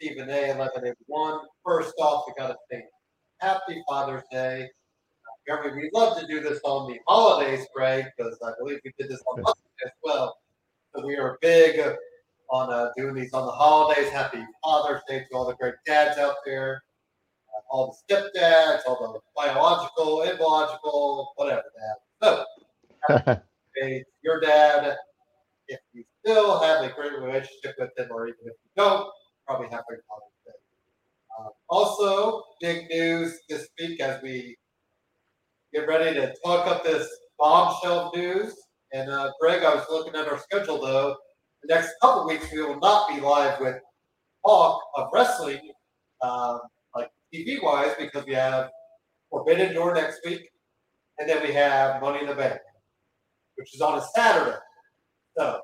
Stephen A. 1181. First off, we got to say Happy Father's Day. Remember, we love to do this on the holidays, Greg, because I believe we did this on Mother's Day as well. So we are big on uh, doing these on the holidays. Happy Father's Day to all the great dads out there, uh, all the stepdads, all the biological, illogical, whatever that. So, your dad, if you still have a great relationship with him, or even if you don't, probably Father's Day. Uh, also, big news this week as we get ready to talk up this bombshell news. And uh, Greg, I was looking at our schedule though. The next couple weeks we will not be live with talk of wrestling, um, like TV wise, because we have Forbidden Door next week, and then we have Money in the Bank, which is on a Saturday. So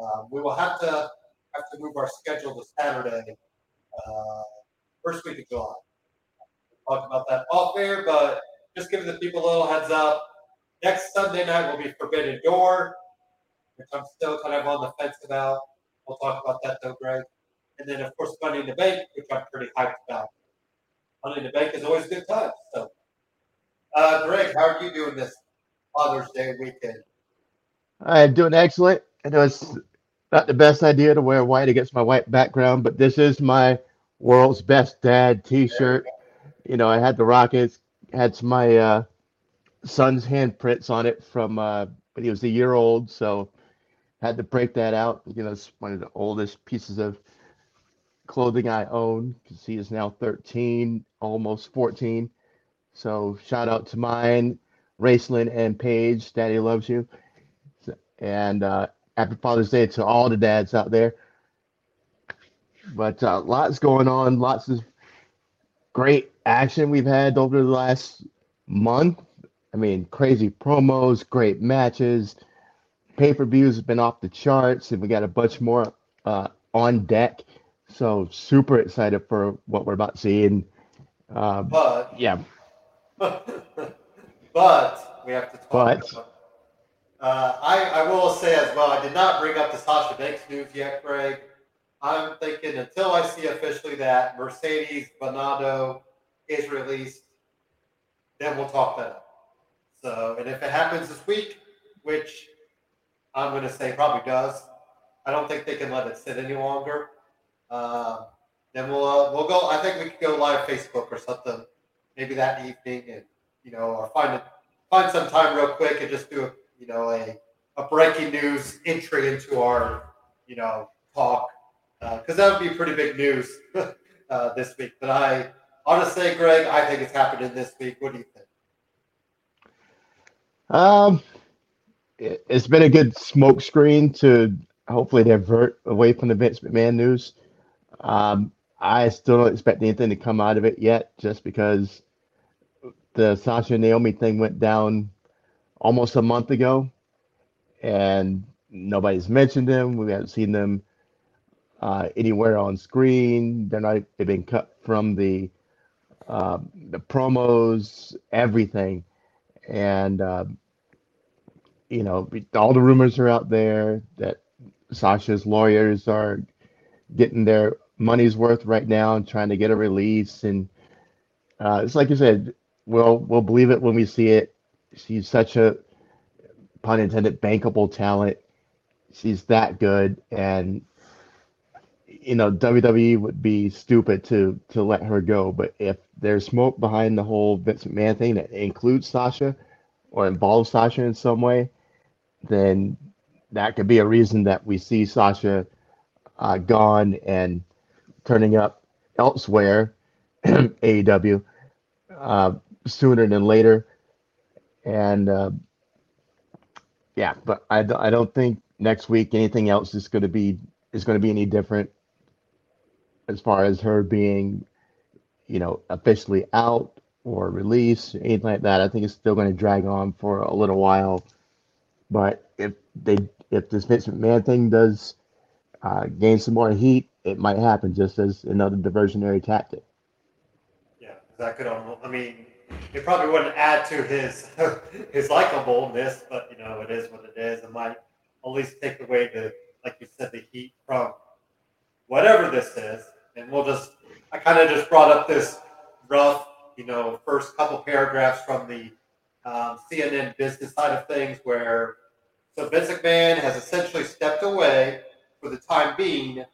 um, we will have to have to move our schedule to Saturday, uh, first week of July. We'll talk about that off air, but just giving the people a little heads up. Next Sunday night will be Forbidden Door, which I'm still kind of on the fence about. We'll talk about that though, Greg. And then, of course, Money in the Bank, which I'm pretty hyped about. Money in the Bank is always a good time. So, uh, Greg, how are you doing this Father's Day weekend? I'm doing excellent. I know it's not the best idea to wear white against my white background, but this is my world's best dad T-shirt. You know, I had the Rockets, had my uh, son's handprints on it from uh, when he was a year old, so had to break that out. You know, it's one of the oldest pieces of clothing I own because he is now 13, almost 14. So shout out to mine, Raceland and Paige. Daddy loves you. And uh, happy Father's Day to all the dads out there. But uh, lots going on, lots of great action we've had over the last month. I mean, crazy promos, great matches, pay per views have been off the charts, and we got a bunch more uh, on deck. So super excited for what we're about to see. And uh, But, yeah, but we have to talk But- about. Uh, I, I will say as well, I did not bring up the Sasha Banks news yet, Greg. I'm thinking until I see officially that Mercedes Varnado is released, then we'll talk that up. So, and if it happens this week, which I'm going to say probably does, I don't think they can let it sit any longer. Um, then we'll uh, we'll go. I think we could go live Facebook or something, maybe that evening, and you know, or find it, find some time real quick and just do a you know a a breaking news entry into our you know talk because that would be pretty big news uh, this week. But I honestly, Greg, I think it's happening this week. What do you think? um, it, it's been a good smokescreen to hopefully divert away from the Vince McMahon news. Um, I still don't expect anything to come out of it yet, just because the Sasha Naomi thing went down almost a month ago, and nobody's mentioned them. We haven't seen them uh, anywhere on screen. They're not. They've been cut from the uh, the promos, everything, and uh, you know all the rumors are out there that Sasha's lawyers are getting their money's worth right now and trying to get a release. And uh, it's like you said, we'll we'll believe it when we see it. She's such a pun intended bankable talent. She's that good, and you know WWE would be stupid to to let her go. But if there's smoke behind the whole Vince McMahon thing that includes Sasha or involves Sasha in some way, then that could be a reason that we see Sasha uh, gone and turning up elsewhere, AEW, uh, sooner than later. And uh, yeah, but I, I don't think next week anything else is going to be is going to be any different as far as her being, you know, officially out or released, anything like that. I think it's still going to drag on for a little while. But if they if this Vince McMahon thing does uh, gain some more heat, it might happen just as another diversionary tactic. Yeah, that could almost. I mean, it probably wouldn't add to his his likableness, but you know, it is what it is. It might at least take away the, like you said, the heat from whatever this is. And we'll just, I kind of just brought up this rough, you know, first couple paragraphs from the um, CNN business side of things where so Vince McMahon has essentially stepped away for the time being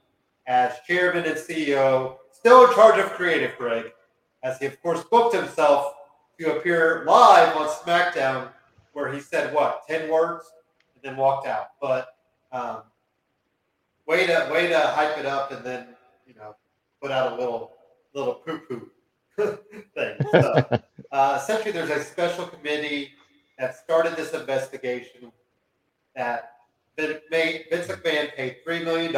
as chairman and CEO, still in charge of creative, Greg, as he, of course, booked himself to appear live on SmackDown, where he said, what, 10 words, and then walked out. But um, way to way to hype it up and then, you know, put out a little little poo-poo thing. So, uh, essentially, there's a special committee that started this investigation that Vince McMahon paid $3 million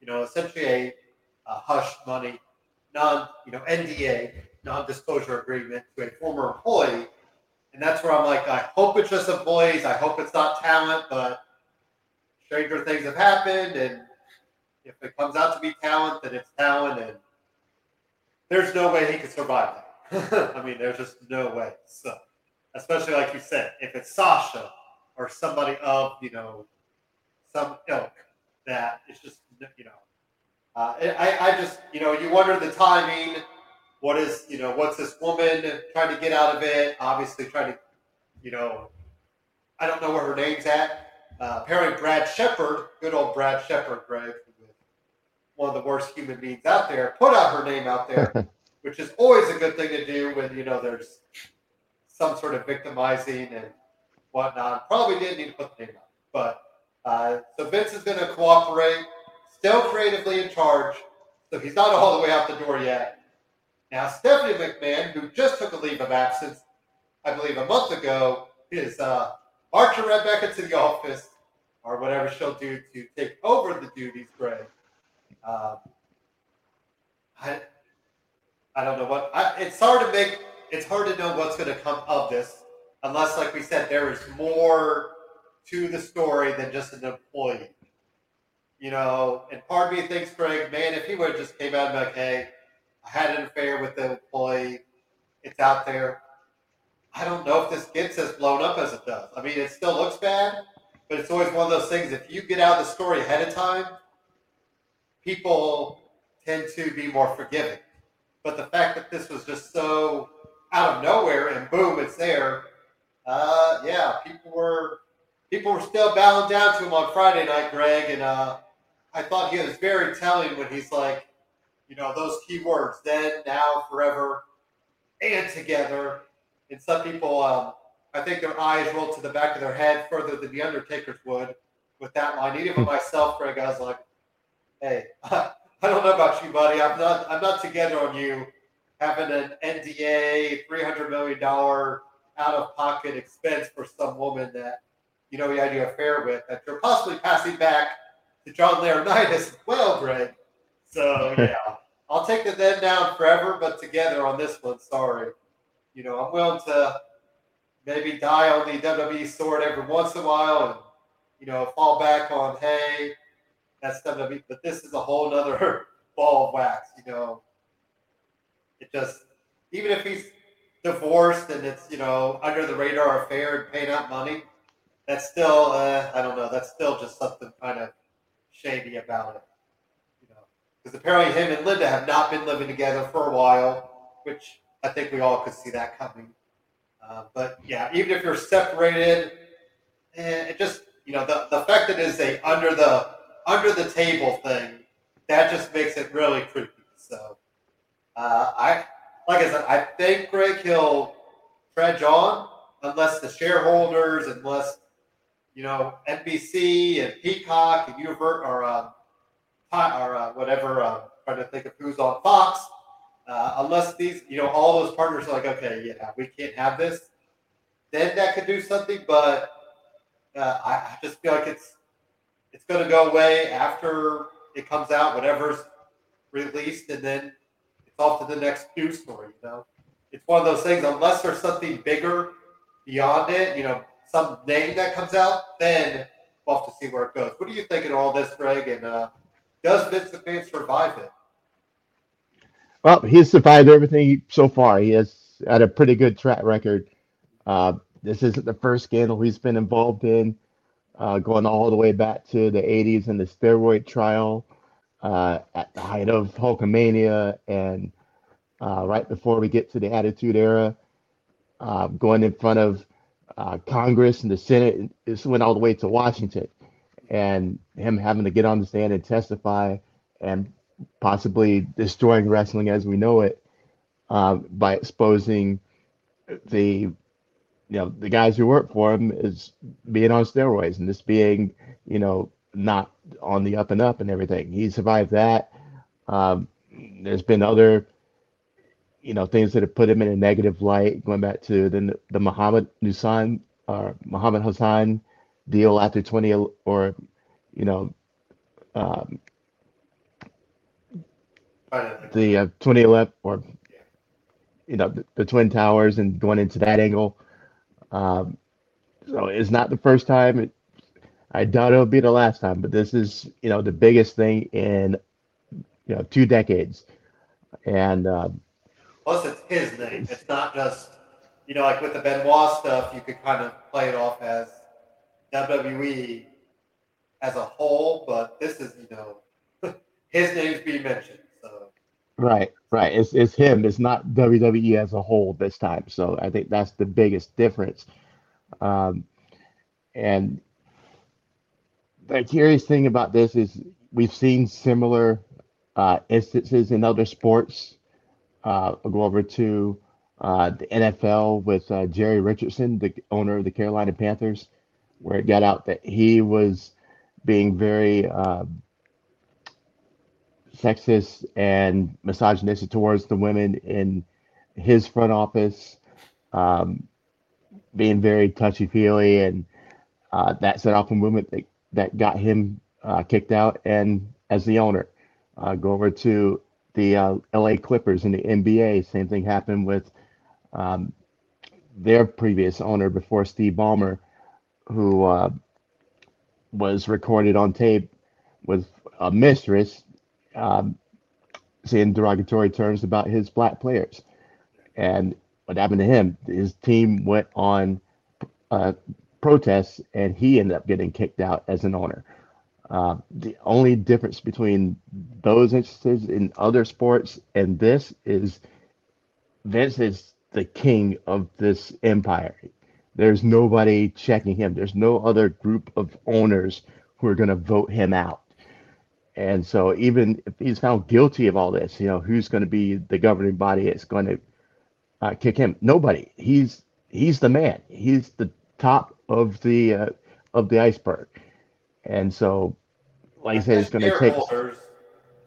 you know, essentially a, a hush money, non, you know, NDA, non-disclosure agreement to a former employee. And that's where I'm like, I hope it's just employees. I hope it's not talent, but stranger things have happened. And if it comes out to be talent, then it's talent. And there's no way he could survive that. I mean, there's just no way. So, especially like you said, if it's Sasha or somebody of, you know, some ilk, that it's just you know, uh, I I just you know you wonder the timing. What is you know what's this woman trying to get out of it? Obviously trying to you know I don't know where her name's at. Uh, apparently Brad Shepard, good old Brad Shepard, Greg, one of the worst human beings out there, put out her name out there, which is always a good thing to do when you know there's some sort of victimizing and whatnot. Probably didn't need to put the name out, but uh, so Vince is going to cooperate, still creatively in charge. So he's not all the way out the door yet. Now, Stephanie McMahon, who just took a leave of absence, I believe a month ago, is uh, marching right back into the office or whatever she'll do to take over the duties, Greg. Um, I, I don't know what. I, it's hard to make. It's hard to know what's going to come of this, unless, like we said, there is more to the story than just an employee. You know, and part of me thinks, Greg, man, if he would have just came out and like, hey, had an affair with the employee, it's out there. I don't know if this gets as blown up as it does. I mean, it still looks bad, but it's always one of those things. If you get out the story ahead of time, people tend to be more forgiving. But the fact that this was just so out of nowhere and boom, it's there. Uh, yeah, people were people were still bowing down to him on Friday night, Greg, and uh, I thought he was very telling when he's like, you know, those key words, then, now, forever, and together. And some people, um, I think their eyes rolled to the back of their head further than the Undertaker's would with that line. Even hmm. myself, Greg, I was like, hey, I don't know about you, buddy. I'm not, I'm not together on you having an NDA, $300 million out of pocket expense for some woman that you know, you had your affair with that you're possibly passing back to John Laurinaitis as well, Greg. So yeah, I'll take the then down forever, but together on this one. Sorry, you know, I'm willing to maybe die on the WWE sword every once in a while, and you know, fall back on hey, that's WWE. But this is a whole other ball of wax. You know, it just even if he's divorced and it's you know under the radar affair and paying out money that's still uh, I don't know. That's still just something kind of shady about it. Because apparently him and Linda have not been living together for a while, which I think we all could see that coming. Uh, but yeah, even if you're separated, eh, it just you know the the fact that it is a under the under the table thing that just makes it really creepy. So uh, I like I said, I think Greg he'll trudge on unless the shareholders, unless you know, NBC and Peacock and Univer or um, or uh, whatever. Uh, trying to think of who's on Fox. Uh, unless these, you know, all those partners are like, okay, yeah, we can't have this, then that could do something. But uh, I, I just feel like it's it's going to go away after it comes out, whatever's released, and then it's off to the next news story. You know, it's one of those things. Unless there's something bigger beyond it, you know, some name that comes out, then we'll have to see where it goes. What do you think of all this, Greg? And uh, does Vince McMahon survive it? Well, he's survived everything so far. He has had a pretty good track record. Uh, this isn't the first scandal he's been involved in. uh, going all the way back to the 80s and the steroid trial uh, at the height of Hulkamania and uh, right before we get to the Attitude Era, uh, going in front of uh, Congress and the Senate. This went all the way to Washington, and him having to get on the stand and testify and possibly destroying wrestling as we know it uh, by exposing the you know the guys who work for him is being on steroids and this being you know not on the up and up and everything. He survived that. Um, there's been other you know things that have put him in a negative light, going back to the the Muhammad Nusan or Muhammad Hassan deal after 20 or you know um, the uh, 2011 or you know the, the twin towers and going into that angle um, so it's not the first time. It, I doubt it'll be the last time, but this is, you know, the biggest thing in, you know, two decades. And uh, plus, it's his name. It's not just, you know, like with the Benoit stuff, you could kind of play it off as WWE as a whole, but this is, you know, his name's being mentioned. So. Right, right. It's it's him. It's not WWE as a whole this time. So I think that's the biggest difference. Um, and the curious thing about this is we've seen similar uh, instances in other sports. Uh, I'll go over to uh, the NFL with uh, Jerry Richardson, the owner of the Carolina Panthers, where it got out that he was being very um, sexist and misogynistic towards the women in his front office, um, being very touchy feely, and uh, that set off a movement that, that got him uh, kicked out. And as the owner, uh, go over to the uh, LA Clippers in the NBA. Same thing happened with um, their previous owner before Steve Ballmer, who uh, was recorded on tape with a mistress um, saying derogatory terms about his black players. And what happened to him? His team went on uh, protests, and he ended up getting kicked out as an owner. Uh, the only difference between those instances in other sports and this is Vince is the king of this empire. There's nobody checking him. There's no other group of owners who are going to vote him out. And so even if he's found guilty of all this, you know, who's going to be the governing body that's going to uh, kick him? Nobody. He's he's the man. He's the top of the uh, of the iceberg. And so, like I said, it's going to take.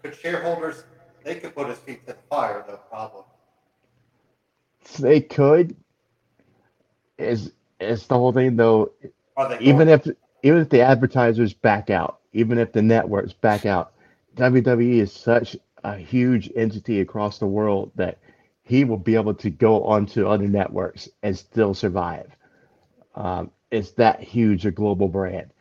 Could shareholders? They could put his feet to the fire, no problem. They could. Is is the whole thing though? Even if even if the advertisers back out, even if the networks back out. WWE is such a huge entity across the world that he will be able to go onto other networks and still survive. Um, it's that huge a global brand.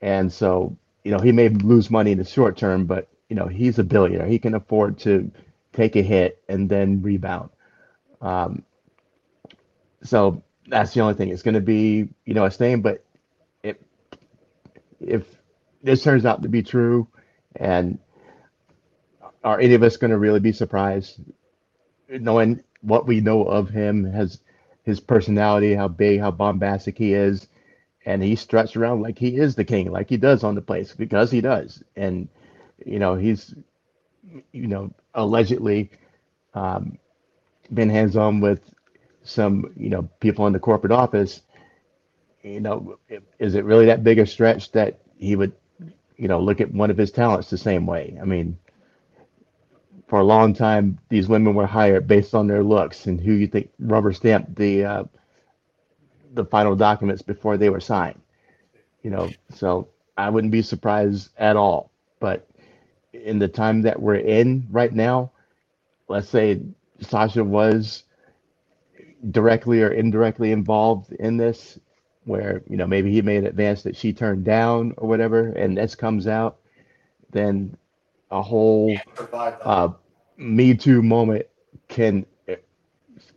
And so, you know, he may lose money in the short term, but, you know, he's a billionaire. He can afford to take a hit and then rebound. Um, so that's the only thing. It's going to be, you know, a thing, but it, if this turns out to be true, and are any of us going to really be surprised knowing what we know of him, has his personality, how big, how bombastic he is, and he struts around like he is the king, like he does on the place because he does, and you know he's, you know, allegedly um, been hands on with some, you know, people in the corporate office. You know, is it really that big a stretch that he would you know, look at one of his talents the same way. I mean, for a long time, these women were hired based on their looks and who you think rubber stamped the uh, the final documents before they were signed. You know, so I wouldn't be surprised at all. But in the time that we're in right now, let's say Sasha was directly or indirectly involved in this, where you know maybe he made an advance that she turned down or whatever, and this comes out, then a whole uh, Me Too moment can,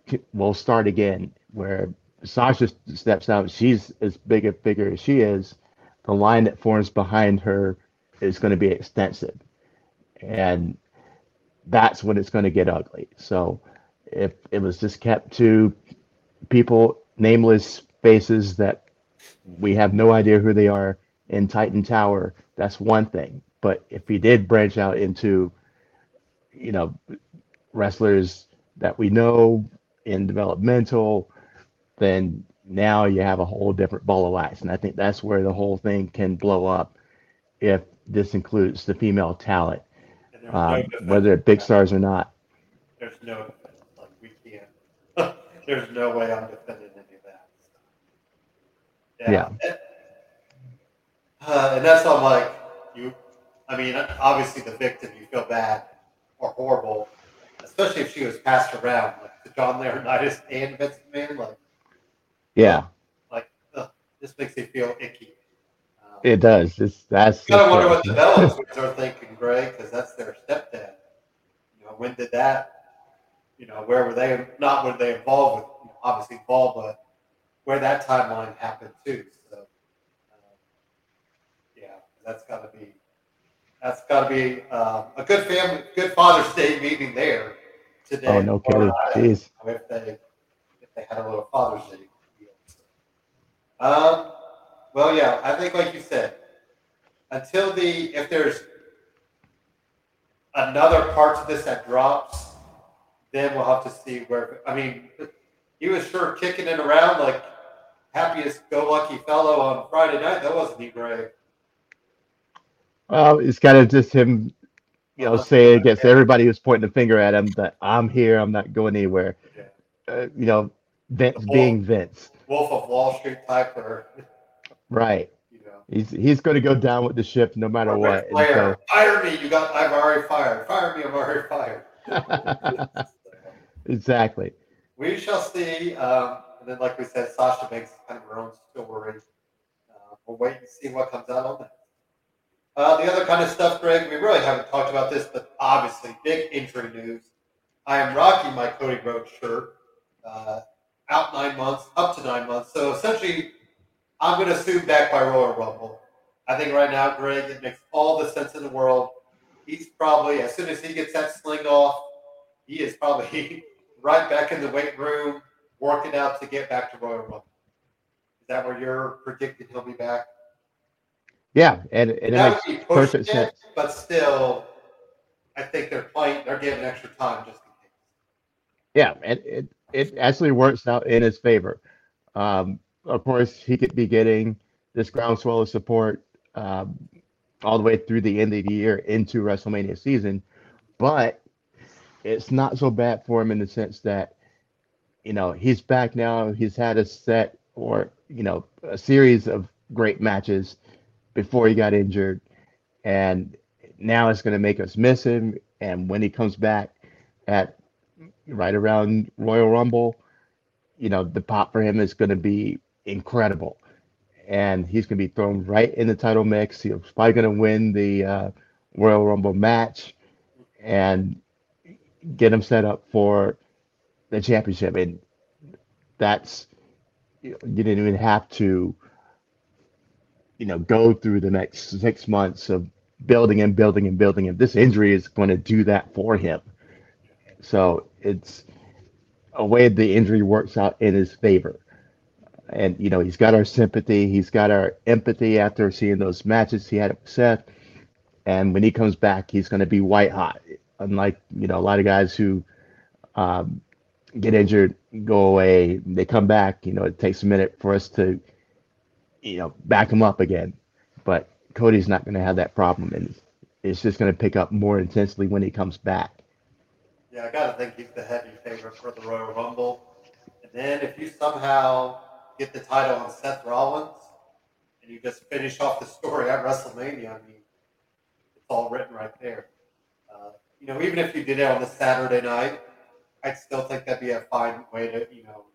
can will start again where Sasha steps out. She's as big a figure as she is. the line that forms behind her is going to be extensive. And that's when it's going to get ugly. So if it was just kept to people, nameless faces that we have no idea who they are in Titan Tower, that's one thing. But if he did branch out into, you know, wrestlers that we know in developmental, then now you have a whole different ball of wax. And I think that's where the whole thing can blow up if this includes the female talent, there's no um, whether big stars or not. There's no defense, like we can't. There's no way I'm defending any of that. Yeah. Uh, and that's not like you. I mean, obviously the victim, you feel bad or horrible, especially if she was passed around like to John Laurinaitis and Vince Man. Like, Yeah, like ugh, this makes me feel icky. Um, it does. It's, that's Kind of wonder what the Bellas are thinking, Greg, because that's their stepdad. You know, when did that? You know, where were they? Not were they involved with? You know, obviously involved, but where that timeline happened too. So, uh, yeah, that's got to be that's got to be uh, a good family, good Father's Day meeting there today. Oh, no kidding. Jeez. If they if they had a little Father's Day. Um, well, yeah, I think like you said, until the if there's another part to this that drops, then we'll have to see where. I mean, he was sure kicking it around like happiest go lucky fellow on Friday night. That wasn't he, Greg? Well, it's kind of just him, you know, saying against everybody who's pointing the finger at him that I'm here, I'm not going anywhere. Yeah. Uh, you know, Vince bull. being Vince. Wolf of Wall Street type, or Right. you know. He's he's going to go down with the ship no matter what. And fire me! You got. I've already fired. Fire me! I'm already fired. exactly. We shall see. Um, and then, like we said, Sasha makes kind of her own story. Uh, we'll wait and see what comes out on that. Uh, the other kind of stuff, Greg, we really haven't talked about this, but obviously, big injury news. I am rocking my Cody Rhodes shirt. Uh, out nine months, up to nine months. So essentially, I'm going to assume back by Royal Rumble. I think right now, Greg, it makes all the sense in the world. He's probably, as soon as he gets that sling off, he is probably right back in the weight room, working out to get back to Royal Rumble. Is that where you're predicting he'll be back? Yeah, and, and it that makes would be perfect it, sense. but still, I think they're playing. They're giving extra time just in case. Yeah, and it it actually works out in his favor. Um, of course, he could be getting this groundswell of support um, all the way through the end of the year into WrestleMania season, but it's not so bad for him in the sense that you know he's back now. He's had a set or you know a series of great matches before he got injured, and now it's going to make us miss him. And when he comes back at right around Royal Rumble, you know, the pop for him is going to be incredible. And he's going to be thrown right in the title mix. He's probably going to win the uh, Royal Rumble match and get him set up for the championship. And that's, you didn't even have to, you know, go through the next six months of building and building and building. And this injury is going to do that for him. So it's a way the injury works out in his favor. And, you know, he's got our sympathy. He's got our empathy after seeing those matches he had with Seth. And when he comes back, he's going to be white hot. Unlike, you know, a lot of guys who um, get injured, go away, they come back, you know, it takes a minute for us to, you know, back them up again. But Cody's not going to have that problem. And it's just going to pick up more intensely when he comes back. Yeah, I gotta think he's the heavy favorite for the Royal Rumble. And then if you somehow get the title on Seth Rollins and you just finish off the story at WrestleMania, I mean, it's all written right there. You know, even if you did it on the Saturday night, I'd still think that'd be a fine way to, you know,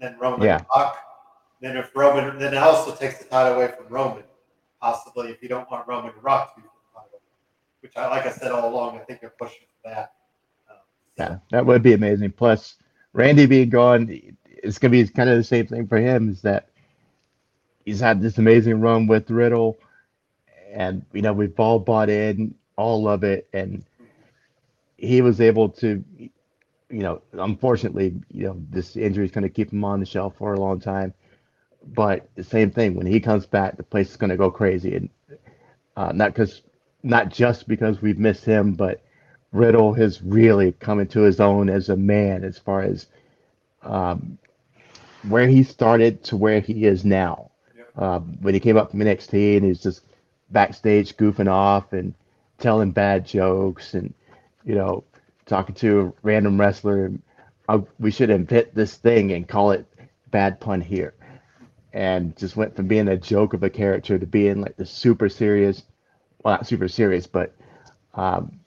then Roman Yeah. Rock. Then if Roman, then it also takes the title away from Roman, possibly if you don't want Roman to Rock to be the title. Which I, like I said all along, I think they're pushing for that. Um, Yeah, that would be amazing. Plus, Randy being gone, it's going to be kind of the same thing for him. Is that he's had this amazing run with Riddle, and you know we've all bought in all of it, and he was able to, you know, unfortunately, you know, this injury is going to keep him on the shelf for a long time. But the same thing when he comes back, the place is going to go crazy, and uh, not because, not just because we've missed him, but Riddle has really come into his own as a man as far as um, where he started to where he is now. Uh, when he came up from NXT and he's just backstage goofing off and telling bad jokes and you know talking to a random wrestler, uh, we should invent this thing and call it bad pun here. And just went from being a joke of a character to being like the super serious, well not super serious, but um,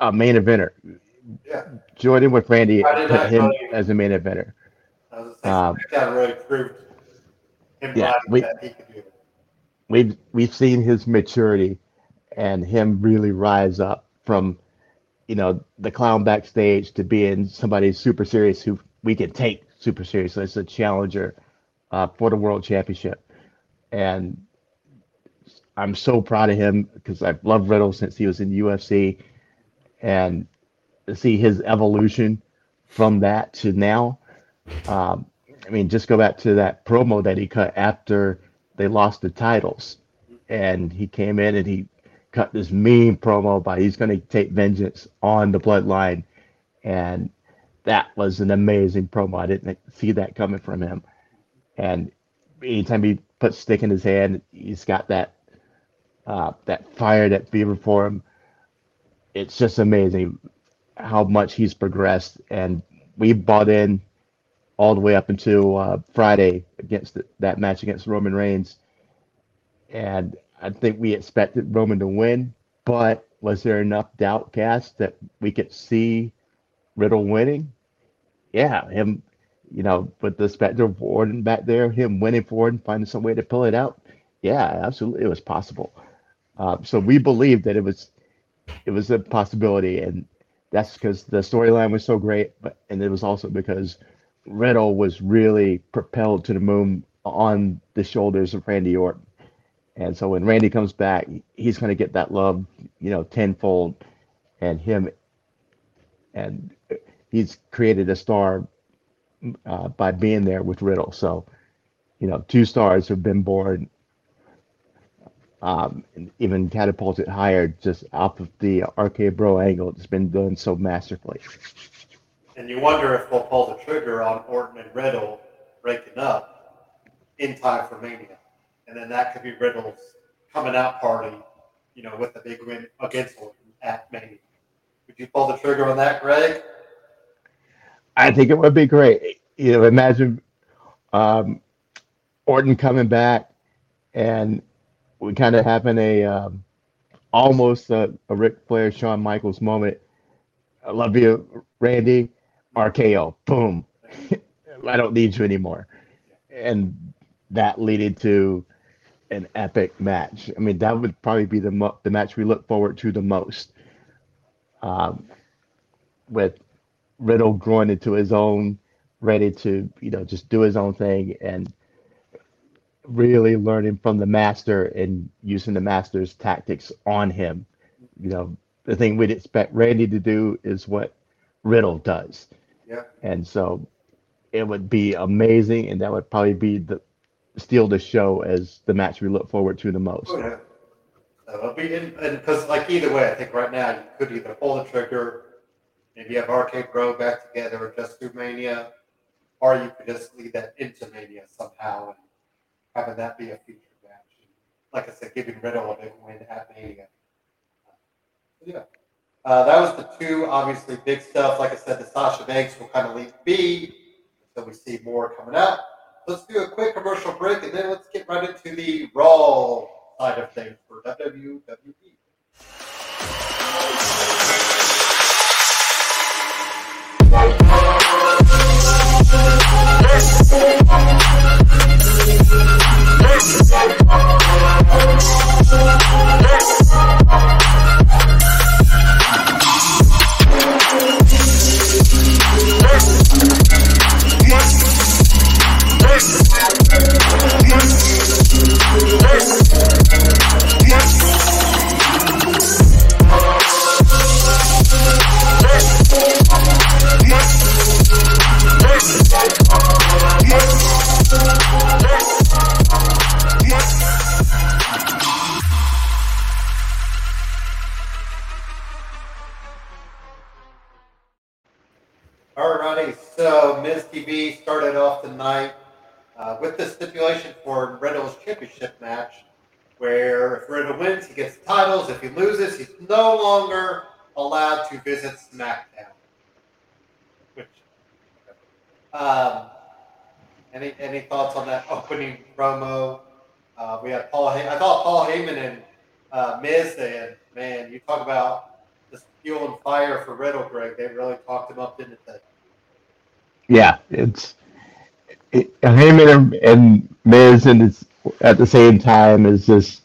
a main eventer. Yeah. Joining with Randy I put him as a main eventer. I was Um, that really proved yeah, we- that he could do we've we've seen his maturity and him really rise up from you know the clown backstage to being somebody super serious who we can take super seriously as a challenger uh, for the world championship. And i'm so proud of him because i've loved riddle since he was in ufc and to see his evolution from that to now um, i mean just go back to that promo that he cut after they lost the titles. And he came in and he cut this mean promo by he's going to take vengeance on the bloodline. And that was an amazing promo. I didn't see that coming from him. And anytime he puts stick in his hand he's got that uh, that fire that fever for him. It's just amazing how much he's progressed. And we bought in all the way up until uh, Friday against the, that match against Roman Reigns, and I think we expected Roman to win. But was there enough doubt cast that we could see Riddle winning? Yeah, him, you know, with the specter of Orton back there, him winning for and finding some way to pull it out. Yeah, absolutely, it was possible. Uh, so we believed that it was, it was a possibility, and that's because the storyline was so great, but and it was also because Riddle was really propelled to the moon on the shoulders of Randy Orton. And so when Randy comes back, he's going to get that love, you know, tenfold. And him, and he's created a star uh, by being there with Riddle. So, you know, two stars have been born, um, and even catapulted higher just off of the arcade bro angle. It's been done so masterfully. And you wonder if they'll pull the trigger on Orton and Riddle breaking up in time for Mania. And then that could be Riddle's coming out party, you know, with a big win against Orton at Mania. Would you pull the trigger on that, Greg? I think it would be great. You know, imagine um, Orton coming back, and we kind of having a um, almost a, a Ric Flair, Shawn Michaels moment. I love you, Randy. RKO, boom. I don't need you anymore, and that leading to an epic match. I mean, that would probably be the mo- the match we look forward to the most. Um, with Riddle growing into his own, ready to you know just do his own thing and really learning from the master and using the master's tactics on him. You know, the thing we'd expect Randy to do is what Riddle does. Yeah. And so it would be amazing, and that would probably be the steal the show as the match we look forward to the most. Oh, yeah. And because like either way, I think right now you could either pull the trigger, maybe have Arcade Bro back together or just do Mania, or you could just lead that into Mania somehow and having that be a future match. Like I said, giving Riddle a big win at Mania. Yeah. Uh, that was the two obviously big stuff. Like I said, the Sasha Banks will kind of leave B until we see more coming out. Let's do a quick commercial break and then let's get right into the Raw side of things for WWE. TV started off the night uh, with the stipulation for Riddle's championship match, where if Riddle wins, he gets the titles. If he loses, he's no longer allowed to visit SmackDown. Which, um, any any thoughts on that opening promo? Uh, we had Paul. Hey- I thought Paul Heyman and uh, Miz. Man, you talk about this fuel and fire for Riddle, Greg. They really talked him up, didn't they? Yeah, it's it, Heyman and, and Miz, and it's at the same time is just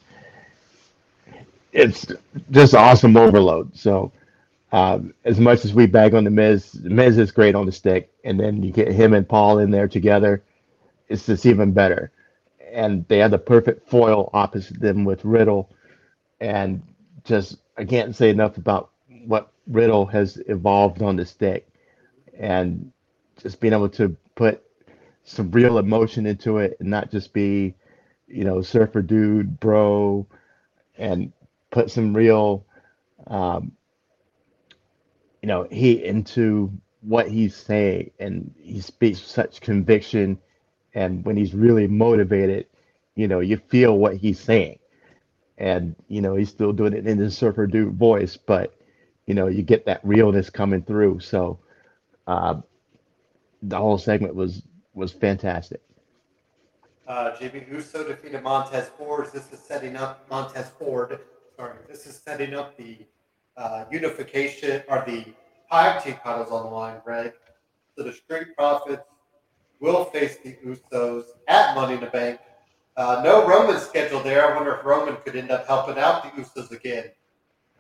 it's just awesome overload. So um, as much as we bag on the Miz, Miz is great on the stick, and then you get him and Paul in there together, it's just even better. And they have the perfect foil opposite them with Riddle, and just I can't say enough about what Riddle has evolved on the stick, and just being able to put some real emotion into it and not just be, you know, surfer dude, bro, and put some real, um, you know, heat into what he's saying. And he speaks with such conviction. And when he's really motivated, you know, you feel what he's saying. And, you know, he's still doing it in his surfer dude voice, but, you know, you get that realness coming through. So, uh, the whole segment was was fantastic. Uh, Jimmy Uso defeated Montez Ford. This is setting up Montez Ford. Sorry, this is setting up the uh, unification or the team titles on the line, Greg. So the Street Profits will face the Usos at Money in the Bank. Uh, no Roman scheduled there. I wonder if Roman could end up helping out the Usos again.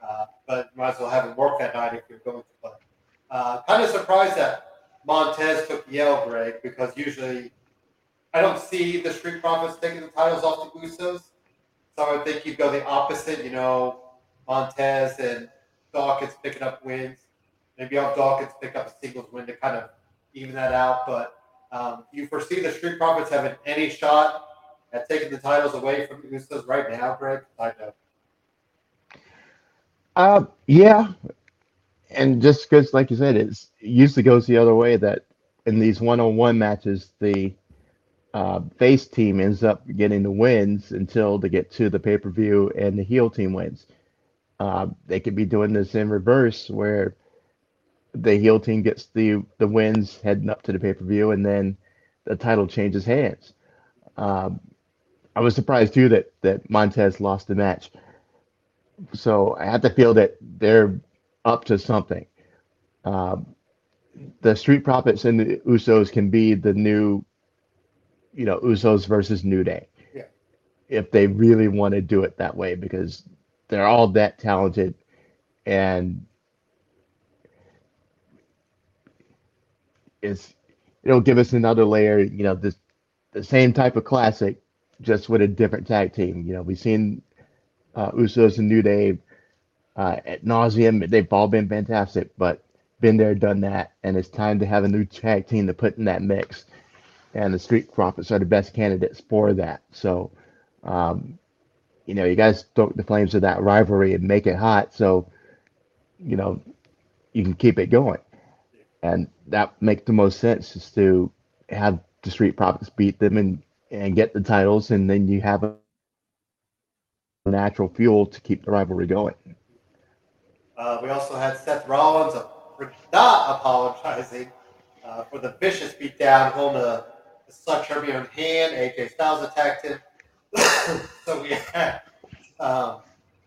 Uh, but might as well have him work that night if you're going to play. Uh, kind of surprised that Montez took Yale, Greg, because usually I don't see the Street Profits taking the titles off the Usos. So I would think you'd go the opposite, you know, Montez and Dawkins picking up wins. Maybe have Dawkins pick up a singles win to kind of even that out. But um, you foresee the Street Profits having any shot at taking the titles away from the Usos right now, Greg? I know. Uh, yeah, and just because, like you said, it's, it usually goes the other way that in these one-on-one matches, the uh, face team ends up getting the wins until they get to the pay-per-view and the heel team wins. Uh, they could be doing this in reverse, where the heel team gets the the wins heading up to the pay-per-view, and then the title changes hands. Um, I was surprised too that that Montez lost the match. So I have to feel that they're up to something. Um, the Street Profits and the Usos can be the new, you know, Usos versus New Day. Yeah. If they really want to do it that way, because they're all that talented and it's it'll give us another layer, you know, this the same type of classic, just with a different tag team. You know, we've seen uh, Usos and New Day uh, at nauseum. They've all been fantastic, but been there, done that, and it's time to have a new tag team to put in that mix. And the Street Profits are the best candidates for that. So, um, you know, you guys stoke the flames of that rivalry and make it hot, so you know you can keep it going. And that makes the most sense is to have the Street Profits beat them and and get the titles, and then you have a natural fuel to keep the rivalry going. Uh, we also had Seth Rollins not apologizing uh, for the vicious beatdown, holding a, a Hermio in hand. AJ Styles attacked him. so we had um,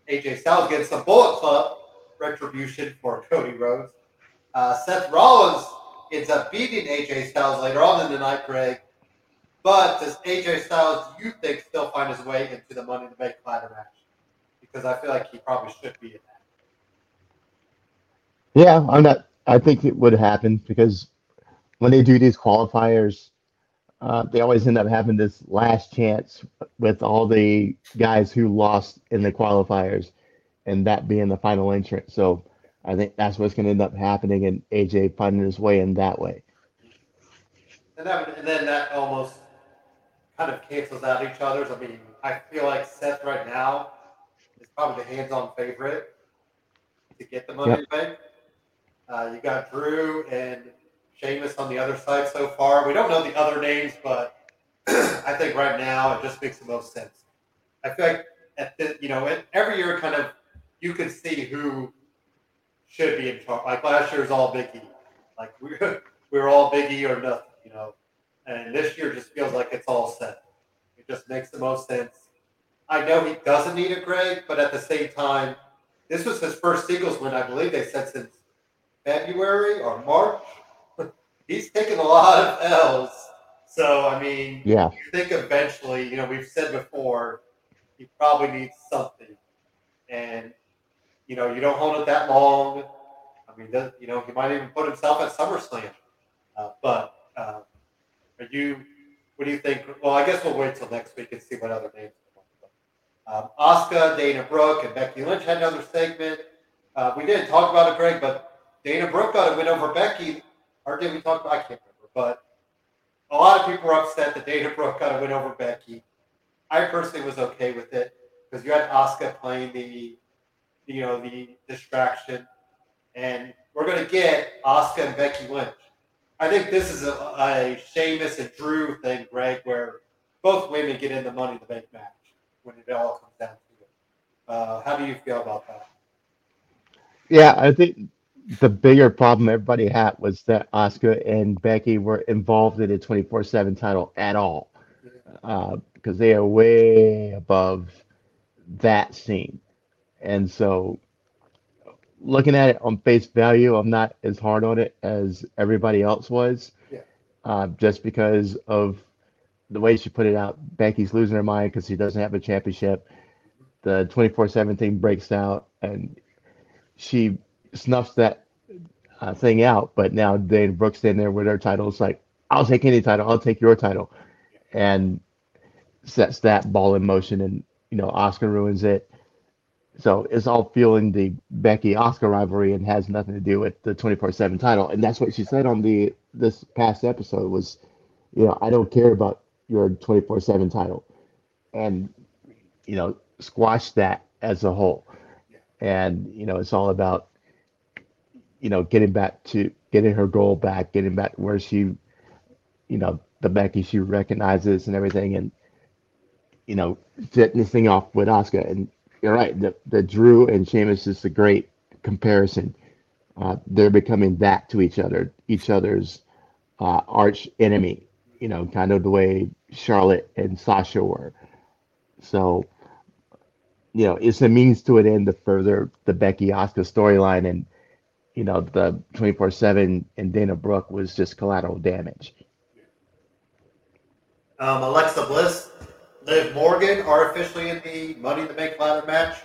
AJ Styles getting some Bullet Club retribution for Cody Rhodes. Uh, Seth Rollins ends up beating AJ Styles later on in the night, Greg. But does AJ Styles, do you think, still find his way into the Money in the Bank ladder match? Because I feel like he probably should be in that. Yeah, I'm not. I think it would happen because when they do these qualifiers, uh, they always end up having this last chance with all the guys who lost in the qualifiers, and that being the final entrant. So I think that's what's going to end up happening, and AJ finding his way in that way. And, that, would- and then that almost kind of cancels out each other's. I mean, I feel like Seth right now is probably the hands-on favorite to get the money Yep. bank. Uh, you got Drew and Sheamus on the other side so far. We don't know the other names, but I think right now it just makes the most sense. I feel like at the, you know every year kind of you can see who should be in charge. Like last year's all Biggie, like we we were all Biggie or nothing, you know. And this year just feels like it's all set. It just makes the most sense. I know he doesn't need a Greg, but at the same time, this was his first singles win, I believe they said since February or March. He's taken a lot of L's. So I mean, Yeah. you think eventually, you know, we've said before, he probably needs something. And, you know, you don't hold it that long. I mean, you know, he might even put himself at SummerSlam. Uh, but uh, are you, what do you think? Well, I guess we'll wait till next week and see what other names. Um, Asuka, Dana Brooke, and Becky Lynch had another segment. Uh, we didn't talk about it, Greg, but Dana Brooke got a win over Becky. Or did we talk about I can't remember. But a lot of people were upset that Dana Brooke got a win over Becky. I personally was okay with it because you had Asuka playing the, you know, the distraction, and we're gonna get Asuka and Becky Lynch. I think this is a, a Sheamus and Drew thing, Greg, where both women get in the Money the Bank match when it all comes down to it. Uh, how do you feel about that? Yeah, I think the bigger problem everybody had was that Asuka and Becky were involved in a 24/7 title at all, uh, because they are way above that scene. And so, looking at it on face value, I'm not as hard on it as everybody else was, Yeah. uh, just because of the way she put it out. Becky's losing her mind because she doesn't have a championship. The 24/7 thing breaks out, and she snuffs that uh, thing out. But now Dana Brooks in there with her title. It's like, I'll take any title. I'll take your title, and sets that ball in motion. And you know, Asuka ruins it. So it's all fueling the Becky Asuka rivalry and has nothing to do with the 24/7 title. And that's what she said on the this past episode was, you know, I don't care about your 24/7 title, and you know, squash that as a whole. And you know, it's all about you know getting back to getting her goal back, getting back where she, you know, the Becky she recognizes and everything, and you know, setting this thing off with Asuka. And you're right, the the Drew and Sheamus is a great comparison. Uh, they're becoming that to each other, each other's uh, arch enemy. You know, kind of the way Charlotte and Sasha were. So, you know, it's a means to an end to further the Becky Asuka storyline, and you know, the 24/7 and Dana Brooke was just collateral damage. Um, Alexa Bliss, Liv Morgan are officially in the Money in the Bank ladder match.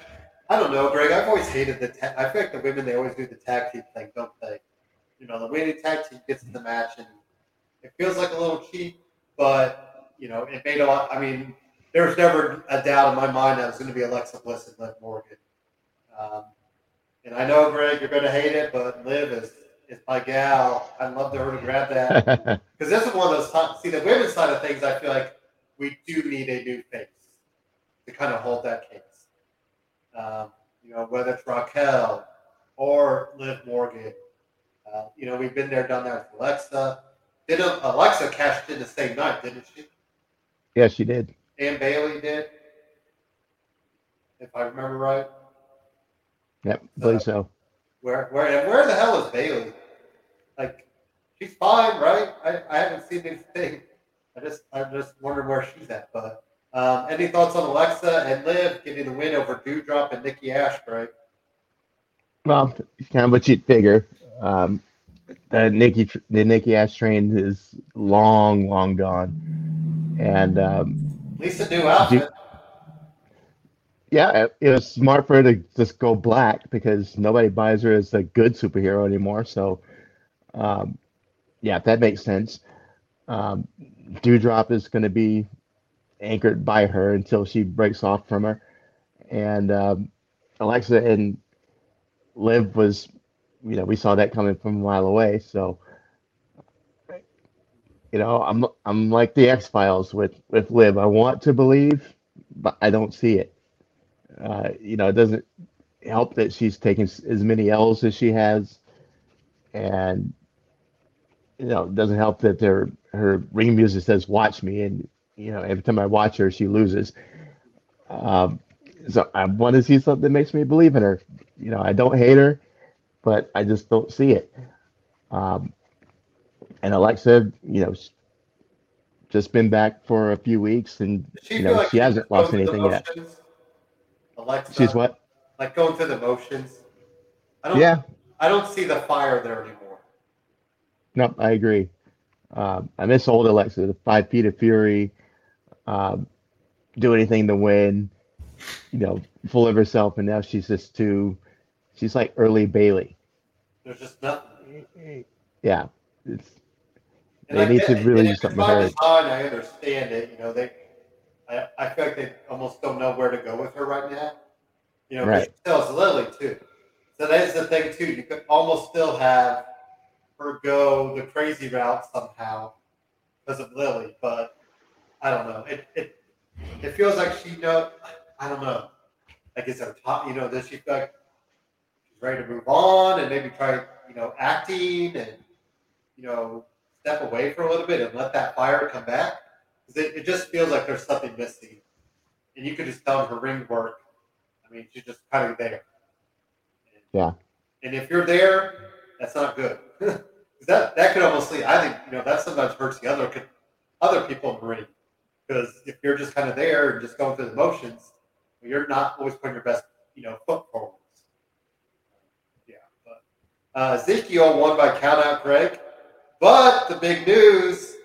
I don't know, Greg. I've always hated the. Ta- I feel like the women they always do the tag team thing, don't they? You know, the winning tag team gets in the match, and it feels like a little cheap, but you know, it made a lot. I mean, there was never a doubt in my mind that it was going to be Alexa Bliss and Liv Morgan. Um, and I know, Greg, you're going to hate it, but Liv is is my gal. I'd love to her to grab that. Because this is one of those times. See, the women's side of things, I feel like we do need a new face to kind of hold that case. Um, you know, whether it's Raquel or Liv Morgan. Uh, you know, we've been there, done that with Alexa. Did Alexa cashed in the same night, didn't she? yeah, she did. And Bayley did, if I remember right. Yep, believe so. Where, where, and where the hell is Bayley? Like, she's fine, right? I, I haven't seen anything. I just, I'm just wondering where she's at. But um, any thoughts on Alexa and Liv getting the win over Doudrop and Nikki Ash, right? Well, it's kind of what you'd figure. Um, the Nikki, the Nikki Ash train is long, long gone, and um, At least a new outfit. Yeah, it, was smart for her to just go black because nobody buys her as a good superhero anymore. So, um, yeah, that makes sense. Um, Doudrop is going to be anchored by her until she breaks off from her, and um, Alexa and Liv was, you know, we saw that coming from a mile away. So, you know, I'm I'm like the X Files with with Liv. I want to believe, but I don't see it. Uh, you know, it doesn't help that she's taken as many L's as she has, and you know, it doesn't help that their her ring music says "Watch me," and you know, every time I watch her, she loses. Um, so I want to see something that makes me believe in her. You know, I don't hate her, but I just don't see it. Um, and Alexa, you know, just been back for a few weeks, and you know, like she hasn't lost anything yet. Alexa, She's what? like going through the motions. I don't. Yeah, I don't see the fire there anymore. no, I agree. Um, I miss old Alexa, the five feet of fury, um, do anything to win, you know, full of herself, and now she's just too, she's like early Bayley. There's just nothing. Yeah, it's And They need to really do something with her. I understand it. You know, they. I, I feel like they almost don't know where to go with her right now. You know, Right. she tells Lily too. So that's the thing too. You could almost still have her go the crazy route somehow because of Lily, but I don't know. It it it feels like she know. I don't know. Like is her top? You know, does she feel like she's ready to move on and maybe try you know acting and you know step away for a little bit and let that fire come back? Because it, it just feels like there's something missing, and you could just tell her ring work. I mean, she's just kind of there. Yeah. And if you're there, that's not good. that that could almost lead. I think you know that sometimes hurts the other other people in the ring because if you're just kind of there and just going through the motions, you're not always putting your best you know foot forward. Yeah, but uh, Ezekiel won by countout, Greg. But the big news: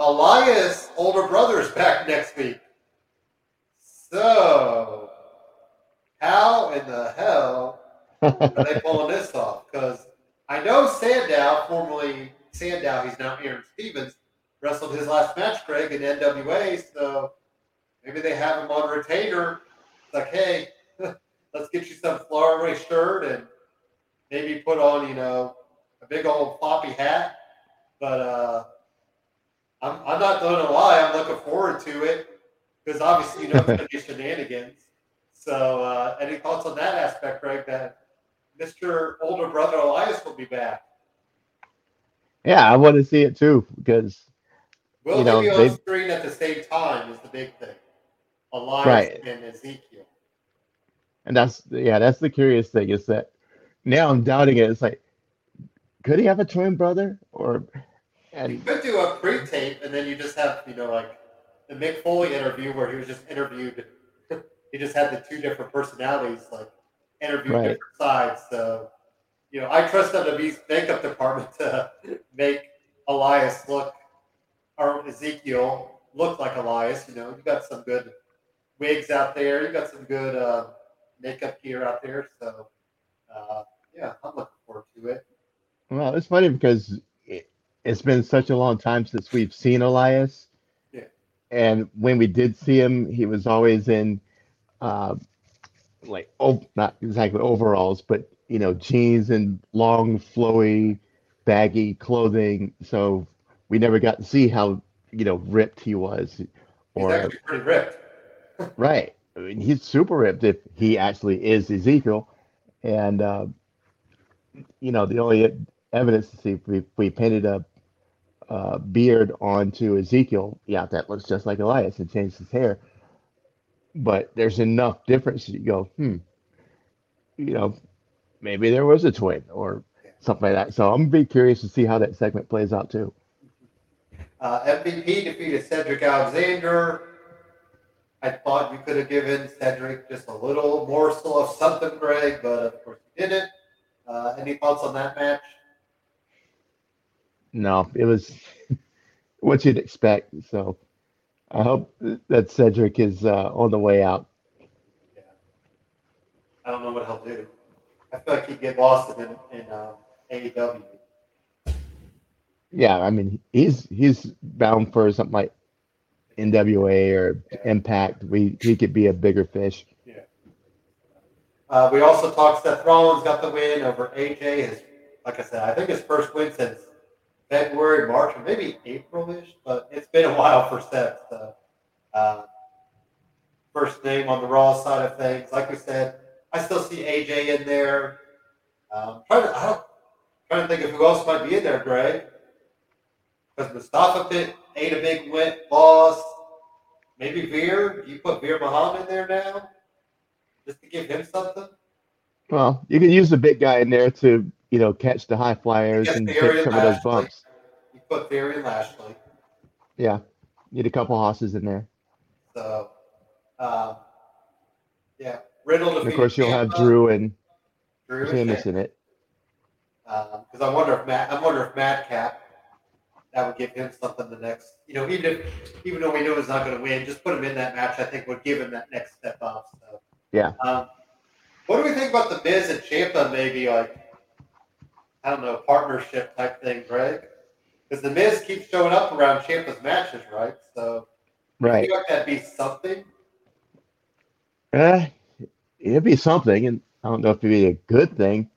Elias' older brother is back next week. So, how in the hell are they pulling this off? Because I know Sandow, formerly Sandow, he's now Aaron Stevens, wrestled his last match, Greg, in NWA. So maybe they have him on retainer. It's like, hey, let's get you some Florida shirt and maybe put on, you know, a big old floppy hat. But uh, I'm, I'm not going to lie, I'm looking forward to it because obviously, you know, it's going to be shenanigans. So, uh, any thoughts on that aspect, Greg? That Mr. Older Brother Elias will be back. yeah, I want to see it too because Will You know, they be on they- screen at the same time? Is the big thing. Elias Right. and Ezekiel. And that's yeah, that's the curious thing is that now I'm doubting it. It's like, could he have a twin brother or You could do a pre-tape, and then you just have, you know, like the Mick Foley interview where he was just interviewed. he just had the two different personalities, like interview Right. different sides. So, you know, I trust WWE's makeup department to make Elias look, or Ezekiel look like Elias. You know, you got some good wigs out there. You got some good uh, makeup gear out there. So, uh, yeah, I'm looking forward to it. well, it's funny because it's been such a long time since we've seen Elias. Yeah. And when we did see him, he was always in uh like oh not exactly overalls, but you know, jeans and long flowy baggy clothing. So we never got to see how, you know, ripped he was. He's Or actually pretty ripped. Right. I mean, he's super ripped if he actually is Ezekiel. And, uh, you know, the only evidence to see if we, we painted a, uh beard onto Ezekiel, yeah, that looks just like Elias and changed his hair. But there's enough difference you go, hmm, you know, maybe there was a twin or something like that. So I'm be curious to see how that segment plays out too. Uh, MVP defeated Cedric Alexander. I thought you could have given Cedric just a little morsel of something, Greg, but of course you didn't. Uh, any thoughts on that match? No, it was what you'd expect. So I hope that Cedric is uh, on the way out. Yeah. I don't know what he'll do. I feel like he'd get lost in, in uh, AEW. Yeah, I mean he's he's bound for something like NWA or Impact. We he could be a bigger fish. Uh, we also talked Seth Rollins got the win over AJ. His, like I said, I think his first win since February, March, or maybe April-ish, but it's been a while for Seth. So, uh, first name on the Raw side of things. Like we said, I still see AJ in there. Um, trying to, I don't, trying to think of who else might be in there, Greg. because Mustafa bit, ate a big win, loss. Maybe Veer. You put Veer Mahaan in there now, just to give him something. Well, you can use the big guy in there to, you know, catch the high flyers and take some of those bumps. You put Veer and Lashley. Yeah, need a couple hosses in there. So, um, yeah, Riddle. And of course, you'll have Drew and Drew Sheamus in it. because I wonder if Matt, I wonder if Madcap that would give him something the next, you know, even if even though we know he's not going to win, just put him in that match. I think would give him that next step up. So Yeah. Um, what do we think about the Miz and Ciampa? Maybe like I don't know, partnership type thing, Greg? Because the Miz keeps showing up around Ciampa's matches, right? So I Right. feel like that'd be something. Uh, it'd be something, and I don't know if it'd be a good thing,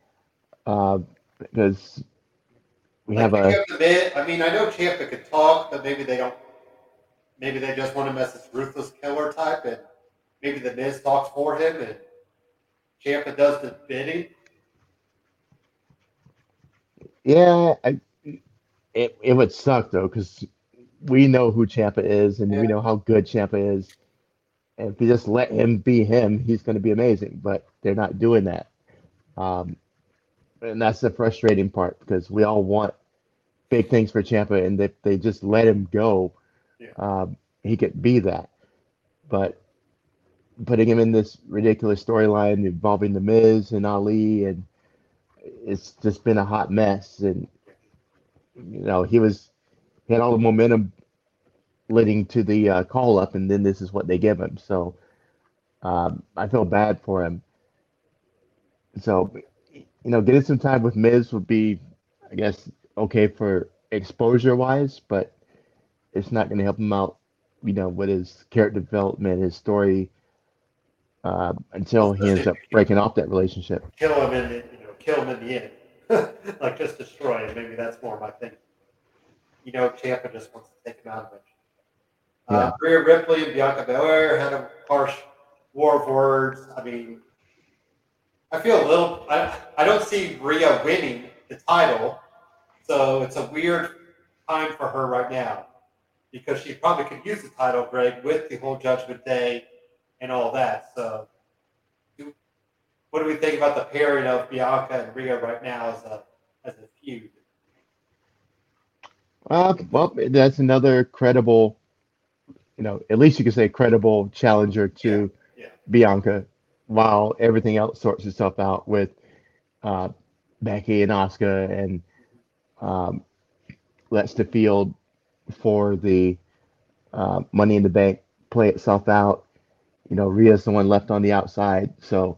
uh, because we Like, have a Miz, I mean, I know Ciampa could talk, but maybe they don't. Maybe they just want him as this ruthless killer type, and maybe the Miz talks for him, and Champa does the bidding. Yeah. I, it it would suck though, because we know who Ciampa is, and Yeah. we know how good Ciampa is. And if you just let him be him, he's going to be amazing. But they're not doing that, um, and that's the frustrating part because we all want big things for Ciampa, and if they just let him go, Yeah. um, he could be that. But putting him in this ridiculous storyline involving the Miz and Ali, and it's just been a hot mess. And you know, he was he had all the momentum leading to the uh, call up, and then this is what they give him. So um, I feel bad for him. So you know, getting some time with Miz would be, I guess, okay for exposure wise, but it's not going to help him out, you know, with his character development, his story, uh, until he ends up breaking off that relationship. Kill him in, kill him in the end, like just destroy him. Maybe that's more my thing. You know, Ciampa just wants to take him out of it. Uh, Rhea Ripley and Bianca Belair had a harsh war of words. I mean, I feel a little. I, I don't see Rhea winning the title, so it's a weird time for her right now because she probably could use the title, Greg, with the whole Judgment Day and all that. So, what do we think about the pairing of Bianca and Rhea right now as a as a feud? Uh, well, that's another credible, you know, at least you could say credible challenger to Yeah, yeah. Bianca, while everything else sorts itself out with uh, Becky and Asuka and um, lets the field for the uh, Money in the Bank play itself out. You know, Rhea's the one left on the outside, so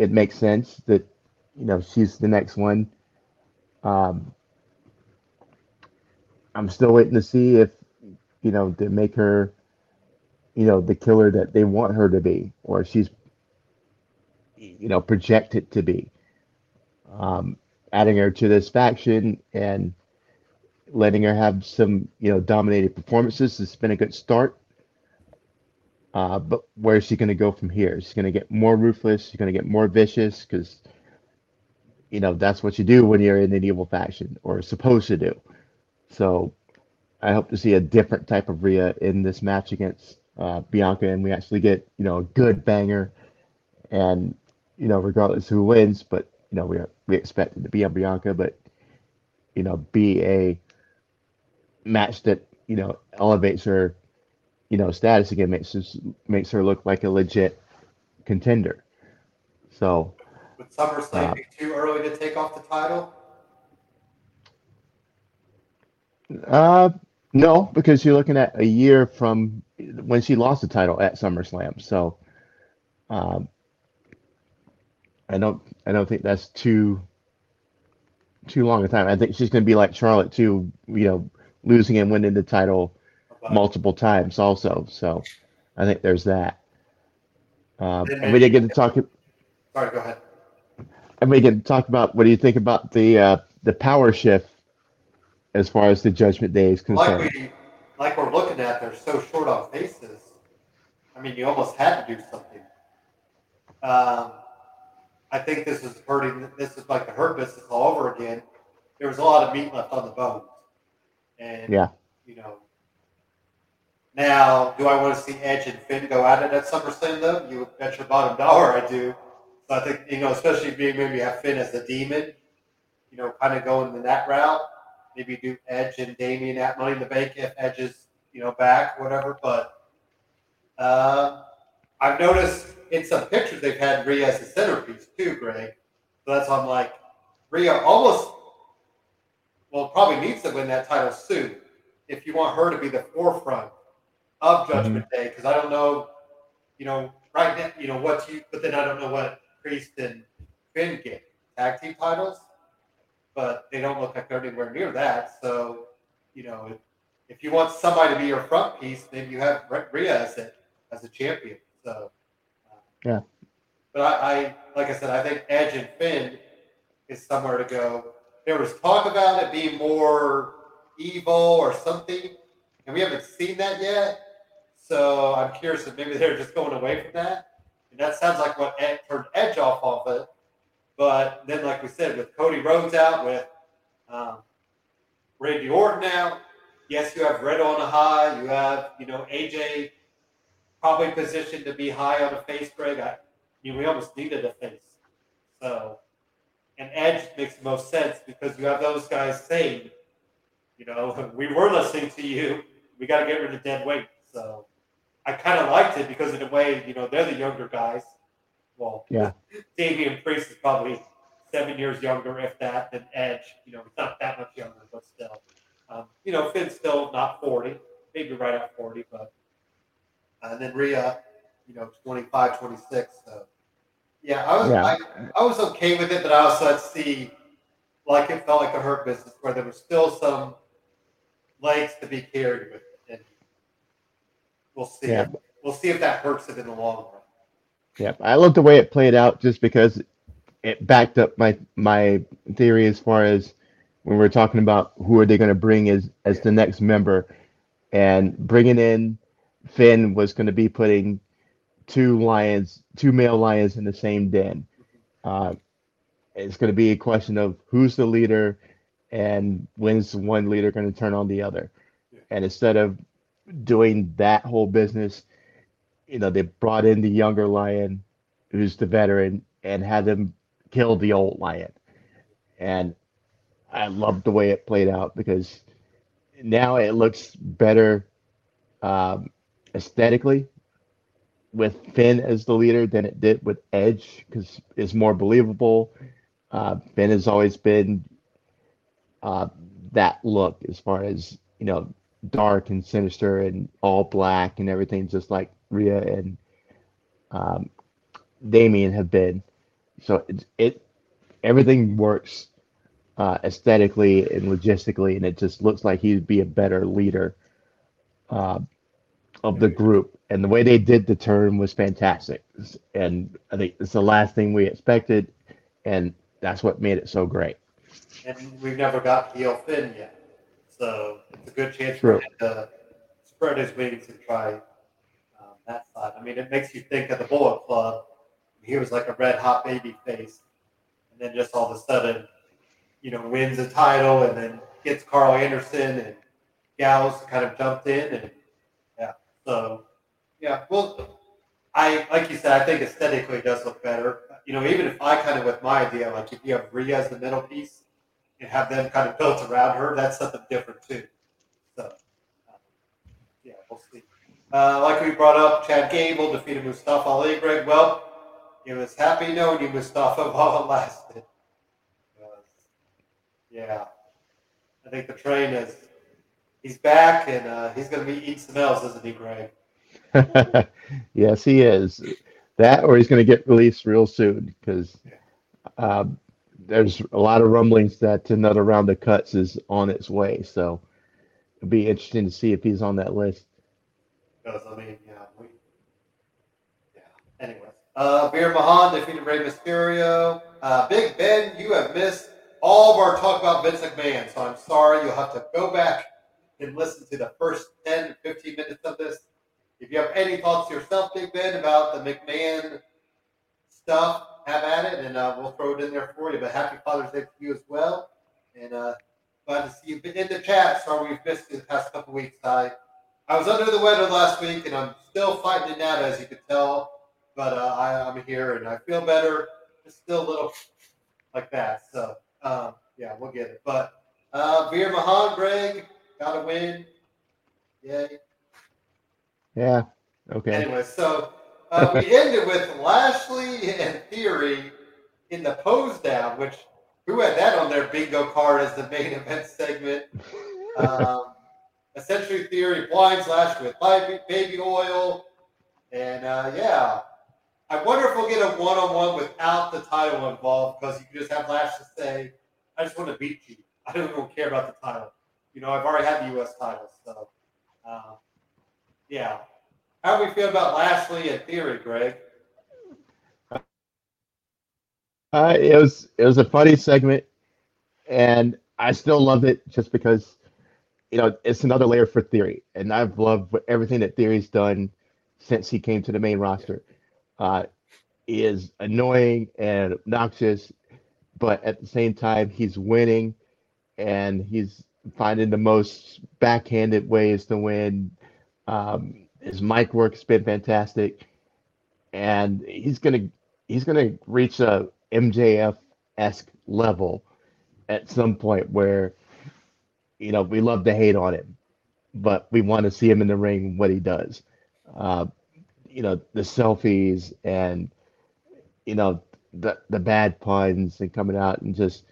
it makes sense that you know she's the next one. Um, I'm still waiting to see if you know they make her, you know, the killer that they want her to be, or she's, you know, projected to be. Um, adding her to this faction and letting her have some, you know, dominated performances has been a good start. Uh, but where is she going to go from here? She's going to get more ruthless. She's going to get more vicious because, you know, that's what you do when you're in an evil faction or supposed to do. So I hope to see a different type of Rhea in this match against uh, Bianca, and we actually get you know a good banger, and you know regardless who wins, but you know we are, we expect it to be on Bianca, but you know be a match that you know elevates her you know status again, makes makes her look like a legit contender. So Would SummerSlam Uh, be too early to take off the title? Uh, no, because you're looking at a year from when she lost the title at SummerSlam. So, um, I don't, I don't think that's too, too long a time. I think she's going to be like Charlotte too, you know, losing and winning the title multiple times also. So, I think there's that. Um, and we didn't get to talk. Sorry, go ahead. And we can talk about what do you think about the uh, the power shift as far as the Judgment Day is concerned. Like we, like we're looking at, they're so short on faces. I mean, you almost had to do something. Um, I think this is hurting. This is like the hurt business all over again. There was a lot of meat left on the bone, And Yeah. you know, now do I want to see Edge and Finn go at it at SummerSlam though? You would bet your bottom dollar I do. So I think you know, especially being maybe have Finn as the demon, you know, kind of going in that route. Maybe do Edge and Damian at Money in the Bank if Edge is you know back, whatever. But uh, I've noticed in some pictures they've had Rhea as the centerpiece too, Greg. So that's why I'm like, Rhea almost, well, probably needs to win that title soon if you want her to be the forefront of Judgment Day. Because I don't know, you know, right now, you know what you, but then I don't know what Priest and Finn get tag team titles, but they don't look like they're anywhere near that. So, you know, if, if you want somebody to be your front piece, maybe you have Rhea as it as a champion. So, uh, Yeah. But I, I, like I said, I think Edge and Finn is somewhere to go. There was talk about it being more evil or something, and we haven't seen that yet. So I'm curious if maybe they're just going away from that. And that sounds like what Ed, turned Edge off of it. But then, like we said, with Cody Rhodes out, with um, Randy Orton out, yes, you have Red on a high. You have, you know, AJ probably positioned to be high on a face, Greg. I, mean, we almost needed a face. So, and Edge makes the most sense because you have those guys saying, you know, we were listening to you. We got to get rid of dead weight. So, I kind of liked it because in a way, you know, they're the younger guys. Well, Yeah. Damian Priest is probably seven years younger, if that, than Edge. You know, he's not that much younger, but still. Um, you know, Finn's still not 40, maybe right at 40, but. Uh, and then Rhea, you know, 25, 26. So, yeah, I was, Yeah. I, I was okay with it, but I also had to see, like, it felt like a hurt business where there was still some legs to be carried with it. And we'll see. Yeah. We'll see if that hurts it in the long run. Yeah, I love the way it played out just because it backed up my my theory as far as when we are talking about who are they going to bring as as the next member, and bringing in Finn was going to be putting two lions, two male lions in the same den. Uh, it's going to be a question of who's the leader and when's one leader going to turn on the other. And instead of doing that whole business, you know, they brought in the younger lion, who's the veteran, and had him kill the old lion. And I loved the way it played out because now it looks better um, aesthetically with Finn as the leader than it did with Edge because it's more believable. Uh, Finn has always been uh, that look as far as you know, dark and sinister and all black and everything, just like Rhea and um, Damian have been. So it, it everything works uh, aesthetically and logistically, and it just looks like he'd be a better leader uh, of the group. And the way they did the turn was fantastic. And I think it's the last thing we expected, and that's what made it so great. And we've never got heel Finn yet. So it's a good chance for him to spread his wings and try um, that side. I mean, it makes you think of the Bullet Club. He was like a red hot baby face. And then just all of a sudden, you know, wins a title and then gets Karl Anderson and Gallows kind of jumped in. And yeah, so yeah, well, I, like you said, I think aesthetically it does look better. You know, even if I kind of, with my idea, like if you have Rhea as the middle piece, and have them kind of built around her, that's something different too. So, um, yeah, we'll see. Uh, like we brought up, Chad Gable defeated Mustafa Ali. Greg, well, he was happy knowing you, Mustafa, while it lasted. Uh, yeah, I think the train is, he's back and uh, he's going to be eating some else, isn't he, Greg? yes, he is. That, or he's going to get released real soon because um, there's a lot of rumblings that another round of cuts is on its way. So it'll be interesting to see if he's on that list. Because, I mean, yeah, we, yeah. Anyways, uh, Veer Mahaan defeated Rey Mysterio. Uh, Big Ben, you have missed all of our talk about Vince McMahon, so I'm sorry. You'll have to go back and listen to the first 10 to 15 minutes of this. If you have any thoughts yourself, Big Ben, about the McMahon stuff, have at it, and uh, we'll throw it in there for you. But happy Father's Day to you as well. And uh, glad to see you in the chat. Sorry we've missed you the past couple weeks. I I was under the weather last week, and I'm still fighting it out, as you could tell. But uh, I, I'm here, and I feel better. Just still a little like that. So um, yeah, we'll get it. But uh, Veer Mahaan, Greg, got a win. Yay. Yeah. Okay. Anyway, so uh, we ended with Lashley and Theory in the pose down, which who had that on their bingo card as the main event segment? Um, essentially, Theory blinds Lashley with baby, oil, and uh, yeah. I wonder if we'll get a one-on-one without the title involved because you can just have Lashley say, "I just want to beat you. I don't even care about the title. You know, I've already had the U.S. title, so." Uh, yeah. How do we feel about Lashley and Theory, Greg? Uh, it was it was a funny segment, and I still love it just because, you know, it's another layer for Theory, and I've loved everything that Theory's done since he came to the main roster. Uh, he is annoying and obnoxious, but at the same time, he's winning, and he's finding the most backhanded ways to win. Um, his mic work's been fantastic, and he's gonna he's gonna reach a MJF esque level at some point where you know we love to hate on him, but we want to see him in the ring what he does. Uh, you know the selfies and you know the the bad puns and coming out and just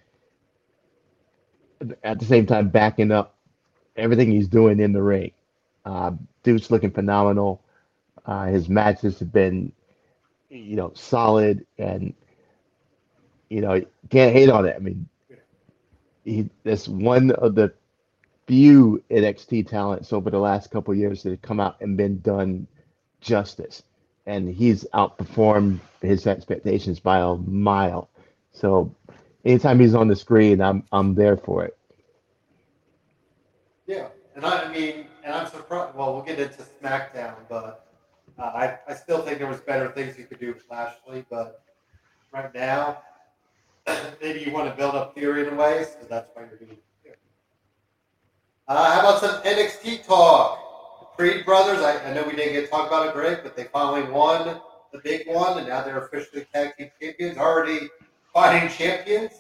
at the same time backing up everything he's doing in the ring. Uh, dude's looking phenomenal. Uh, his matches have been, you know, solid, and you know can't hate on it. I mean, he that's one of the few NXT talents over the last couple years that have come out and been done justice, and he's outperformed his expectations by a mile. So, anytime he's on the screen, I'm I'm there for it. Yeah, and I, I mean, and I'm surprised. Well, we'll get into SmackDown, but uh, I, I still think there was better things you could do with Lashley. But right now, maybe you want to build up Theory in a way, so that's why you're doing it. Uh, how about some NXT talk? The Creed brothers. I, I know we didn't get to talk about it, Greg, but they finally won the big one, and now they're officially tag team champions. Already fighting champions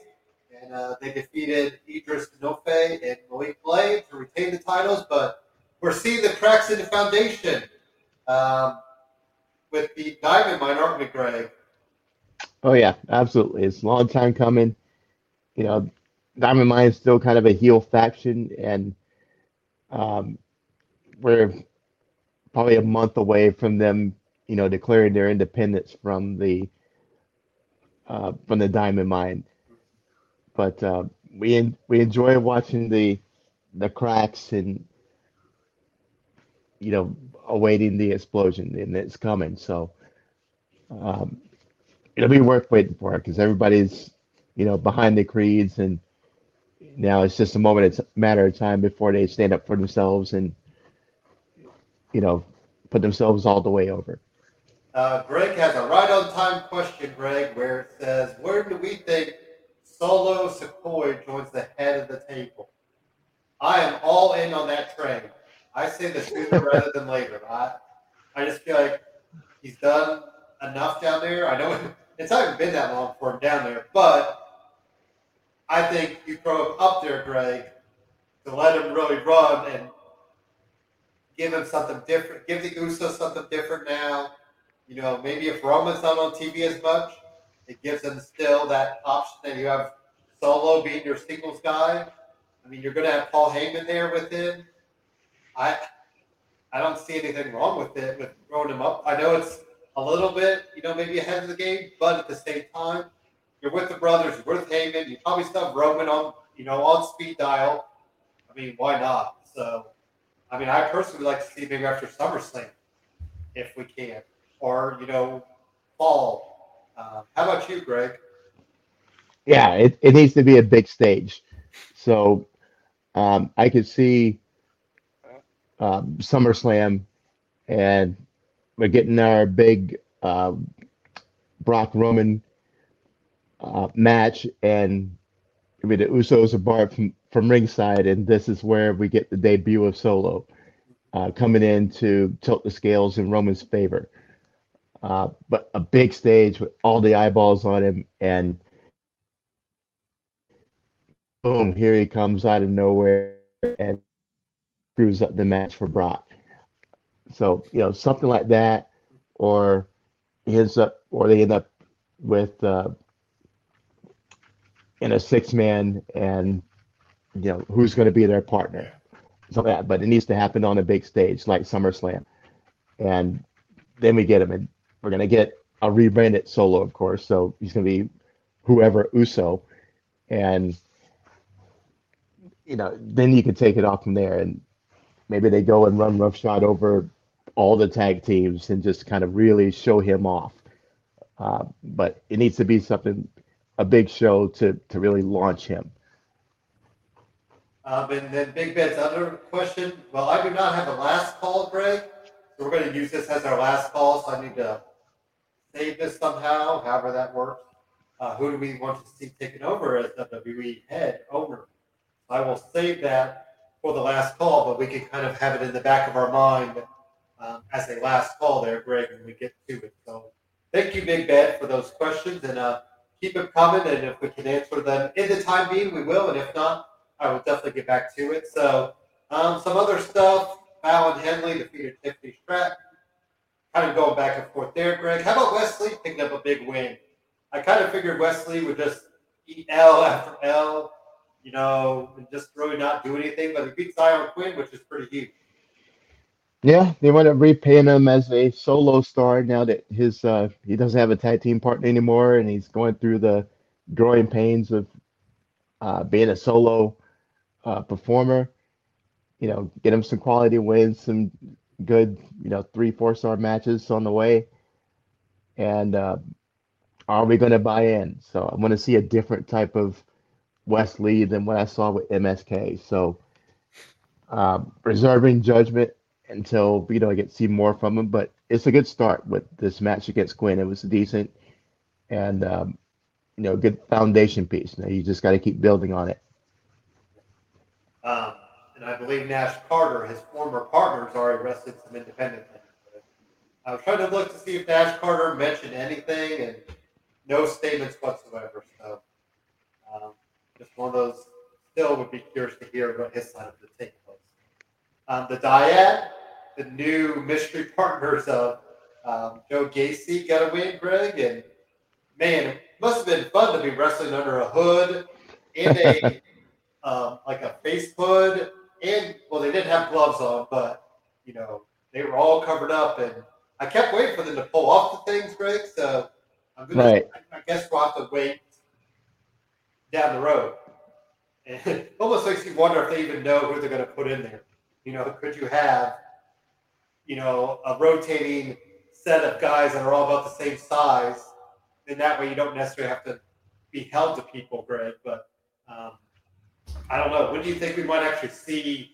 and uh, they defeated Idris Enofe and Malik Blade to retain the titles. But we're seeing the cracks in the foundation um, with the Diamond Mine, aren't we, Greg? Oh yeah, absolutely. It's a long time coming. You know, Diamond Mine is still kind of a heel faction, and um, we're probably a month away from them, you know, declaring their independence from the uh, from the Diamond Mine. But uh, we we enjoy watching the the cracks and you know awaiting the explosion, and it's coming. So um, it'll be worth waiting for because everybody's you know behind the creeds, and now it's just a moment. It's a matter of time before they stand up for themselves and you know put themselves all the way over. Uh, Greg has a right on time question, Greg, where it says, Where do we think Solo Sikoa joins the head of the table? I am all in on that train. I say the sooner rather than later. I, I just feel like he's done enough down there. I know it's not even been that long for him down there, but I think you throw him up there, Greg, to let him really run and give him something different. Give the Usos something different now. You know, maybe if Roman's not on TV as much, it gives them still that option that you have Solo being your singles guy. I mean, you're going to have Paul Heyman there with him. I I don't see anything wrong with it with throwing him up. I know it's a little bit, you know, maybe ahead of the game, but at the same time, you're with the brothers, you're with Heyman. You probably still have Roman on, you know, on speed dial. I mean, why not? So, I mean, I personally like to see maybe after SummerSlam, if we can, or you know, fall. Uh, how about you, Greg? Yeah, it, it needs to be a big stage. So um, I could see um, SummerSlam, and we're getting our big uh, Brock Roman uh, match, and I mean the Usos are barred from from ringside, and this is where we get the debut of Solo uh, coming in to tilt the scales in Roman's favor. Uh, but a big stage with all the eyeballs on him, and boom, here he comes out of nowhere and screws up the match for Brock. So you know something like that, or ends up, or they end up with uh, in a six man, and you know who's going to be their partner, like that. But it needs to happen on a big stage like SummerSlam, and then we get him, and we're going to get a rebranded Solo, of course. So he's going to be whoever Uso, and you know then you can take it off from there, and maybe they go and run roughshod over all the tag teams and just kind of really show him off. Uh, but it needs to be something, a big show to to really launch him. Um, and then Big Ben's other question. Well, I do not have a last call, Greg. So we're going to use this as our last call. So I need to save this somehow, however that works. Uh, who do we want to see taken over as WWE head owner? I will save that for the last call, but we can kind of have it in the back of our mind um, as a last call there, Greg, when we get to it. So thank you, Big Ben, for those questions, and uh, keep them coming. And if we can answer them in the time being, we will. And if not, I will definitely get back to it. So um, some other stuff. Fallon Henley defeated Tiffany Stratton. Kind of going back and forth there, Greg. How about Wes Lee picking up a big win? I kind of figured Wes Lee would just eat L after L, you know, and just really not do anything. But he beat Zion Quinn, which is pretty huge. Yeah, they want to repay him as a solo star now that his uh, he doesn't have a tag team partner anymore, and he's going through the growing pains of uh, being a solo uh, performer. You know, get him some quality wins, some good, you know, three four star matches on the way, and uh, are we going to buy in? So I want to see a different type of Wes Lee than what I saw with MSK. So um, reserving judgment until you know I get to see more from him. But it's a good start with this match against Quinn. It was decent and um, you know good foundation piece. Now you just got to keep building on it. Um, and I believe Nash Carter, his former partners, already arrested some independent. I was trying to look to see if Nash Carter mentioned anything, and no statements whatsoever. So um, just one of those. Still, would be curious to hear what his side of the take was. Um, the Dyad, the new mystery partners of um, Joe Gacy, got a win, Greg, and man, it must have been fun to be wrestling under a hood and a um, like a face hood, and well, they didn't have gloves on, but you know they were all covered up, and I kept waiting for them to pull off the things, Greg. So I'm gonna, Right. I, I guess we'll have to wait down the road. And almost makes you wonder if they even know who they're going to put in there. You know, could you have, you know, a rotating set of guys that are all about the same size? Then that way you don't necessarily have to be held to people, Greg. But um, I don't know. When do you think we might actually see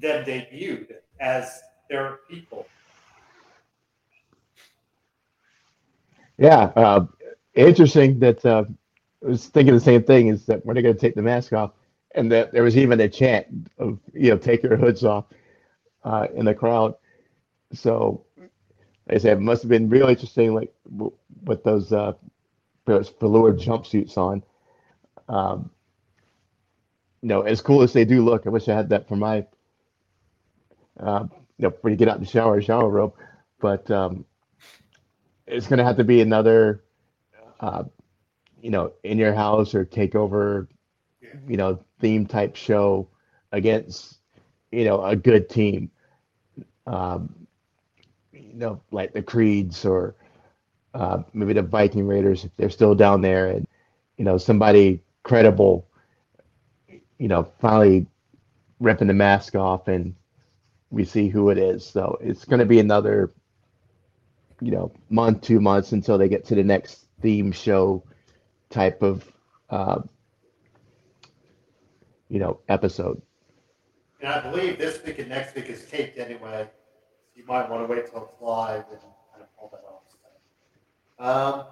them debuted as their people? Yeah, uh, interesting that uh, was thinking the same thing. Is that when they're they going to take the mask off? And that there was even a chant of you know take your hoods off uh, in the crowd. So like I said it must have been real interesting, like with those uh, velour jumpsuits on. Um, you know, as cool as they do look, I wish I had that for my, uh, you know, when you get out in the shower, shower robe. But um, it's going to have to be another, uh, you know, in your house or takeover, Yeah. you know, theme type show against, you know, a good team. Um, you know, like the Creeds or uh, maybe the Viking Raiders if they're still down there, and you know, somebody credible, you know, finally ripping the mask off and we see who it is. So it's going to be another you know month two months until they get to the next theme show type of uh, you know episode And I believe this week and next week is taped anyway. So you might want to wait till it's live and kind of pull that off. Um,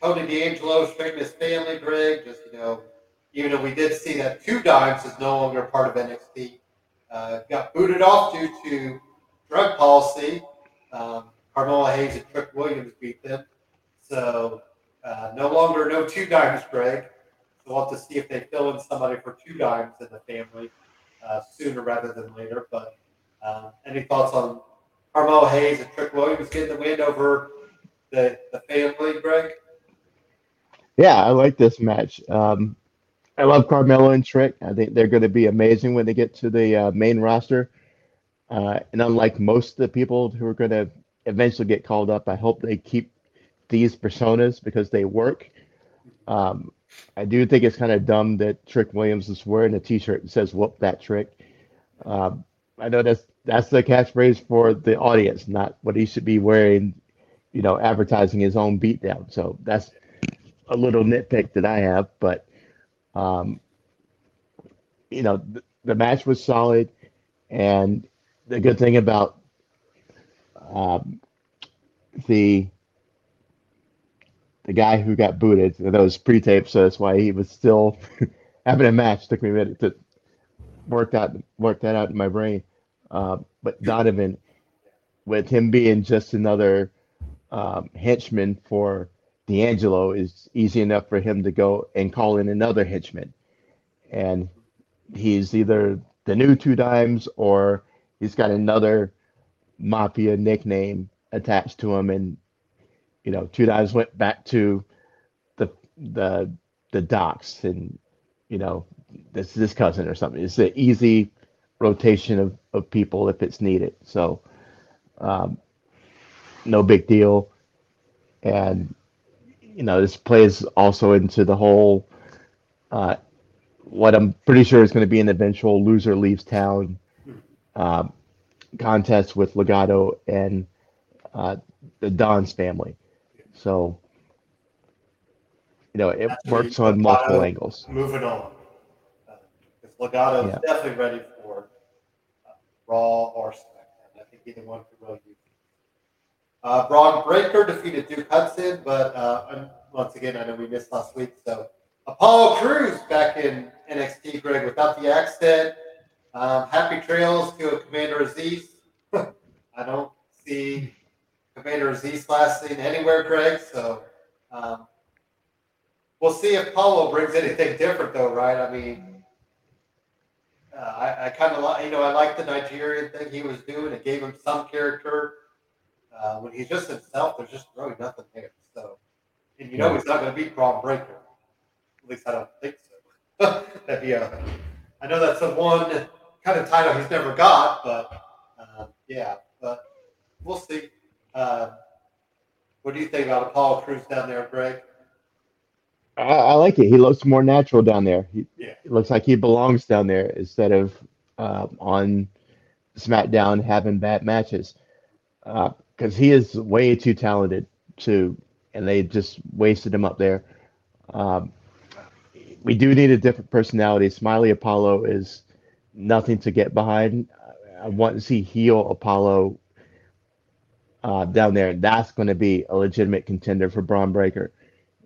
Tony D'Angelo straightened his family, Greg. Just, you know, even though we did see that Two Dimes is no longer part of NXT, uh, got booted off due to drug policy. Um, Carmelo Hayes and Trick Williams beat them. So uh, no longer no Two Dimes, Greg. So we'll have to see if they fill in somebody for Two Dimes in the family uh, sooner rather than later. But um, any thoughts on Carmelo Hayes and Trick Williams getting the win over the, the family, Greg? Yeah, I like this match. Um, I love Carmelo and Trick. I think they're going to be amazing when they get to the uh, main roster. Uh, and unlike most of the people who are going to eventually get called up, I hope they keep these personas because they work. Um, I do think it's kind of dumb that Trick Williams is wearing a T-shirt that says "Whoop that trick." Um, I know that's that's the catchphrase for the audience, not what he should be wearing. You know, advertising his own beatdown. So that's a little nitpick that I have, but um, you know, the, the match was solid, and the good thing about um, the the guy who got booted, that was pre-taped, so that's why he was still having a match. Took me a minute to work that work that out in my brain. Uh, but Donovan, with him being just another um, henchman for D'Angelo, is easy enough for him to go and call in another henchman, and he's either the new two dimes or he's got another mafia nickname attached to him and you know two dimes went back to the the the docks and you know this this cousin or something. It's an easy rotation of, of people if it's needed. So um, no big deal. And you know this plays also into the whole uh, what i'm pretty sure is going to be an eventual loser leaves town um, contest with Legado and uh, the Don's family. So, you know, it works on multiple Legado. angles. Moving on. Because Legado is Yeah. definitely ready for uh, Raw or SmackDown. I think either one could really use it. Uh, Bron Breakker defeated Duke Hudson, but uh, once again, I know we missed last week. So Apollo Crews back in NXT, Greg, without the accent. Um, happy trails to Commander Azeez. I don't see Commander Azeez last seen anywhere, Craig. So um, we'll see if Paulo brings anything different, though, right? I mean, uh, I, I kind of like, you know, I like the Nigerian thing he was doing. It gave him some character. Uh, when he's just himself, there's just really nothing there. So, and you know, he's not going to be Bron Breakker. At least I don't think so. That'd be a, I know that's the one kind of title he's never got, but uh, yeah, but we'll see. Uh, what do you think about Apollo Crews down there, Greg? I, I like it. He looks more natural down there. He, Yeah. it looks like he belongs down there instead of uh, on SmackDown having bad matches. Because he is way too talented to, and they just wasted him up there. Um, we do need a different personality. Smiley Apollo is nothing to get behind. I want to see heel Apollo uh, down there, and that's going to be a legitimate contender for Bron Breakker.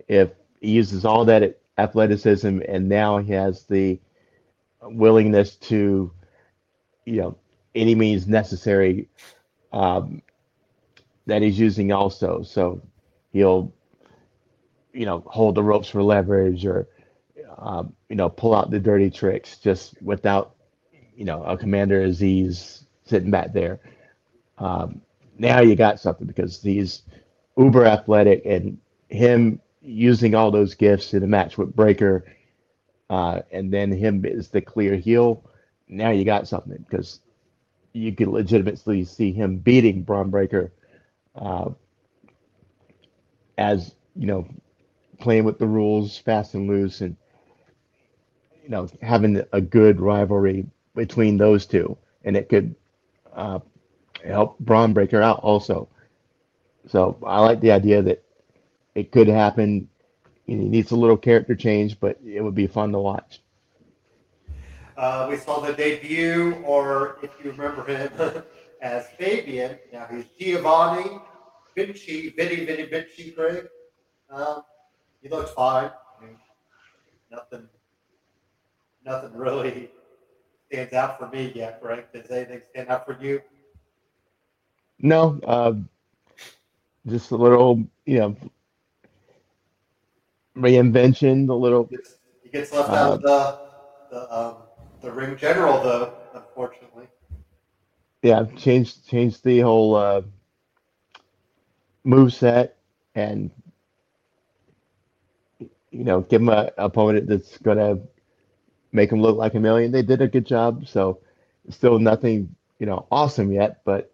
If he uses all that athleticism and now he has the willingness to, you know, any means necessary um, that he's using also. So he'll, you know, hold the ropes for leverage or, um, you know, pull out the dirty tricks just without, you know, a Commander Azeez sitting back there. Um, now you got something because he's uber athletic and him using all those gifts in a match with Breakker, uh, and then him is the clear heel. Now you got something because you could legitimately see him beating Bron Breakker uh, as you know playing with the rules fast and loose and you know having a good rivalry between those two and it could uh, help Bron Breakker out also. So I like the idea that it could happen. He needs a little character change, but it would be fun to watch. Uh, we saw the debut, or if you remember him as Fabian. Now he's Giovanni Vinci, Vinny, Vinny, Vinci, Greg. Um, he looks fine. I mean, nothing nothing really stands out for me yet, Greg. Does anything stand out for you? No, uh, just a little, you know, reinvention, a little. He gets, he gets left out of the the, um, the ring general, though, unfortunately. Yeah, changed changed the whole uh, move set and you know give him a opponent that's gonna make him look like a million. They did a good job, so still nothing you know awesome yet, but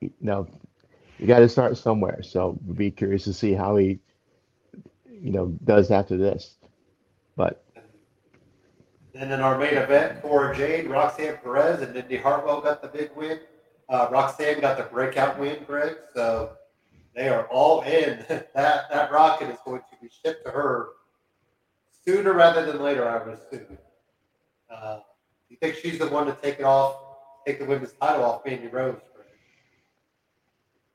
you know you got to start somewhere. So be curious to see how he you know does after this. But Then in our main event, Cora Jade, Roxanne Perez, and Indy Hartwell got the big win. Uh, Roxanne got the breakout win, Greg. So they are all in. that that rocket is going to be shipped to her sooner rather than later, I would assume. Uh, you think she's the one to take it off, take the women's title off Mandy Rose?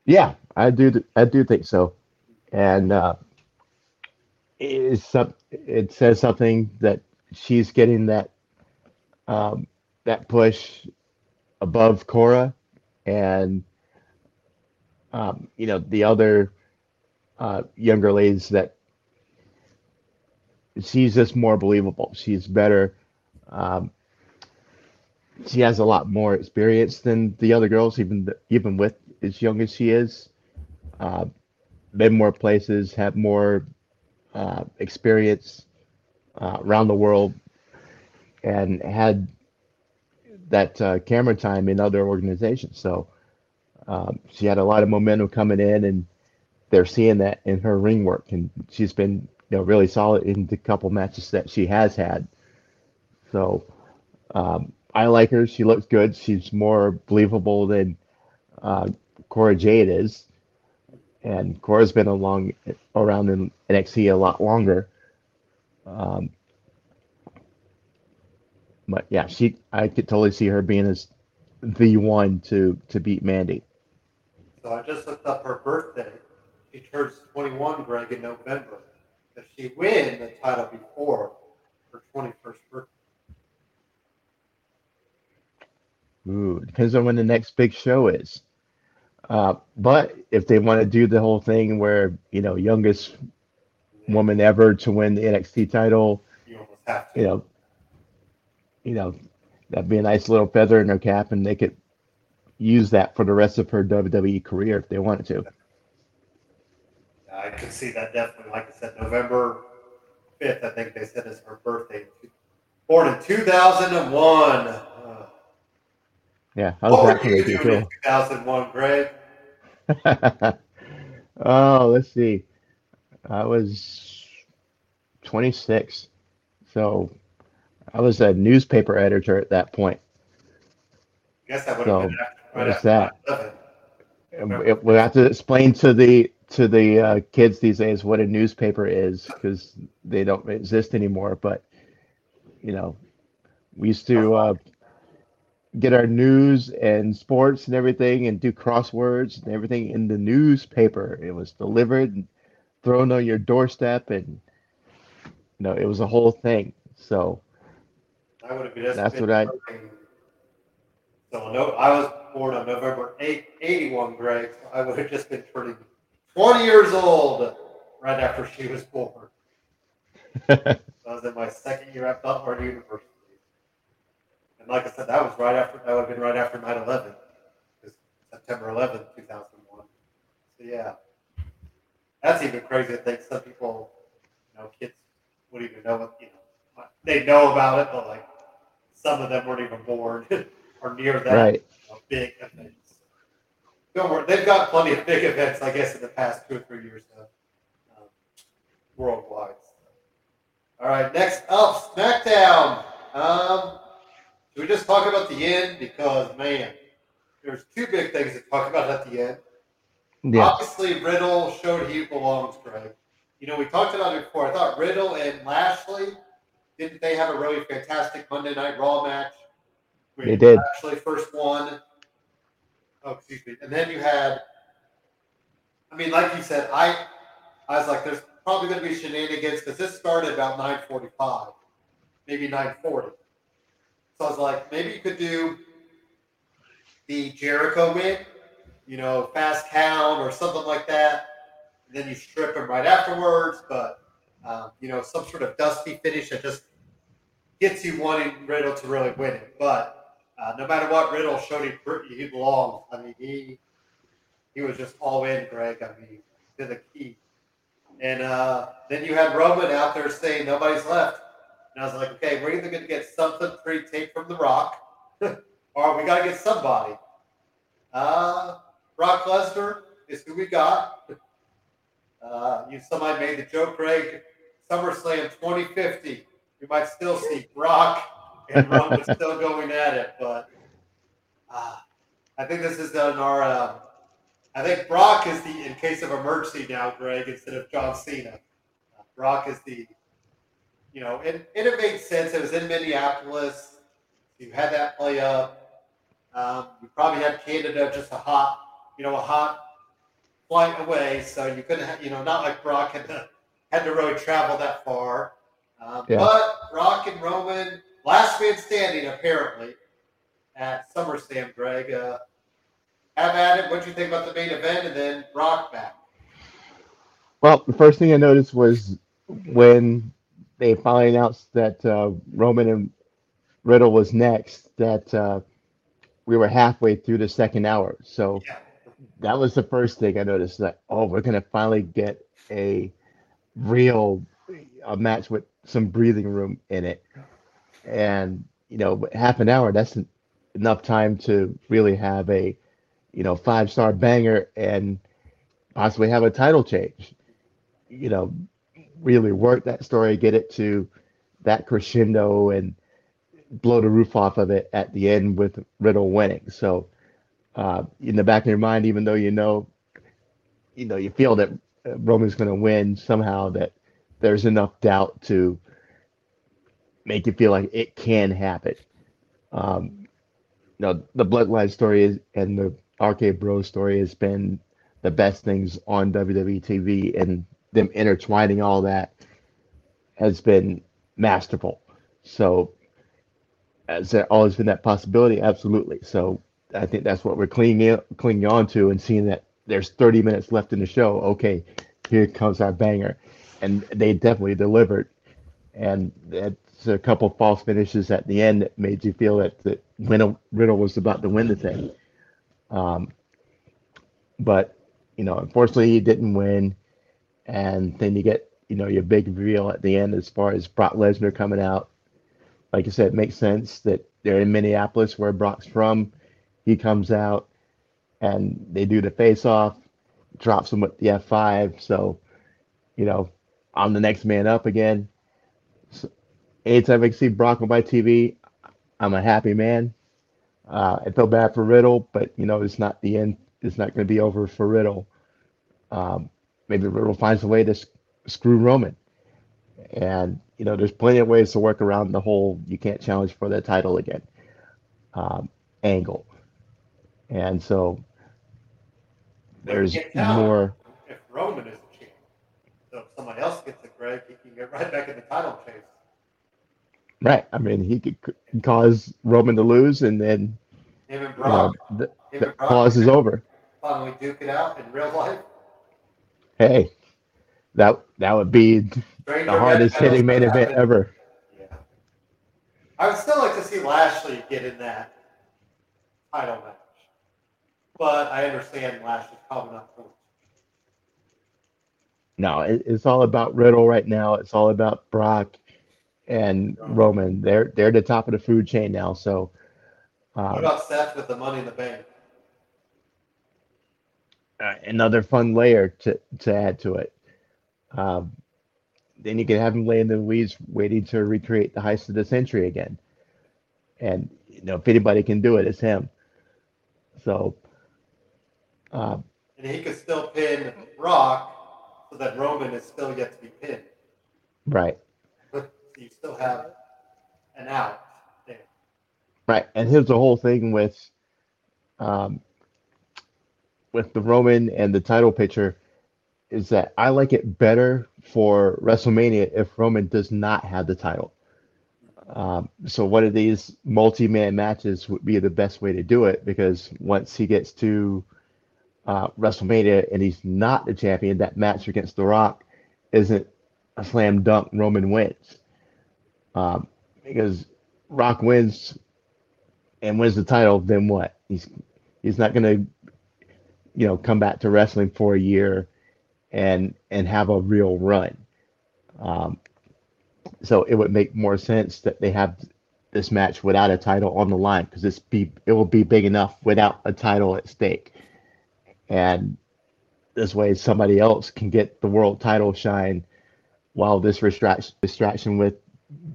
Yeah, I do I do think so, and uh, it's some, it says something that she's getting that um, that push above Cora and um, you know the other uh, younger ladies that she's just more believable. She's better. Um, she has a lot more experience than the other girls, even even with as young as she is. Uh, been more places, have more uh, experience uh, around the world, and had that uh, camera time in other organizations. So um, she had a lot of momentum coming in, and they're seeing that in her ring work, and she's been you know really solid in the couple matches that she has had. So um, I like her. She looks good. She's more believable than uh, Cora Jade is, and Cora's been along around in NXT a lot longer. Um, but yeah, she I could totally see her being as the one to to beat Mandy. So I just looked up her birthday. She turns 21, Greg, in November. If she win the title before her 21st birthday, Ooh, depends on when the next big show is. Uh, but if they want to do the whole thing where you know youngest woman ever to win the NXT title, you almost have to. you know, you know, that'd be a nice little feather in her cap, and they could use that for the rest of her WWE career if they wanted to. I can see that definitely. Like I said, November 5th, I think they said is her birthday. Born in 2001. Uh, Yeah, what how's were that going you to make you in 2001, Greg? oh, let's see. I was 26, so I was a newspaper editor at that point. I guess that would have So, been after, right after that? 9/11. It- we have to explain to the to the uh, kids these days what a newspaper is because they don't exist anymore. But you know, we used to uh, get our news and sports and everything and do crosswords and everything in the newspaper. It was delivered and thrown on your doorstep, and you know, it was a whole thing. So I would have been That's been what I- So no, I was born on November 8, 81, Greg. So I would have just been turning 20 years old right after she was born. I was in my second year at Butler University. And like I said, that was right after, that would have been right after 9 11. September 11th, 2001. So yeah. That's even crazy to think some people, you know, kids would even know what, you know, they know about it, but like some of them weren't even born or near that right, you know, big events. Don't worry, they've got plenty of big events, I guess, in the past two or three years now, um, worldwide. All right, next up, SmackDown. Um, should we just talk about the end? Because, man, there's two big things to talk about at the end. yeah, Obviously, Riddle showed he belongs, Greg. You know, we talked about it before. I thought Riddle and Lashley, didn't they have a really fantastic Monday Night Raw match? They did. Lashley first won. Oh, excuse me. And then you had, I mean, like you said, I, I was like, there's probably going to be shenanigans because this started about 9:45, maybe 9:40. So I was like, maybe you could do the Jericho win, you know, fast count or something like that. And then you strip him right afterwards, but um, you know, some sort of dusty finish that just gets you wanting Riddle to really win it. But uh, no matter what, Riddle showed he, he belonged. I mean, he he was just all in, Greg. I mean, to the key. And uh, then you had Roman out there saying nobody's left. And I was like, okay, we're either going to get something pre-taped from The Rock, or we got to get somebody. Uh, Brock Lesnar is who we got. Uh, you somebody made the joke, Greg. SummerSlam 2050. We might still see Brock and Roman still going at it, but uh, I think this is on our. Um, I think Brock is the in case of emergency now, Greg, instead of John Cena. Uh, Brock is the, you know, and, and it made sense. It was in Minneapolis. You had that play up. Um, you probably had Canada just a hot, you know, a hot flight away, so you couldn't, have, you know, not like Brock had to had to really travel that far. Um, yeah. But Brock and Roman, last man standing apparently at SummerSlam. Greg, uh, have at it. What do you think about the main event, and then Brock back? Well, the first thing I noticed was when they finally announced that uh, Roman and Riddle was next. That uh, we were halfway through the second hour. So yeah. that was the first thing I noticed that, oh, we're going to finally get a real a match with some breathing room in it. And, you know, half an hour, that's enough time to really have a, you know, five star banger and possibly have a title change. You know, really work that story, get it to that crescendo and blow the roof off of it at the end with Riddle winning. So uh, in the back of your mind, even though you know, you know, you feel that Roman's going to win somehow, that there's enough doubt to make you feel like it can happen. Um, you know, the Bloodline story is, and the RK Bro story has been the best things on WWE TV, and them intertwining all that has been masterful. So has there always been that possibility? Absolutely. So I think that's what we're clinging clinging on to and seeing that there's 30 minutes left in the show. Okay, here comes our banger, and they definitely delivered. And it's a couple false finishes at the end that made you feel that Riddle, Riddle was about to win the thing. Um, but you know, unfortunately, he didn't win. And then you get you know your big reveal at the end as far as Brock Lesnar coming out like I said, it makes sense that they're in Minneapolis where Brock's from. He comes out and they do the face off, drops him with the F5. So, you know, I'm the next man up again. So, anytime I see Brock on my TV, I'm a happy man. Uh, I feel bad for Riddle, but you know, it's not the end. It's not going to be over for Riddle. Um, maybe Riddle finds a way to screw Roman. And you know, there's plenty of ways to work around the whole you can't challenge for the title again um, angle. And so there's more. If Roman is the champ, so if someone else gets it, Greg, he can get right back in the title chase. Right. I mean, he could cause Roman to lose, and then him and Brock, know, the, the clause is over. Finally, duke it out in real life. Hey, that that would be the hardest hitting main event ever. Yeah. I would still like to see Lashley get in that title match, but I understand Lashley's probably not going. No, it, it's all about Riddle right now. It's all about Brock and Roman. They're they're the top of the food chain now. So. Um, what about Seth with the Money in the Bank? Uh, another fun layer to to add to it. Um, then you can have him lay in the weeds waiting to recreate the heist of the century again. And you know, if anybody can do it, it's him. So um, and he could still pin Rock so that Roman is still yet to be pinned. Right. But you still have an out there. Right. And here's the whole thing with um with the Roman and the title picture is that I like it better for WrestleMania if Roman does not have the title. Um, so one of these multi-man matches would be the best way to do it because once he gets to uh, WrestleMania and he's not the champion, that match against The Rock isn't a slam dunk. Roman wins um, because Rock wins and wins the title. Then what? He's he's not gonna you know come back to wrestling for a year and and have a real run. Um, so it would make more sense that they have this match without a title on the line because it's be it will be big enough without a title at stake, and this way somebody else can get the world title shine, while this distraction distraction with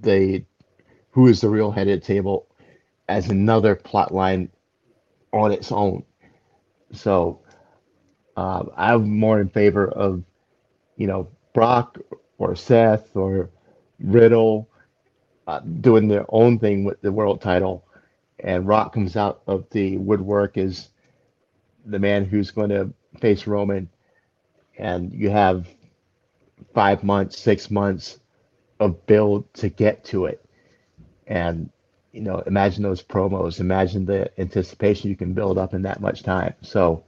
the who is the real head of the table as another plot line on its own. So uh, I'm more in favor of you know Brock or Seth or Riddle uh, doing their own thing with the world title, and Rock comes out of the woodwork as the man who's going to face Roman, and you have five months, six months of build to get to it, and you know, imagine those promos, imagine the anticipation you can build up in that much time. So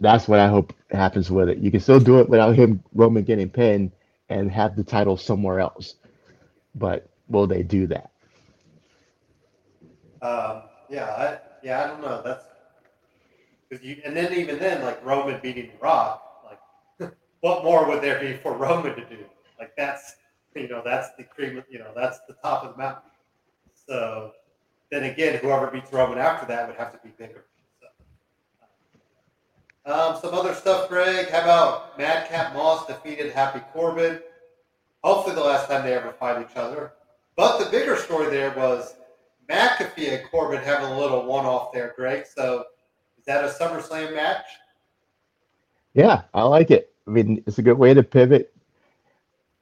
that's what I hope happens with it. You can still do it without him Roman getting pinned and have the title somewhere else. But will they do that? Um, yeah, I, yeah, I don't know. That's because you, and then even then, like Roman beating Rock, like what more would there be for Roman to do? Like that's you know that's the cream, you know that's the top of the mountain. So then again, whoever beats Roman after that would have to be bigger. Um, some other stuff, Greg. How about Madcap Moss defeated Happy Corbin? Hopefully, the last time they ever fight each other. But the bigger story there was McAfee and Corbin having a little one-off there, Greg. So is that a SummerSlam match? Yeah, I like it. I mean, it's a good way to pivot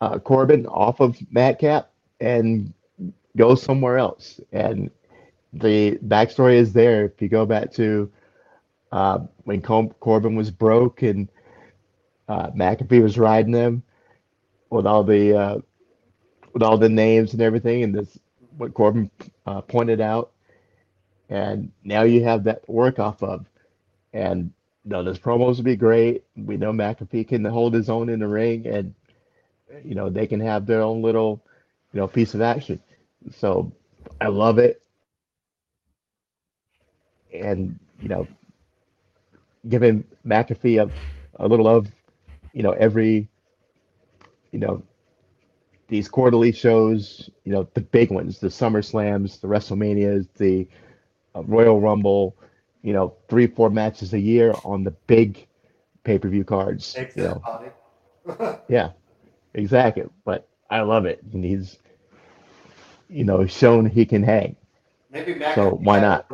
uh, Corbin off of Madcap and go somewhere else. And the backstory is there. If you go back to uh, when Corbin was broke and uh, McAfee was riding them with all the uh, with all the names and everything, and this what Corbin uh, pointed out. And now you have that work off of. And you know, this promos will be great. We know McAfee can hold his own in the ring, and you know they can have their own little, you know, piece of action. So I love it. And, you know, giving McAfee a, a little of, you know, every, you know, these quarterly shows, you know, the big ones, the Summer Slams, the WrestleManias, the uh, Royal Rumble, you know, three, four matches a year on the big pay per view cards. You know. yeah, exactly. But I love it. And he's, you know, shown he can hang. Maybe McAfee so why not?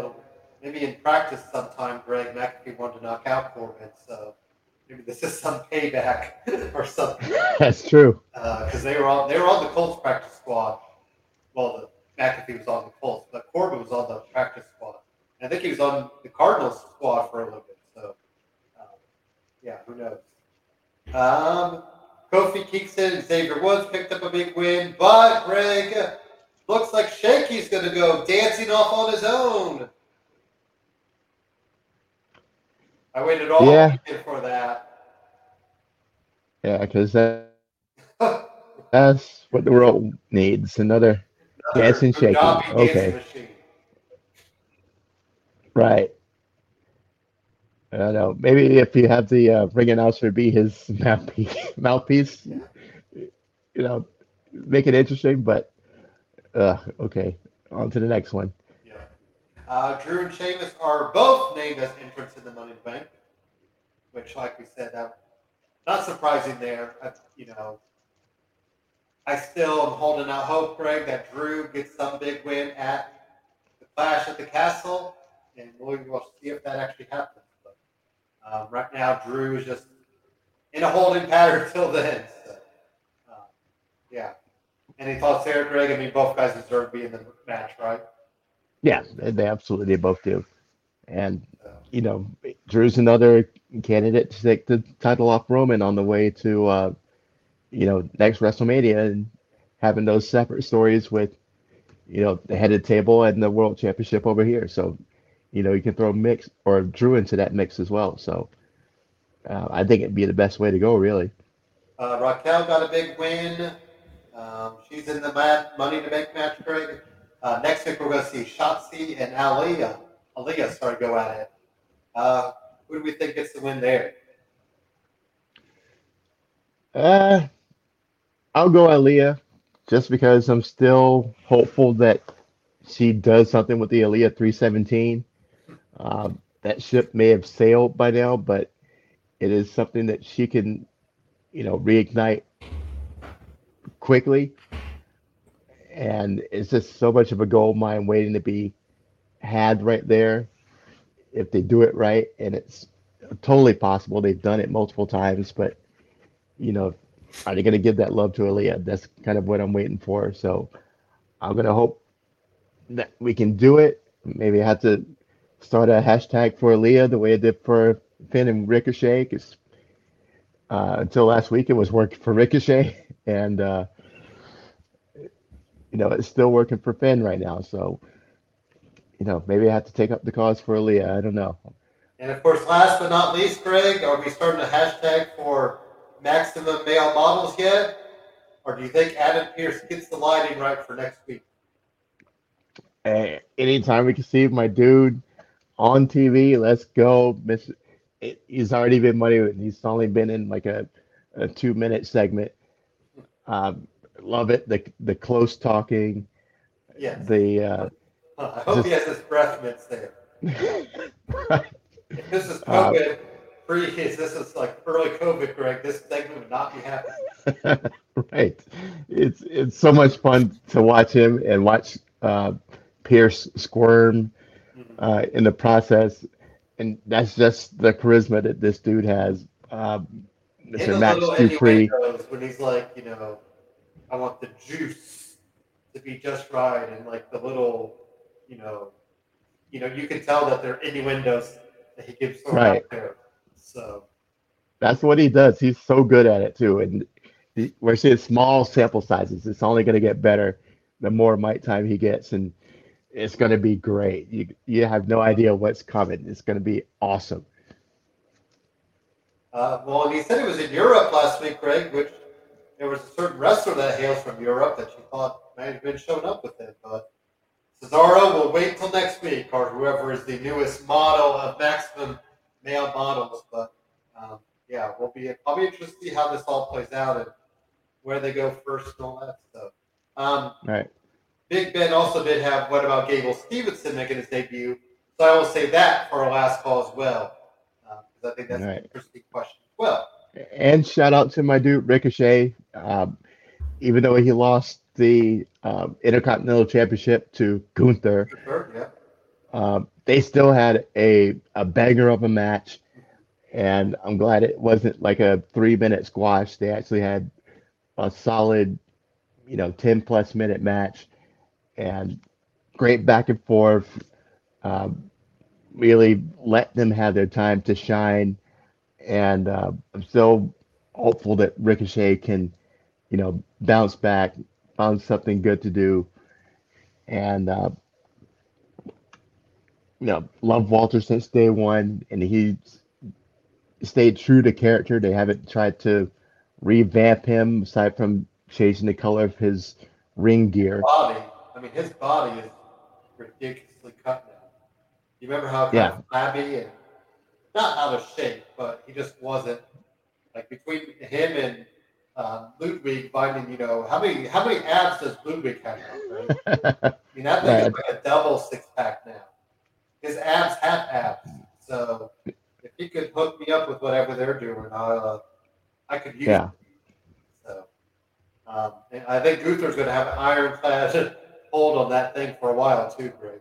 Maybe in practice sometime, Greg McAfee wanted to knock out Corbin, so maybe this is some payback or something. That's true. Because uh, they were on they were on the Colts practice squad. Well, the McAfee was on the Colts, but Corbin was on the practice squad. I think he was on the Cardinals squad for a little bit. So, um, yeah, who knows? Um, Kofi Kingston, and Xavier Woods picked up a big win, but Greg Looks like Shanky's going to go dancing off on his own. I waited all yeah. for that. Yeah, because that, that's what the world needs. Another, Another dancing Shanky. Okay. Dancing right. I don't know. Maybe if you have the uh, ring announcer be his mouthpiece, mouthpiece, you know, make it interesting. But uh, okay, on to the next one. Uh, Drew and Sheamus are both named as entrants in the Money Bank, which, like we said, not surprising there. I, you know, I still am holding out hope, Greg, that Drew gets some big win at the Clash at the Castle, and we'll, we'll see if that actually happens. But um, right now, Drew is just in a holding pattern till then. So, uh, yeah. Any thoughts there, Greg? I mean, both guys deserve to be in the match, right? Yeah, they absolutely they both do. And you know, Drew's another candidate to take the title off Roman on the way to uh, you know next WrestleMania and having those separate stories with you know, the head of the table and the world championship over here. So, you know, you can throw mix or Drew into that mix as well. So, uh, I think it'd be the best way to go, really. Uh, Raquel got a big win. Um, she's in the mat, money to make match, Greg. Uh, next week, we're going to see Shotzi and Aliyah. Aliyah start to go at it. Uh, who do we think gets the win there? Uh, I'll go Aliyah just because I'm still hopeful that she does something with the Aliyah 317. Um, that ship may have sailed by now, but it is something that she can, you know, reignite quickly. And it's just so much of a gold mine waiting to be had right there if they do it right. And it's totally possible. They've done it multiple times, but you know, are they going to give that love to Aliyah? That's kind of what I'm waiting for. So I'm going to hope that we can do it. Maybe I have to start a hashtag for Aliyah the way I did for Finn and Ricochet. Because uh, until last week, it was working for Ricochet, and uh, you know it's still working for Finn right now. So you know maybe I have to take up the cause for Aliyah. I don't know. And of course, last but not least, Greg, are we starting a hashtag for maximum male models yet? Or do you think Adam Pearce gets the lighting right for next week? Hey, anytime we can see my dude on TV, let's go. Miss, he's already been money. He's only been in like a, a two minute segment. Um, love it. The the close talking. Yes. The uh, I hope he has his breath mints there. right. If this is Uh, COVID pre, if this is like early COVID, Greg, this segment would not be happening. right. It's it's so much fun to watch him and watch uh, Pearce squirm Mhm. uh, in the process, and that's just the charisma that this dude has. Um, In Mr. Max Dupri. when he's like, you know, I want the juice to be just right, and like the little, you know, you know, you can tell that they're innuendos that he gives Right. out there. So That's what he does. He's so good at it too. And the- we're seeing small sample sizes. It's only going to get better the more mic time he gets, and it's going to be great. You you have no idea what's coming. It's going to be awesome. Uh, well, and he said it was in Europe last week, Greg, which there was a certain wrestler that hails from Europe that you thought might have been showing up with it. But Cesaro will wait till next week, or whoever is the newest model of maximum male models. But um, yeah, we'll be I'll be interested to see how this all plays out and where they go first and all that stuff. Um, Right. Big Ben also did have what about Gable Stevenson making his debut? So I will say that for our last call as well, because I think that's Right. an interesting question as well. And shout out to my dude Ricochet. Um, even though he lost the um, Intercontinental Championship to Gunther, yeah. um, they still had a, a banger of a match. And I'm glad it wasn't like a three minute squash. They actually had a solid, you know, 10 plus minute match and great back and forth. Um, really let them have their time to shine. And uh, I'm still hopeful that Ricochet can, you know, bounce back, find something good to do. And, uh, you know, love Walter since day one, and he stayed true to character. They haven't tried to revamp him aside from changing the color of his ring gear. Body. I mean, his body is ridiculously cut now. You remember how Yeah. flabby and not out of shape, but he just wasn't like between him and um, Ludwig finding, you know, how many how many abs does Ludwig have? Right? I mean, that thing is Right. like a double six pack now. His abs have abs. So if he could hook me up with whatever they're doing, I'll, uh, I could use Yeah. it. So um, and I think Gunther's going to have an ironclad hold on that thing for a while too, Greg.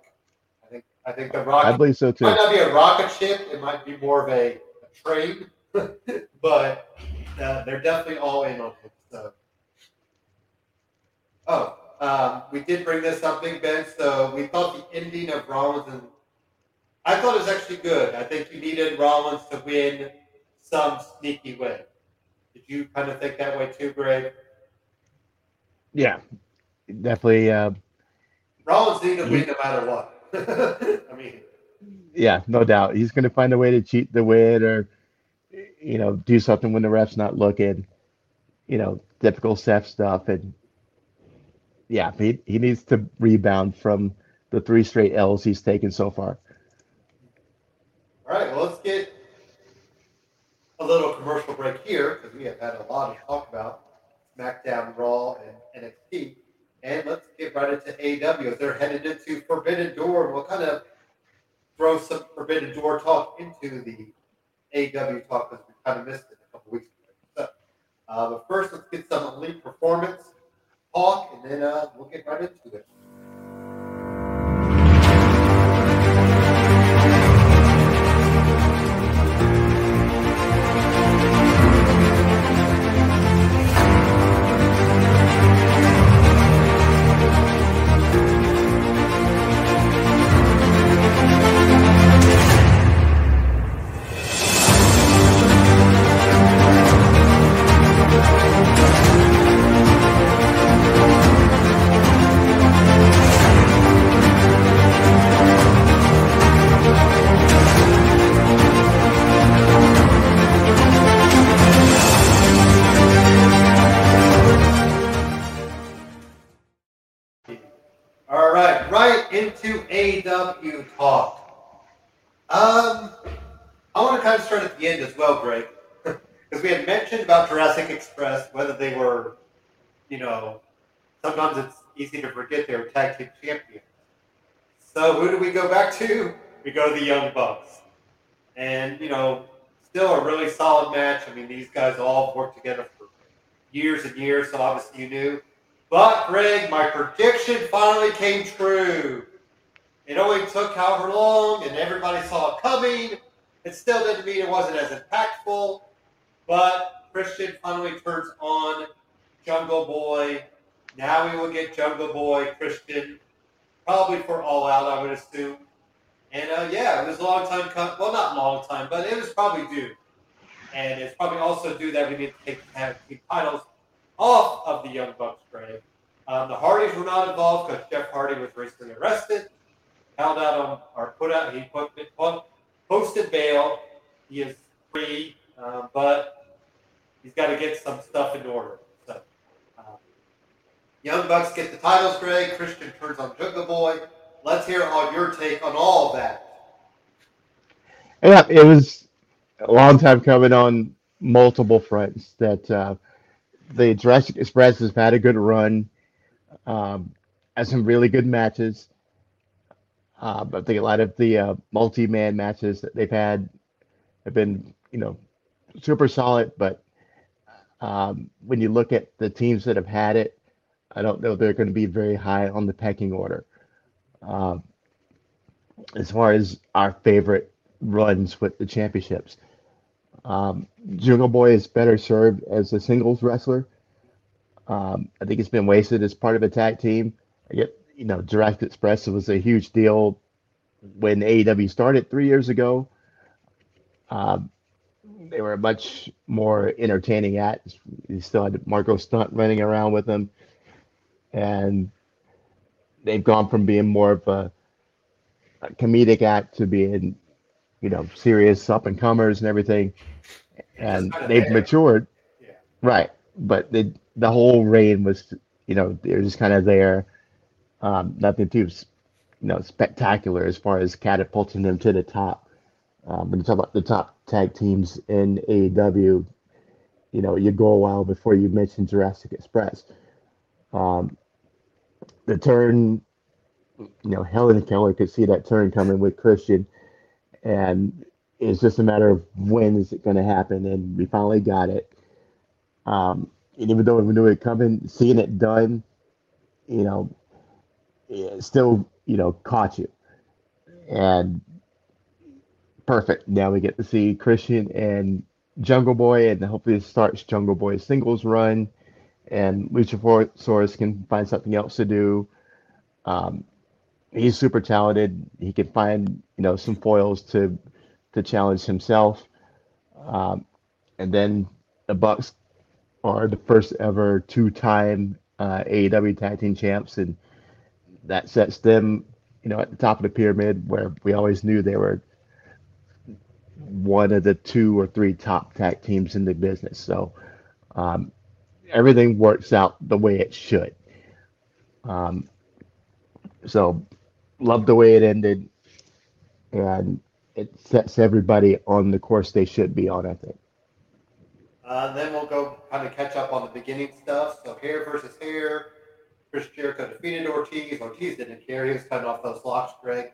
I think I think the rocket. I rocket believe so too. might not be a rocket ship. It might be more of a, a train, but uh, they're definitely all in on it. So. Oh, um, we did bring this up, Big Ben. So we thought the ending of Rollins and I thought it was actually good. I think you needed Rollins to win some sneaky win. Did you kind of think that way too, Greg? Yeah, definitely. Uh, Rollins need to win no matter what. I mean, Yeah, no doubt. He's going to find a way to cheat the win or, you know, do something when the ref's not looking. You know, typical Seth stuff. And yeah, he, he needs to rebound from the three straight L's he's taken so far. all right, well, let's get a little commercial break here because we have had a lot to talk about SmackDown, Raw, and NXT. And let's get right into as they're headed into Forbidden Door. We'll kind of throw some Forbidden Door talk into the AEW talk because we kind of missed it a couple weeks ago. So, uh, but first, let's get some elite performance talk, and then uh, we'll get right into it. AW talk. Um, I want to kind of start at the end as well, Greg, because we had mentioned about Jurassic Express, whether they were, you know, sometimes it's easy to forget they were tag team champions. So who do we go back to? We go to the Young Bucks, and you know, still a really solid match. I mean, these guys all worked together for years and years, so obviously you knew. But Greg, my prediction finally came true. It only took however long, and everybody saw it coming. It still didn't mean it wasn't as impactful. But Christian finally turns on Jungle Boy. Now we will get Jungle Boy Christian, probably for All Out, I would assume. And uh, yeah, it was a long time coming. Well, not long time, but it was probably due. And it's probably also due that we need to take the titles off of the Young Bucks, Greg. Um, the Hardys were not involved because Jeff Hardy was recently arrested, held out on, or put out, he put, put posted bail. He is free, um, but he's got to get some stuff in order. So, um, Young Bucks get the titles, Greg. Christian turns on Jungle Boy. Let's hear on your take on all of that. Yeah, it was a long time coming on multiple fronts that uh, the Jurassic Express has had a good run, um, has some really good matches. Uh, I think a lot of the uh, multi-man matches that they've had have been, you know, super solid. But um, when you look at the teams that have had it, I don't know they're going to be very high on the pecking order. Um, as far as our favorite runs with the championships. Um, Jungle Boy is better served as a singles wrestler. Um, I think it's been wasted as part of a tag team. I get, you know, Direct Express was a huge deal when AEW started three years ago. Um, they were a much more entertaining act. You still had Marko Stunt running around with them, and they've gone from being more of a, a comedic act to being, you know, serious up and comers and everything. And they've there. matured, Yeah. right? But the the whole reign was, you know, they're just kind of there. Um, nothing too, you know, spectacular as far as catapulting them to the top. Um, when you talk about the top tag teams in AEW, you know, you go a while before you mention Jurassic Express. Um, the turn, you know, Helen Keller could see that turn coming with Christian, and it's just a matter of when is it going to happen, and we finally got it. Um, and even though we knew it coming, seeing it done, you know, still, you know, caught you. And perfect. Now we get to see Christian and Jungle Boy, and hopefully it starts Jungle Boy's singles run, and Luchasaurus can find something else to do. Um, he's super talented. He can find, you know, some foils to to challenge himself. Um, and then the Bucks are the first ever two-time uh, AEW Tag Team Champs, and that sets them, you know, at the top of the pyramid where we always knew they were one of the two or three top tag teams in the business. So um, everything works out the way it should. Um, so love the way it ended, and it sets everybody on the course they should be on. I think. Uh, then we'll go kind of catch up on the beginning stuff. So hair versus hair. Chris Jericho defeated Ortiz. Ortiz didn't care. He was cutting off those locks, Greg.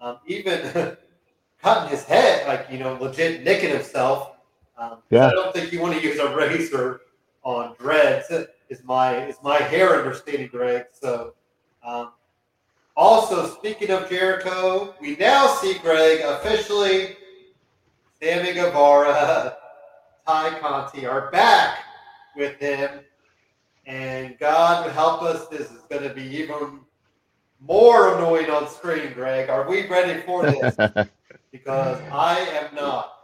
Um, even cutting his head, like, you know, legit nicking himself. Um, Yeah. I don't think you want to use a razor on dreads. Is my is my hair understanding, Greg? So, um, also speaking of Jericho, we now see Greg officially. Sammy Guevara, Tay Conti are back with him, and God would help us, this is going to be even more annoying on screen. Greg, are we ready for this? because I am not.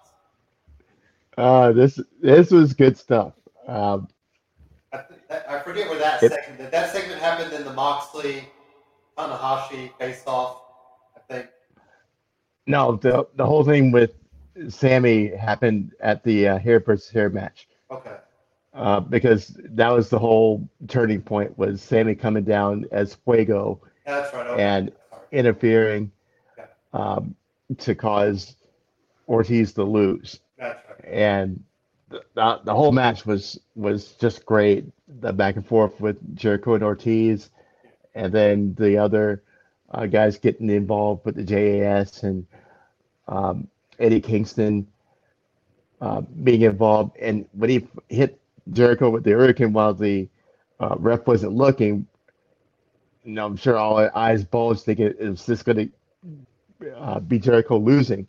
uh, this this was good stuff. Um, I, th- I forget where that It- segment. Did that segment happened in the Moxley Tanahashi face off? I think. no, the the whole thing with Sammy happened at the uh, hair versus hair match. Okay. Uh, because that was the whole turning point was Sammy coming down as Fuego right. Okay. and interfering Okay. um, to cause Ortiz to lose, right. and the, the, the whole match was was just great. The back and forth with Jericho and Ortiz, and then the other uh, guys getting involved with the JAS and um, Eddie Kingston uh, being involved. And when he hit Jericho with the Hurricane while the uh, ref wasn't looking, you know, I'm sure all eyes bulged thinking, is this going to uh, be Jericho losing?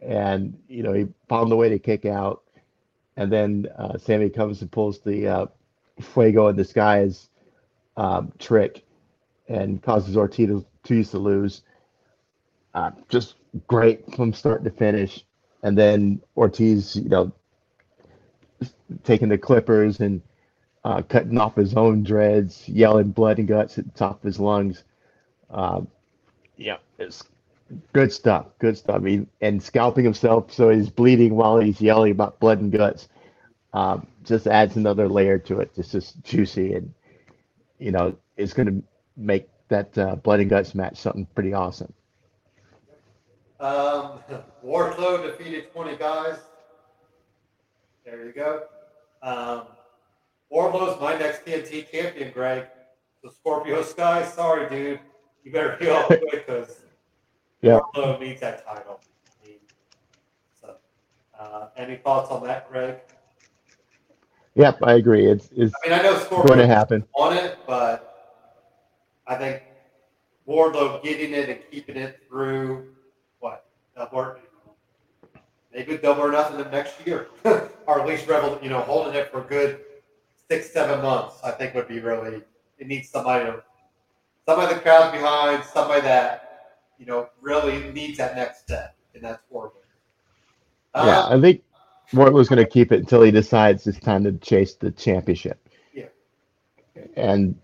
And, you know, he found the way to kick out. And then uh, Sammy comes and pulls the uh, Fuego in disguise um, trick and causes Ortiz Ortiz to lose. Uh, just great from start to finish. And then Ortiz, you know, taking the clippers and uh, cutting off his own dreads, yelling blood and guts at the top of his lungs. Um, yeah, it's good stuff. Good stuff. I mean, and scalping himself so he's bleeding while he's yelling about blood and guts. Um, just adds another layer to it. It's just juicy and you know it's going to make that uh, blood and guts match something pretty awesome. Um, Wardlow defeated 20 guys. There you go. Um, Wardlow's my next TNT champion, Greg. So Scorpio Sky, sorry, dude. You better be all quick because Yeah. Wardlow needs that title. So, uh, any thoughts on that, Greg? Yep, I agree. It's it's I mean, I know going to happen. on it, but I think Wardlow getting it and keeping it through what double or maybe double or nothing the next year, or at least revel, you know, holding it for a good six seven months. I think would be really. It needs somebody to somebody the crowd's behind, somebody that you know really needs that next step, and that's Wardlow. Yeah, Uh, I think Wardlow's going to keep it until he decides it's time to chase the championship. Yeah. And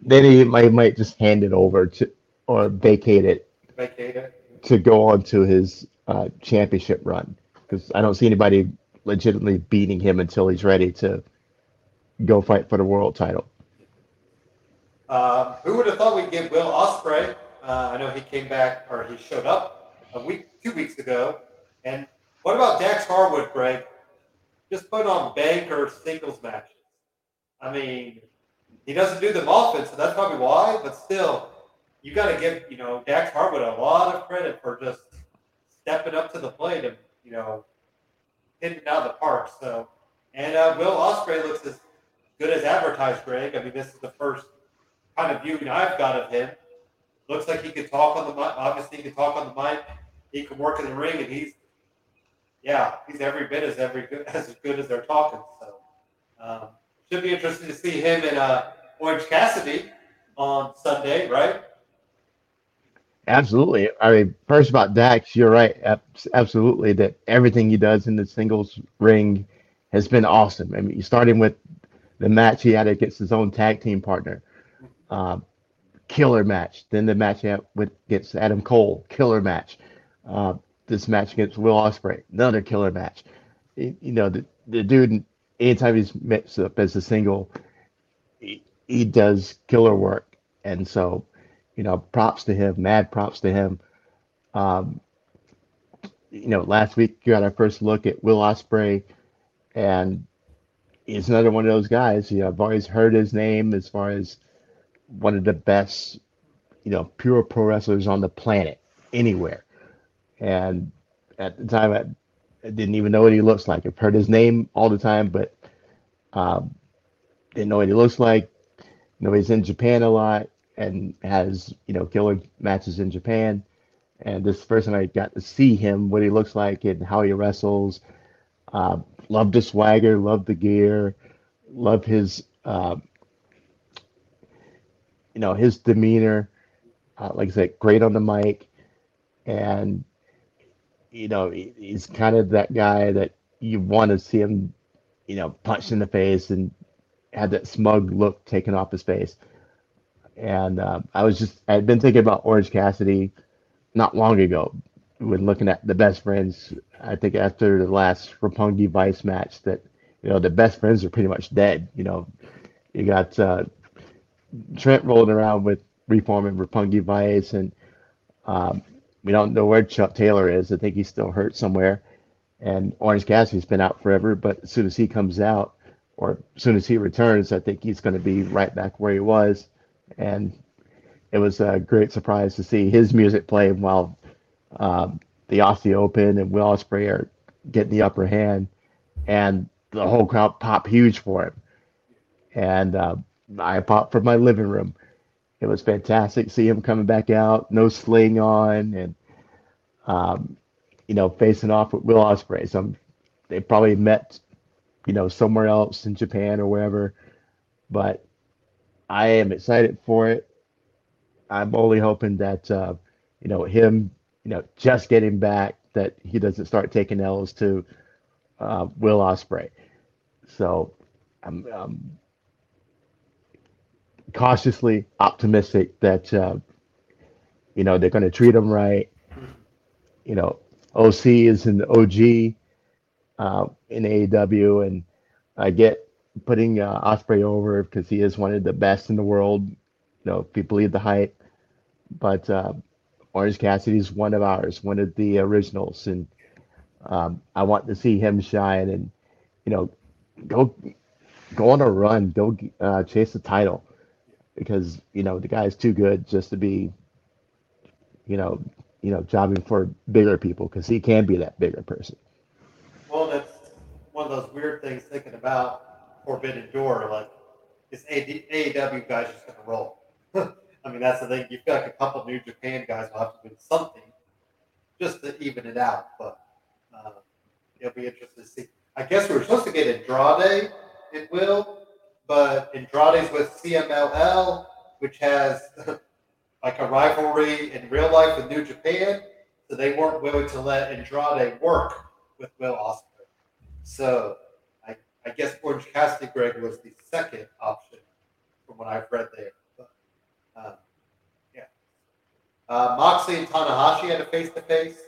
then he might, might just hand it over to or vacate it vacate it. to go on to his uh, championship run because I don't see anybody legitimately beating him until he's ready to go fight for the world title. Um, who would have thought we'd get Will Ospreay? Uh, I know he came back or he showed up a week, two weeks ago. And what about Dax Harwood, Greg? Just put on banker singles matches. I mean, he doesn't do them often, so that's probably why. But still, you got to give you know Dax Harwood a lot of credit for just stepping up to the plate and you know hitting it out of the park. So, and uh, Will Ospreay looks as good as advertised, Greg. I mean, this is the first kind of viewing I've got of him. Looks like he could talk on the mic. Obviously, he can talk on the mic. He can work in the ring, and he's yeah, he's every bit as every good as good as they're talking. So um, should be interesting to see him in uh, Orange Cassidy on Sunday, right? Absolutely. I mean, first about Dax, you're right. Absolutely, that everything he does in the singles ring has been awesome. I mean, starting with the match he had against his own tag team partner, um, killer match. Then the match he had with against Adam Cole, killer match. Uh, this match against Will Ospreay, another killer match. You know, the, the dude, anytime he's mixed up as a single, he, he does killer work. And so, you know, props to him, mad props to him. Um, you know, last week you got our first look at Will Ospreay, and he's another one of those guys. You know, I've always heard his name as far as one of the best, you know, pure pro wrestlers on the planet, anywhere. And at the time, I, I didn't even know what he looks like. I've heard his name all the time, but um, didn't know what he looks like. You know, he's in Japan a lot and has, you know, killer matches in Japan. And this time I got to see him, what he looks like and how he wrestles. Uh, love the swagger, love the gear, love his uh, you know his demeanor. Uh, like I said, great on the mic, and you know he, he's kind of that guy that you want to see him, you know, punched in the face and had that smug look taken off his face. And uh, I was just I had been thinking about Orange Cassidy not long ago when looking at the best friends. I think after the last Roppongi Vice match that you know the best friends are pretty much dead. You know, you got uh, Trent rolling around with reforming Roppongi Vice, and um, we don't know where Chuck Taylor is. I think he's still hurt somewhere. And Orange Cassidy's been out forever, but as soon as he comes out, or as soon as he returns, I think he's going to be right back where he was. And it was a great surprise to see his music play while um, the Aussie Open and Will Ospreay are getting the upper hand, and the whole crowd popped huge for him. And uh, I popped from my living room. It was fantastic. To see him coming back out, no sling on, and um, you know, facing off with Will Ospreay. So they probably met, you know, somewhere else in Japan or wherever. But I am excited for it. I'm only hoping that uh, you know him, you know, just getting back that he doesn't start taking L's to uh, Will Ospreay. So I'm, I'm cautiously optimistic that uh, you know they're going to treat him right. You know, OC is an OG uh, in AEW, and I get putting uh, Ospreay over because he is one of the best in the world. You know, if you believe the hype, but uh, Orange Cassidy is one of ours, one of the originals, and um, I want to see him shine and you know go go on a run, go uh, chase the title because you know the guy is too good just to be, you know, you know, jobbing for bigger people because he can be that bigger person. Well, that's one of those weird things thinking about Forbidden Door. Like, is AEW guys just to roll? I mean, that's the thing. You've got a couple New Japan guys will have to do something just to even it out. But uh, it'll be interesting to see. I guess we were supposed to get Andrade. It will but Andrade's with CMLL, which has like a rivalry in real life with New Japan. So they weren't willing to let Andrade work with Will Ospreay. So I, guess Orange Cassidy Greg was the second option from what I've read there. But, um, yeah. Uh, Moxley and Tanahashi had a face to face.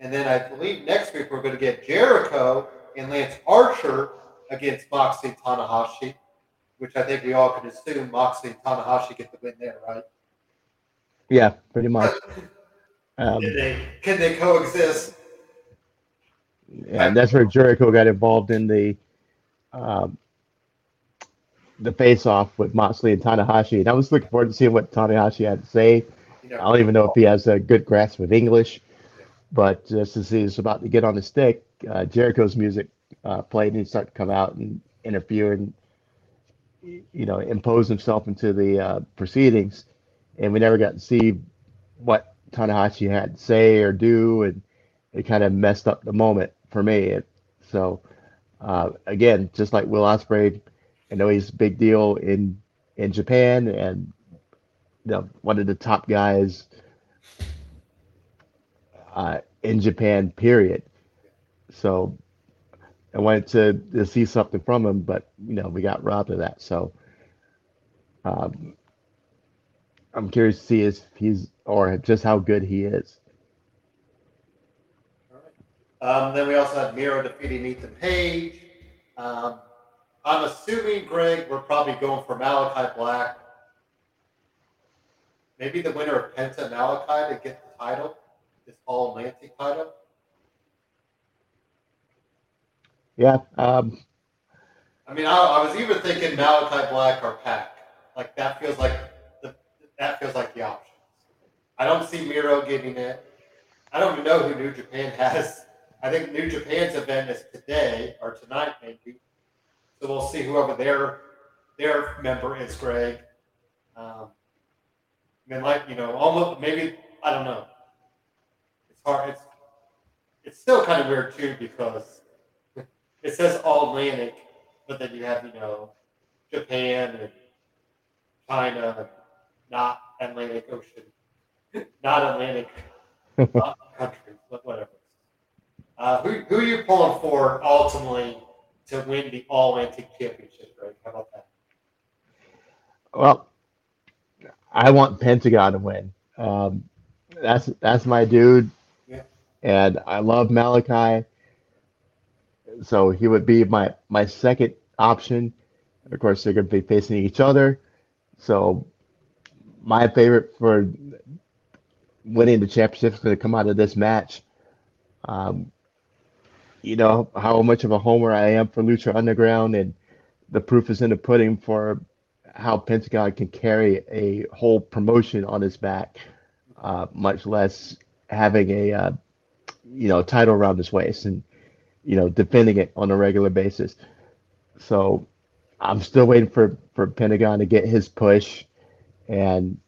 And then I believe next week we're going to get Jericho and Lance Archer against Moxley and Tanahashi which I think we all can assume Moxley and Tanahashi get the win there, right? Yeah, pretty much. Um, can, they, can they coexist? And that's where Jericho got involved in the um, the face off with Moxley and Tanahashi. And I was looking forward to seeing what Tanahashi had to say. I don't even know if he has a good grasp of English, but just as he's about to get on the stick, uh, Jericho's music uh, played and he started to come out and interfere and you know, impose himself into the uh, proceedings, and we never got to see what Tanahashi had to say or do, and it kind of messed up the moment for me. It, so uh, again, just like Will Ospreay, I know he's a big deal in in Japan and you know, one of the top guys uh, in Japan. Period. So I wanted to, to see something from him, but you know we got robbed of that. So um, I'm curious to see if he's or just how good he is. Um, then we also had Miro defeating Ethan Page. Um, I'm assuming, Greg, we're probably going for Malachi Black. Maybe the winner of Penta Malachi to get the title, this All Atlantic title. Yeah. Um, I mean, I, I was even thinking Malachi Black or Pac. Like that feels like the that feels like the options. I don't see Miro getting it. I don't even know who New Japan has. I think New Japan's event is today or tonight, maybe. So we'll see whoever their their member is, Greg. Um, I mean, like you know, almost maybe I don't know. It's hard. It's it's still kind of weird too because it says All Atlantic, but then you have you know Japan and China, not Atlantic Ocean, not Atlantic countries, but whatever. Uh, who who are you pulling for ultimately to win the All Atlantic Championship, Greg? How about that? well, I want Pentagon to win. Um, that's that's my dude, Yeah. and I love Malachi. So he would be my my second option. Of course, they're going to be facing each other. So my favorite for winning the championship is going to come out of this match. Um, you know how much of a homer I am for Lucha Underground, and the proof is in the pudding for how Pentagon can carry a whole promotion on his back, uh, much less having a uh, you know title around his waist and you know defending it on a regular basis. So I'm still waiting for for Pentagon to get his push and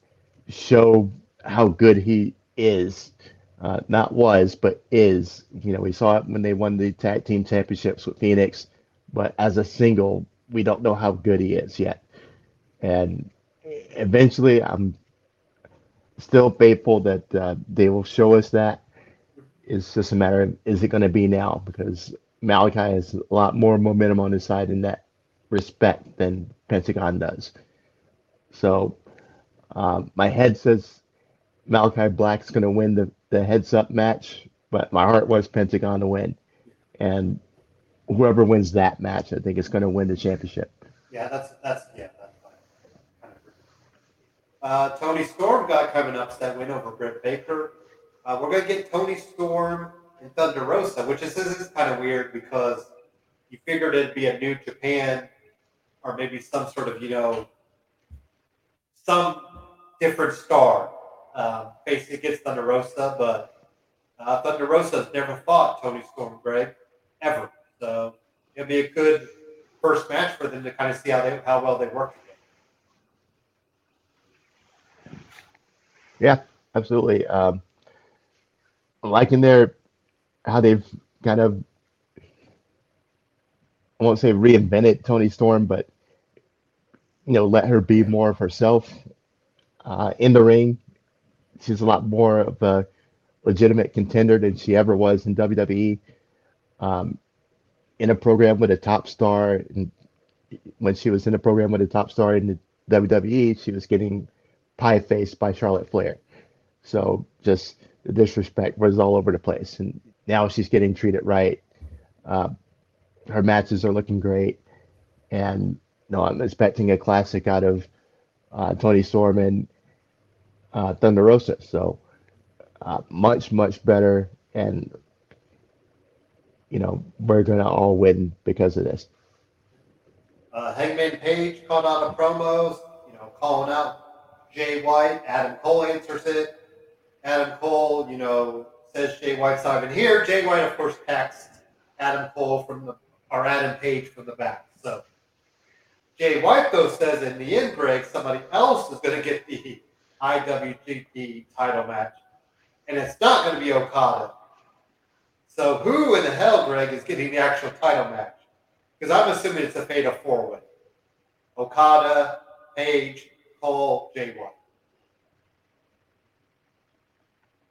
show how good he is. Uh, not was, but is. You know, we saw it when they won the tag team championships with Fénix, but as a single, we don't know how good he is yet. And eventually, I'm still faithful that uh, they will show us that. It's just a matter of is it going to be now? Because Malachi has a lot more momentum on his side in that respect than Pentagon does. So um, my head says Malachi Black's going to win the, the heads up match, but my heart was Pentagon to win. And whoever wins that match, I think is going to win the championship. Yeah, that's that's yeah, that's fine. Uh, Toni Storm got of an upset win over Britt Baker. Uh, we're gonna get Toni Storm and Thunder Rosa, which is this is kind of weird because you figured it'd be a New Japan or maybe some sort of you know some different star uh, facing against Thunder Rosa, but uh, Thunder Rosa's never fought Toni Storm, Greg, ever. So it'll be a good first match for them to kind of see how they how well they work together. Yeah, absolutely. Um, liking their how they've kind of I won't say reinvented Toni Storm, but you know, let her be more of herself uh, in the ring. She's a lot more of a legitimate contender than she ever was in WWE. Um, in a program with a top star, and when she was in a program with a top star in the WWE, she was getting pie faced by Charlotte Flair. So just the disrespect was all over the place, and now she's getting treated right. Uh, her matches are looking great, and no, I'm expecting a classic out of uh, Toni Storm and uh, Thunder Rosa. So uh, much, much better, and you know we're gonna all win because of this. Uh, Hangman Page called out a promos, you know, calling out Jay White. Adam Cole answers it. Adam Cole, you know, says Jay White's not even here. Jay White, of course, texts Adam Cole from the or Adam Page from the back. So Jay White though says in the end, break, somebody else is going to get the IWGP title match, and it's not going to be Okada. So who in the hell, Greg, is getting the actual title match? Because I'm assuming it's a fatal four way. Okada, Page, Cole, Jay.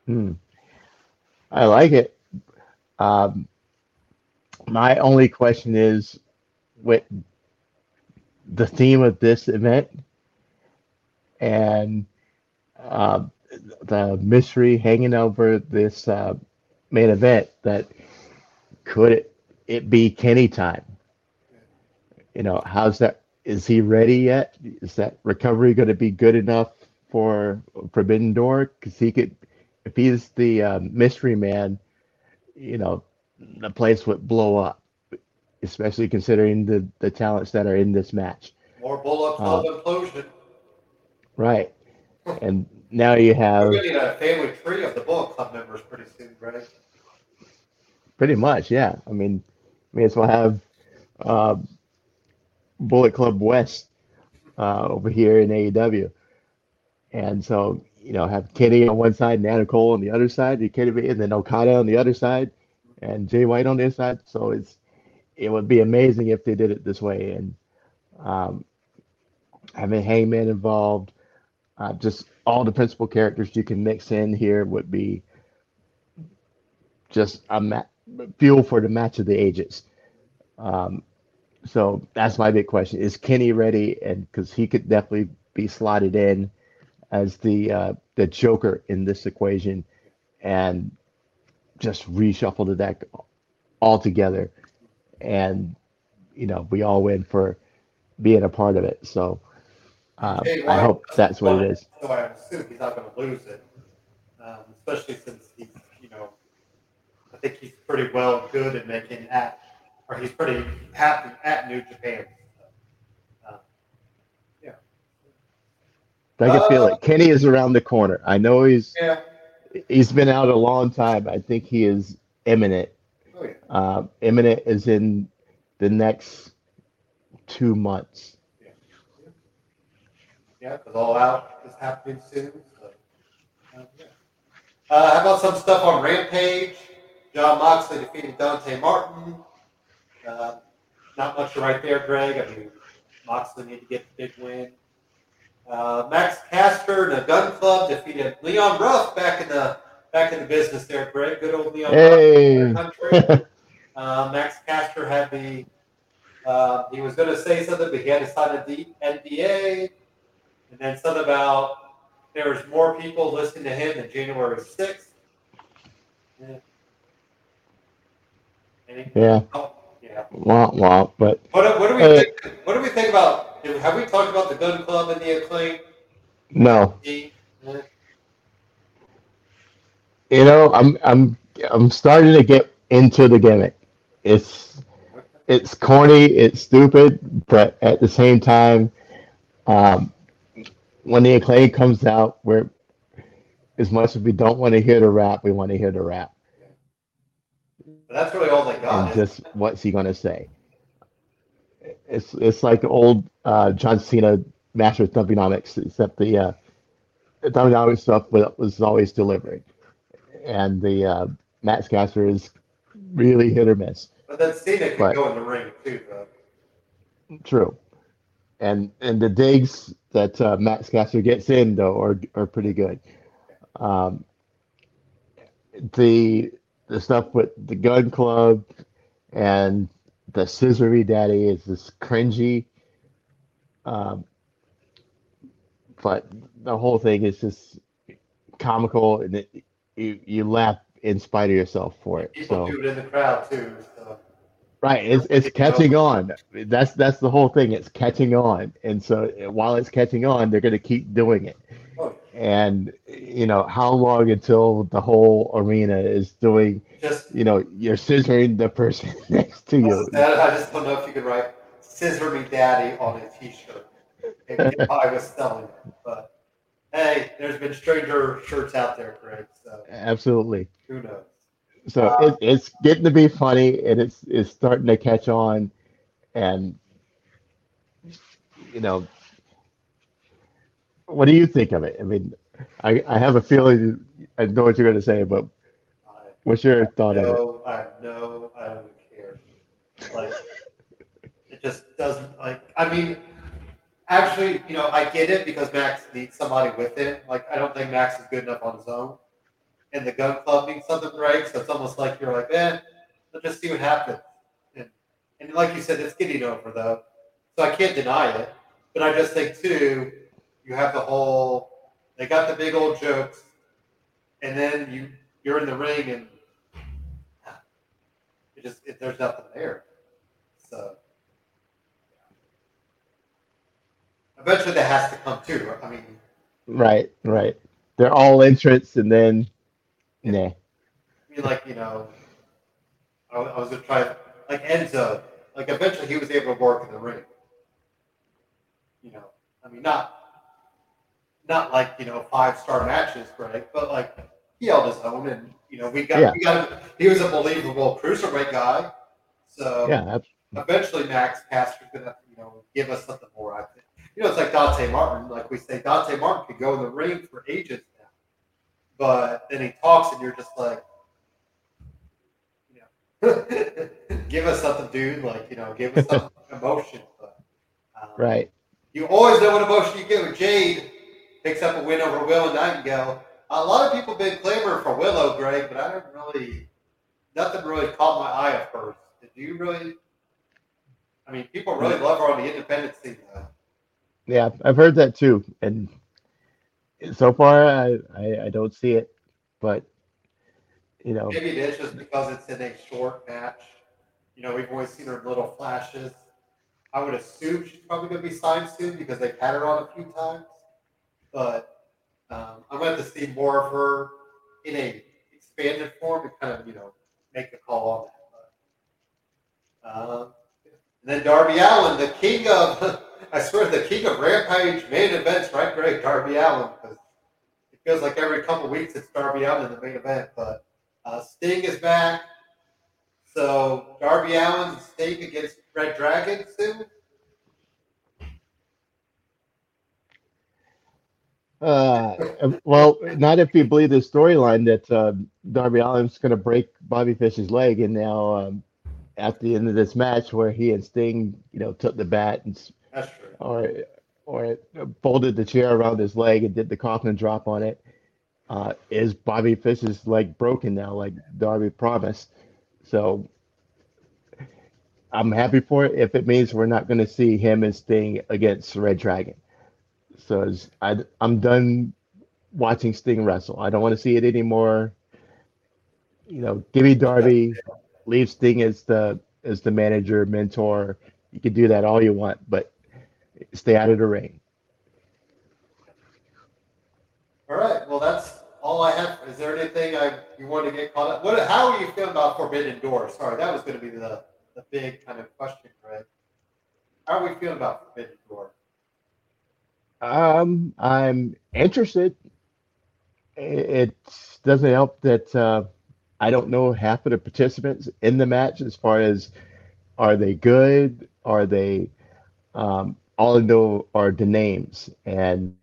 Hmm. I like it. Um, my only question is with the theme of this event and uh, the mystery hanging over this uh, main event that could it, it be Kenny time? You know, how's that? Is he ready yet? Is that recovery going to be good enough for Forbidden Door? Because he could, if he's the uh, mystery man, you know, the place would blow up, especially considering the the talents that are in this match. More Bullet Club implosion. Right. And now you have We're gonna a family tree of the Bullet Club members pretty soon, right? pretty much, yeah. I mean, may as well have uh, Bullet Club West uh, over here in AEW. And so, you know, have Kenny on one side and Adam Cole on the other side, and Kenny and then Okada on the other side, and Jay White on this side. So it's it would be amazing if they did it this way. And um, having Hangman involved, uh, just all the principal characters you can mix in here would be just a ma- fuel for the match of the ages. Um, so that's my big question: Is Kenny ready? And because he could definitely be slotted in as the uh, the Joker in this equation, and just reshuffle the deck altogether, and you know we all win for being a part of it. So uh, Jay I White hope doesn't that's what want it is. So I assume he's not gonna lose it, um, especially since he's, you know, I think he's pretty well good at making at, or he's pretty happy at New Japan. Um, I can feel Uh, it. Kenny is around the corner. I know he's Yeah. he's been out a long time. I think he is imminent. Oh yeah. Uh, imminent is in the next two months. Yeah, because All Out is happening soon. So, um, yeah. uh, how about some stuff on Rampage? Jon Moxley defeated Dante Martin. Uh, not much right there, Greg. I mean, Moxley need to get the big win. Uh, Max Caster and the Gun Club defeated Leon Ruff back in the back in the business there, Greg. Good old Leon Hey. Ruff. Country. Uh, Max Caster had the. Uh, he was going to say something, but he had to sign a D- NDA. And then something about there was more people listening to him than January 6th. Yeah. Any- Yeah, oh, yeah. womp womp. But What, what do we Hey. think? What do we think about? Have we talked about the Gun Club and the Acclaim? no, The- uh, you know, I'm I'm I'm starting to get into the gimmick. It's it's corny, it's stupid, but at the same time, um, when the acclaim comes out, we're as much as we don't want to hear the rap, we want to hear the rap. But that's really all they got. and just what's he gonna say? It's it's like old uh, John Cena Master of Thuganomics, except the uh, the Thuganomics stuff was, always delivered, and the uh, Max Caster is really hit or miss. but then Cena could But- go in the ring too, though. True, and and the digs that uh, Max Caster gets in though are are pretty good. Um, the the stuff with the Gun Club and the Scissor Me Daddy is just cringy. Um, but the whole thing is just comical, and it, you you laugh in spite of yourself for it. People So do it in the crowd too. So. Right, it's it's catching on. That's that's the whole thing. It's catching on, and so while it's catching on, they're going to keep doing it. And you know how long until the whole arena is doing? just You know, you're scissoring the person next to you. I just don't know if you could write "Scissor Me Daddy" on a T-shirt. If I was selling it, but hey, there's been stranger shirts out there, Greg. So Absolutely. who knows? So it, it's getting to be funny, and it's it's starting to catch on, and you know, what do you think of it? I mean, I I have a feeling I know what you're going to say, but what's your thought of it? I no, I don't care. Like it just doesn't like. I mean, actually, you know, I get it because Max needs somebody with him. Like I don't think Max is good enough on his own. And the gun club needs something, Greg. So it's almost like you're like, eh, let's just see what happens. And, and like you said, it's getting over though. So I can't deny it. But I just think too, you have the whole they got the big old jokes, and then you you're in the ring and it just it, there's nothing there. So eventually that has to come too. I mean, Right, right. They're all entrance, and then, I mean, like you know, I, I was gonna try like Enzo. Like eventually he was able to work in the ring. You know, I mean, not not like you know five star matches, right? But like he held his own, and you know we got Yeah. we got he was a believable cruiserweight guy. So Yeah, ab- eventually Max Caster's gonna you know give us something more. I think you know it's like Dante Martin. Like we say, Dante Martin could go in the ring for ages but then he talks, and you're just like, you know, give us something, dude. Like you know, give us some emotion. But um, right. you always know what emotion you get when Jade picks up a win over Willow Nightingale. A lot of people been clamoring for Willow, Greg, but I don't really, nothing really caught my eye at first. Did you really? I mean, people really love her on the independent scene. Though. Yeah, I've heard that too, and so far I, I, I don't see it, but you know, Maybe it is just because it's in a short match. You know, we've always seen her little flashes. I would assume she's probably going to be signed soon because they've had her on a few times. But um, I'm going to see more of her in a expanded form to kind of, you know, make the call on that. But, um, and then Darby Allin, the king of, I swear, the king of Rampage main events, right, Greg? Darby Allin, because it feels like every couple weeks it's Darby Allin in the main event. But uh, Sting is back. So Darby Allin and Sting against Red Dragon soon. uh, well, not if you believe the storyline that uh, Darby Allin's going to break Bobby Fish's leg, and now um, at the end of this match where he and Sting, you know, took the bat and That's true. or or folded the chair around his leg and did the coffin drop on it. Uh, is Bobby Fish's leg broken now, like Darby promised? So I'm happy for it if it means we're not going to see him and Sting against Red Dragon. So I, I'm done watching Sting wrestle. I don't want to see it anymore. You know, give me Darby, leave Sting as the as the manager, mentor. You can do that all you want, but stay out of the ring. All right. Well, that's all I have. Is there anything I you want to get caught up? What? How are you feeling about Forbidden Door? Sorry, that was going to be the the big kind of question, right? How are we feeling about Forbidden Door? Um, I'm interested. It doesn't help that uh, I don't know half of the participants in the match as far as are they good? Are they um, all I know are the names, and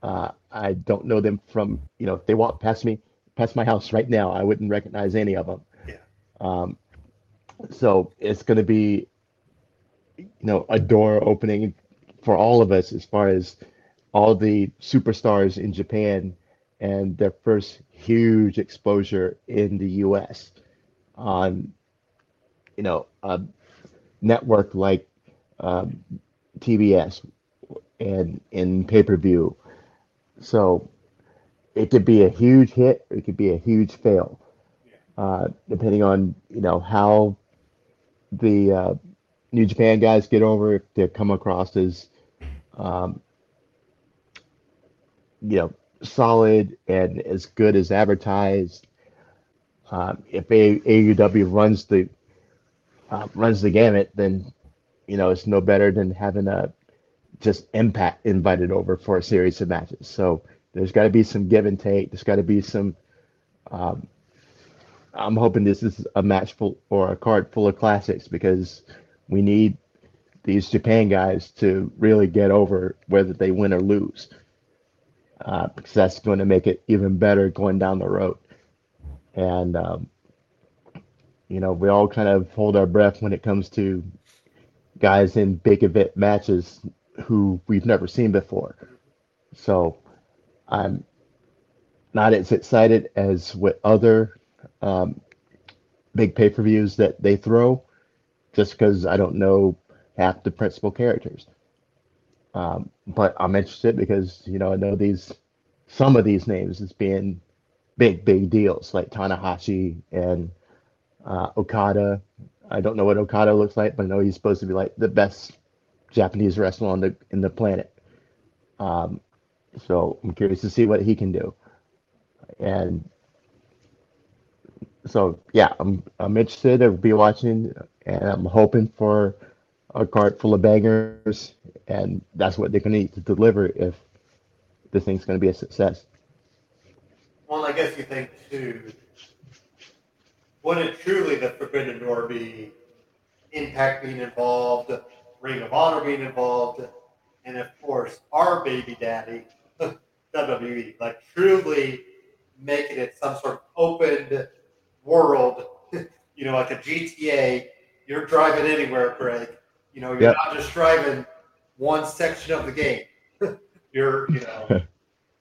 uh, I don't know them from you know if they walk past me past my house right now, I wouldn't recognize any of them. Yeah. Um, so it's going to be you know a door opening for all of us as far as all the superstars in Japan and their first huge exposure in the US on you know a network like um, TBS and in pay-per-view. So it could be a huge hit it could be a huge fail. Uh, depending on you know how the uh, New Japan guys get over if they come across as, um, you know, solid and as good as advertised. Um, if A- AEW runs the uh, runs the gamut, then you know it's no better than having a just Impact invited over for a series of matches. So there's got to be some give and take. There's got to be some. Um, I'm hoping this is a match full or a card full of classics because we need these Japan guys to really get over whether they win or lose. Uh, because that's going to make it even better going down the road. And, um, you know, we all kind of hold our breath when it comes to guys in big event matches who we've never seen before. So I'm not as excited as with other um, big pay per views that they throw just because I don't know half the principal characters. Um, but I'm interested because you know I know these some of these names as being big big deals like Tanahashi and uh, Okada. I don't know what Okada looks like, but I know he's supposed to be like the best Japanese wrestler on the in the planet. Um, so I'm curious to see what he can do. And so yeah, I'm I'm interested. I'll be watching, and I'm hoping for a card full of bangers, and that's what they're gonna need to deliver if this thing's gonna be a success. Well, I guess you think too, would it truly the Forbidden Door be Impact being involved, Ring of Honor being involved, and of course our baby daddy, WWE, like truly making it some sort of open world, you know, like a GTA. You're driving anywhere, Greg. You know, you're Yep. not just driving one section of the game. you're, you know,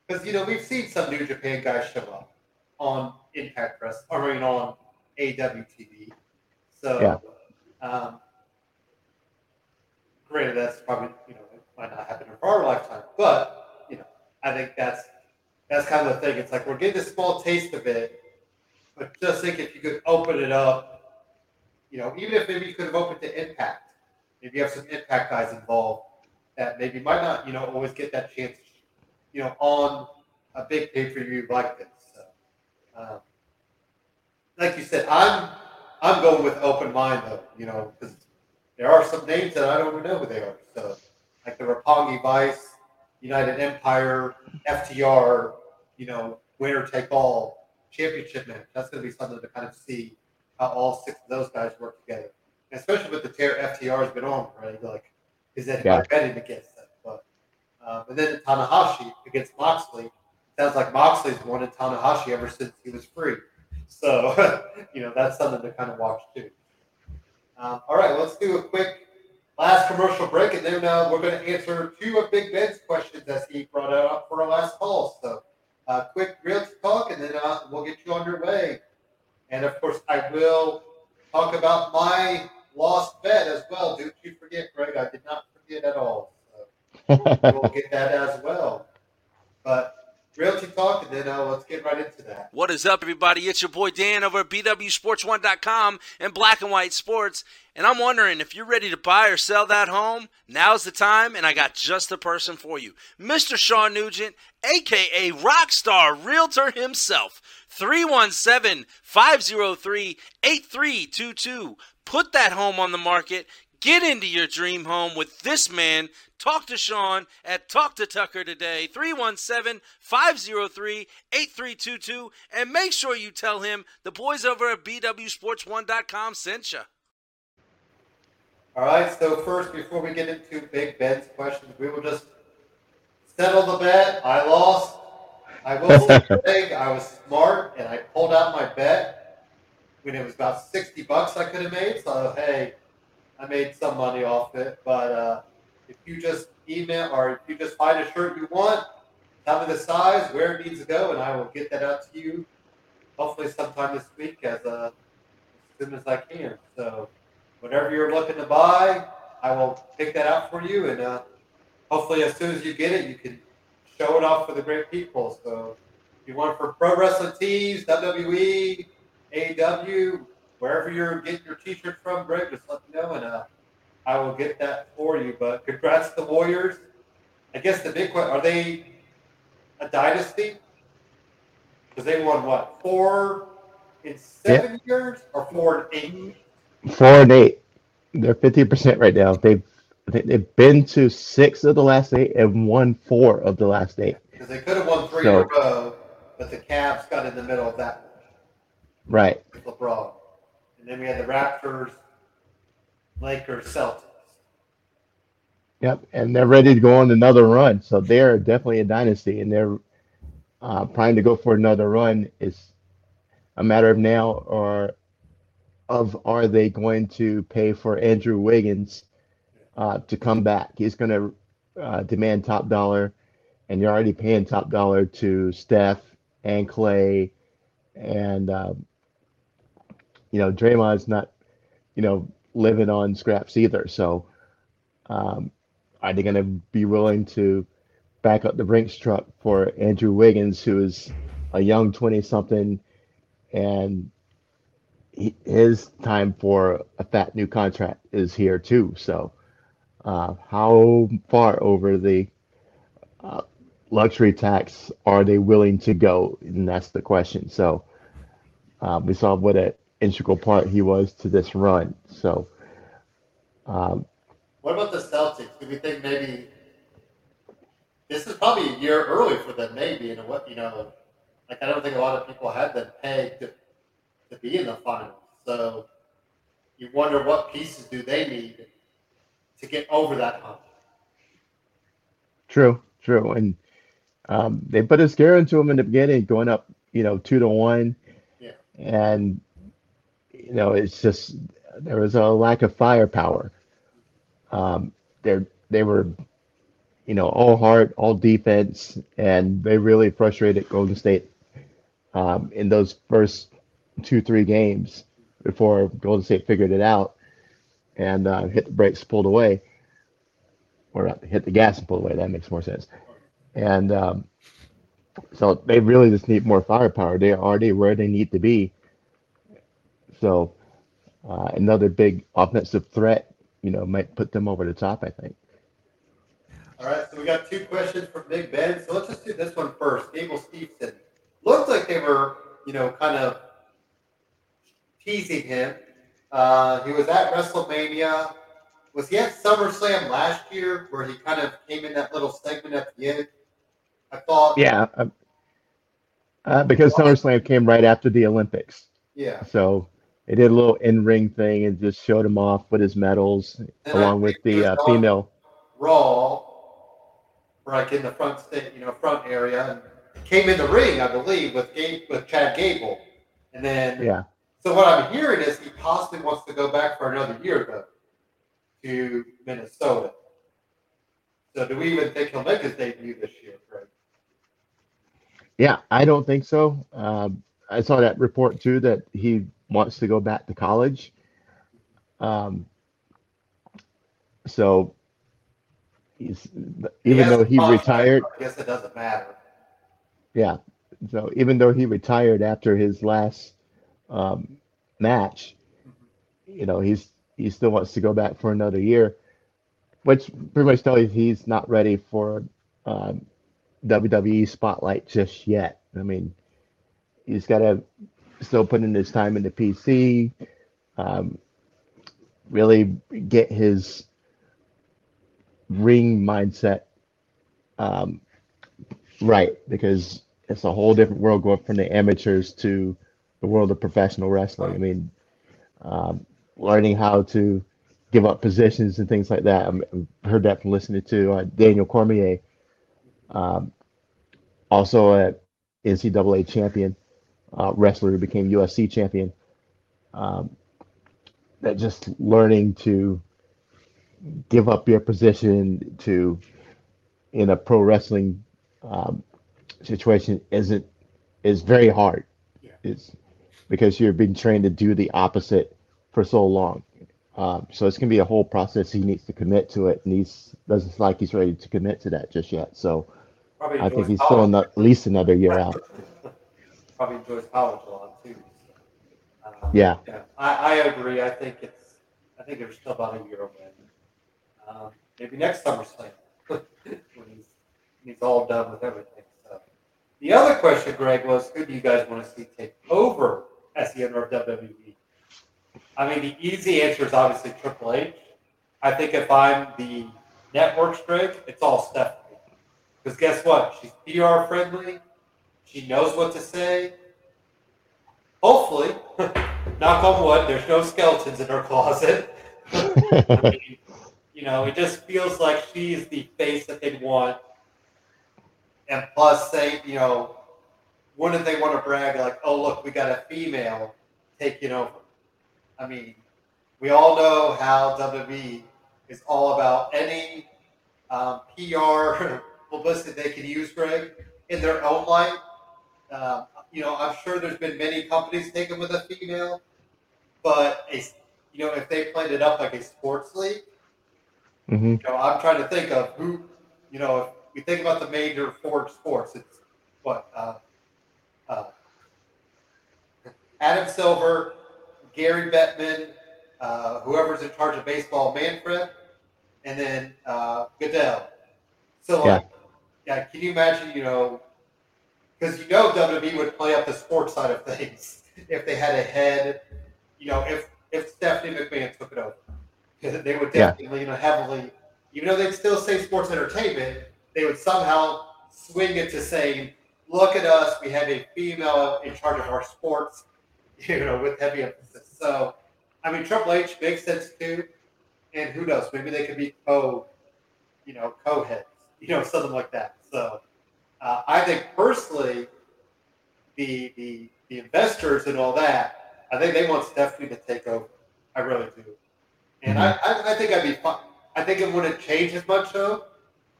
because you know we've seen some New Japan guys show up on Impact Press, I mean on AW TV. So, um, granted, that's probably you know it might not happen in our lifetime, but you know I think that's that's kind of the thing. It's like we're getting a small taste of it, but just think if you could open it up, you know, even if maybe you could have opened to Impact, maybe you have some Impact guys involved that maybe might not you know always get that chance, you know, on a big pay per view like this. So, um, like you said, I'm I'm going with open mind though, you know, because there are some names that I don't even know who they are. So, like the Roppongi Vice, United Empire, FTR, you know, winner take all championship match. That's going to be something to kind of see how all six of those guys work together, and especially with the tear FTR has been on, right? Like, is that Yeah. betting against them? But um, and then Tanahashi against Moxley. Sounds like Moxley's wanted Tanahashi ever since he was free. So, you know, that's something to kind of watch too. Um, all right, let's do a quick last commercial break, and then uh, we're going to answer two of Big Ben's questions as he brought it up for our last call. So, uh, quick real talk, and then uh, we'll get you underway. And of course, I will talk about my lost bet as well. Don't you forget, Greg? I did not forget at all. So we'll get that as well. But realty talk, and then uh, let's get right into that. What is up, everybody? It's your boy Dan over at BWSports1.com and Black and White Sports. And I'm wondering if you're ready to buy or sell that home, now's the time, and I got just the person for you. Mr. Sean Nugent, aka Rockstar Realtor himself. 317 503 8322. Put that home on the market. Get into your dream home with this man. Talk to Sean at Talk to Tucker today, 317 503 8322. And make sure you tell him the boys over at BWSports1.com sent you. All right. So first, before we get into Big Ben's questions, we will just settle the bet. I lost. I will say, I was smart and I pulled out my bet when it was about sixty bucks I could have made. So hey, I made some money off it. But uh, if you just email or if you just find a shirt you want, tell me the size, where it needs to go, and I will get that out to you. Hopefully, sometime this week, as uh, as soon as I can. So whatever you're looking to buy, I will pick that out for you, and uh, hopefully, as soon as you get it, you can show it off for the great people. So, if you want for pro wrestling tees, WWE, AEW, wherever you're getting your T-shirt from, Greg, just let me know, and uh, I will get that for you. But congrats to the Warriors. I guess the big question: Are they a dynasty? Because they won what four in seven years, or four in eight? Four and eight. They're fifty percent right now. They've they've been to six of the last eight and won four of the last eight. Because they could have won three So- in a row, but the Cavs got in the middle of that Right. with LeBron. Then we had the Raptors, Lakers, Celtics. Yep. And they're ready to go on another run. So they're definitely a dynasty, and they're uh, primed to go for another run. It's a matter of now or of are they going to pay for Andrew Wiggins uh, to come back? He's going to uh, demand top dollar, and you're already paying top dollar to Steph and Clay, and um, you know Draymond's not, you know, living on scraps either. So um, are they going to be willing to back up the Brinks truck for Andrew Wiggins, who is a young 20 something, and he, his time for a fat new contract is here too. So, uh, how far over the uh, luxury tax are they willing to go? And that's the question. So, um, we saw what an integral part he was to this run. So, um, what about the Celtics? Do we think maybe this is probably a year early for them? Maybe in a what you know, like I don't think a lot of people had them pegged to, to be in the finals. So you wonder what pieces do they need to get over that hump. True, true, and um, they put a scare into them in the beginning, going up, you know, two to one, yeah. and you know, it's just there was a lack of firepower. Um, they they were, you know, all heart, all defense, and they really frustrated Golden State um, in those first two three games before Golden State figured it out and uh, hit the brakes, pulled away, or hit the gas and pulled away. That makes more sense. And um, so they really just need more firepower. They're already where they need to be. So uh, another big offensive threat, you know, might put them over the top. I think. All right, so we got two questions from Big Ben. So let's just do this one first. Gable Stevenson looked like they were, you know, kind of teasing him. Uh, he was at WrestleMania. Was he at SummerSlam last year where he kind of came in that little segment at the end? I thought. Yeah, uh, uh, because SummerSlam came right after the Olympics. Yeah. So they did a little in-ring thing and just showed him off with his medals And along with the uh, female. Raw, like in the front state, you know, front area, and came in the ring, I believe, with Gabe, with Chad Gable, and then Yeah, So what I'm hearing is he possibly wants to go back for another year though to Minnesota. So do we even think he'll make his debut this year, Craig? yeah. I don't think so. Um, I saw that report too that he wants to go back to college. Um, so he's even though he retired, I guess it doesn't matter. yeah. So even though he retired after his last um, match, you know, he's he still wants to go back for another year, which pretty much tells you he's not ready for um, WWE spotlight just yet. I mean, he's got to still putting his time in the PC, um, really get his ring mindset um, right because it's a whole different world going from the amateurs to the world of professional wrestling. I mean, um, learning how to give up positions and things like that. I've heard that from listening to uh, Daniel Cormier, um, also a NCAA champion uh, wrestler who became UFC champion. Um, that just learning to give up your position to in a pro wrestling um, situation isn't is very hard. Yeah. It's because you're being trained to do the opposite for so long. Um, so it's gonna be a whole process. He needs to commit to it, and he's doesn't like he's ready to commit to that just yet. So Probably I think he's still in at least another year out. Probably enjoys college a lot too. Um, Yeah. Yeah, I, I agree. I think it's. I think there's still about a year away. Um, maybe next SummerSlam when he's when he's all done with everything. So the other question, Greg, was who do you guys want to see take over as the owner of WWE? I mean, the easy answer is obviously Triple H. I think if I'm the network Greg, it's all Stephanie. Because guess what? She's PR friendly. She knows what to say. Hopefully, knock on wood, there's no skeletons in her closet. I mean, you know, it just feels like she's the face that they'd want. And plus, say, you know, wouldn't they want to brag like, oh, look, we got a female taking over? I mean, we all know how WWE is all about any um, PR publicity they can use, Greg, in their own light. Uh, you know, I'm sure there's been many companies taken with a female, but a, you know, if they played it up like a sports league, hmm You know, I'm trying to think of who, you know, if we think about the major four sports, it's what, uh, uh, Adam Silver, Gary Bettman, uh, whoever's in charge of baseball, Manfred, and then uh, Goodell. So, Yeah. like, yeah, can you imagine, you know, because you know WWE would play up the sports side of things if they had a head, you know, if if Stephanie McMahon took it over, because they would Yeah. definitely, you know, heavily, even though they'd still say sports entertainment, they would somehow swing it to saying, "Look at us, we have a female in charge of our sports," you know, with heavy emphasis. So, I mean, Triple H makes sense too, and who knows, maybe they could be co, you know, co-heads, you know, something like that. So, uh, I think personally, the the the investors and all that, I think they want Stephanie to take over. I really do, and I, I I think I'd be fine. I think it wouldn't change as much though.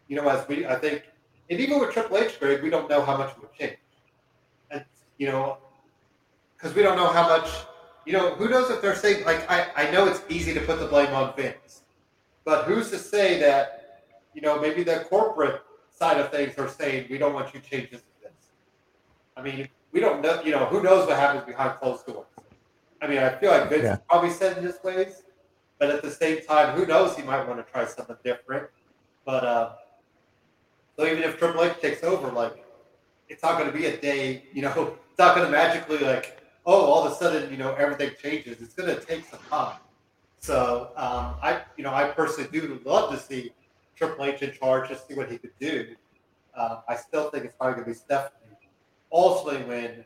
You know, as we I think, and even with Triple H, Greg, we don't know how much it would change. And you know, because we don't know how much. You know, who knows if they're saying like I I know it's easy to put the blame on Vince, but who's to say that you know maybe the corporate side of things are saying we don't want you changes to this. I mean, we don't know. You know, who knows what happens behind closed doors. I mean, I feel like Vince Yeah. is probably set in his ways, but at the same time, who knows? He might want to try something different. But uh, so even if Triple H takes over, like it's not going to be a day. You know, it's not going to magically like oh, all of a sudden, you know, everything changes. It's going to take some time. So um, I, you know, I personally do love to see Triple H in charge, just see what he could do. Uh, I still think it's probably going to be Stephanie. Ultimately, when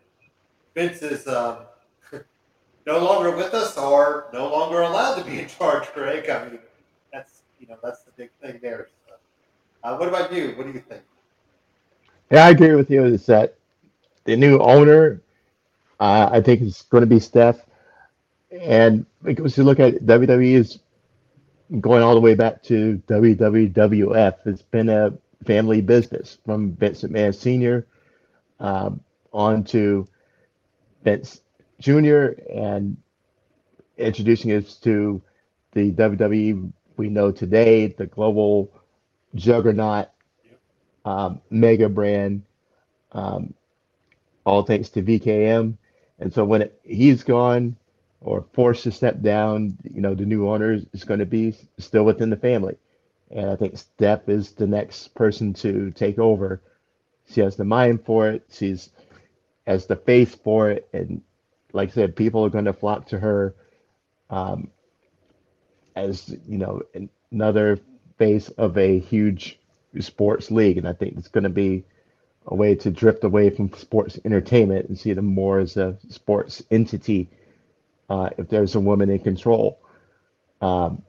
Vince is um, no longer with us or no longer allowed to be in charge, Greg, I mean, that's you know that's the big thing there. So, uh, what about you? What do you think? Yeah, I agree with you. Is that the new owner? Uh, I think it's going to be Steph. And because you look at it, WWE is going all the way back to WWF. It's been a family business from Vince McMahon Sr. Um, on to Vince Jr. and introducing us to the WWE we know today, the global juggernaut, um, mega brand, um, all thanks to VKM. And so when it, he's gone or forced to step down, you know, the new owner is going to be still within the family. And I think Steph is the next person to take over. She has the mind for it. She's has the face for it. And like I said, people are going to flock to her um, as, you know, another face of a huge sports league. And I think it's going to be a way to drift away from sports entertainment and see them more as a sports entity uh, if there's a woman in control. Um,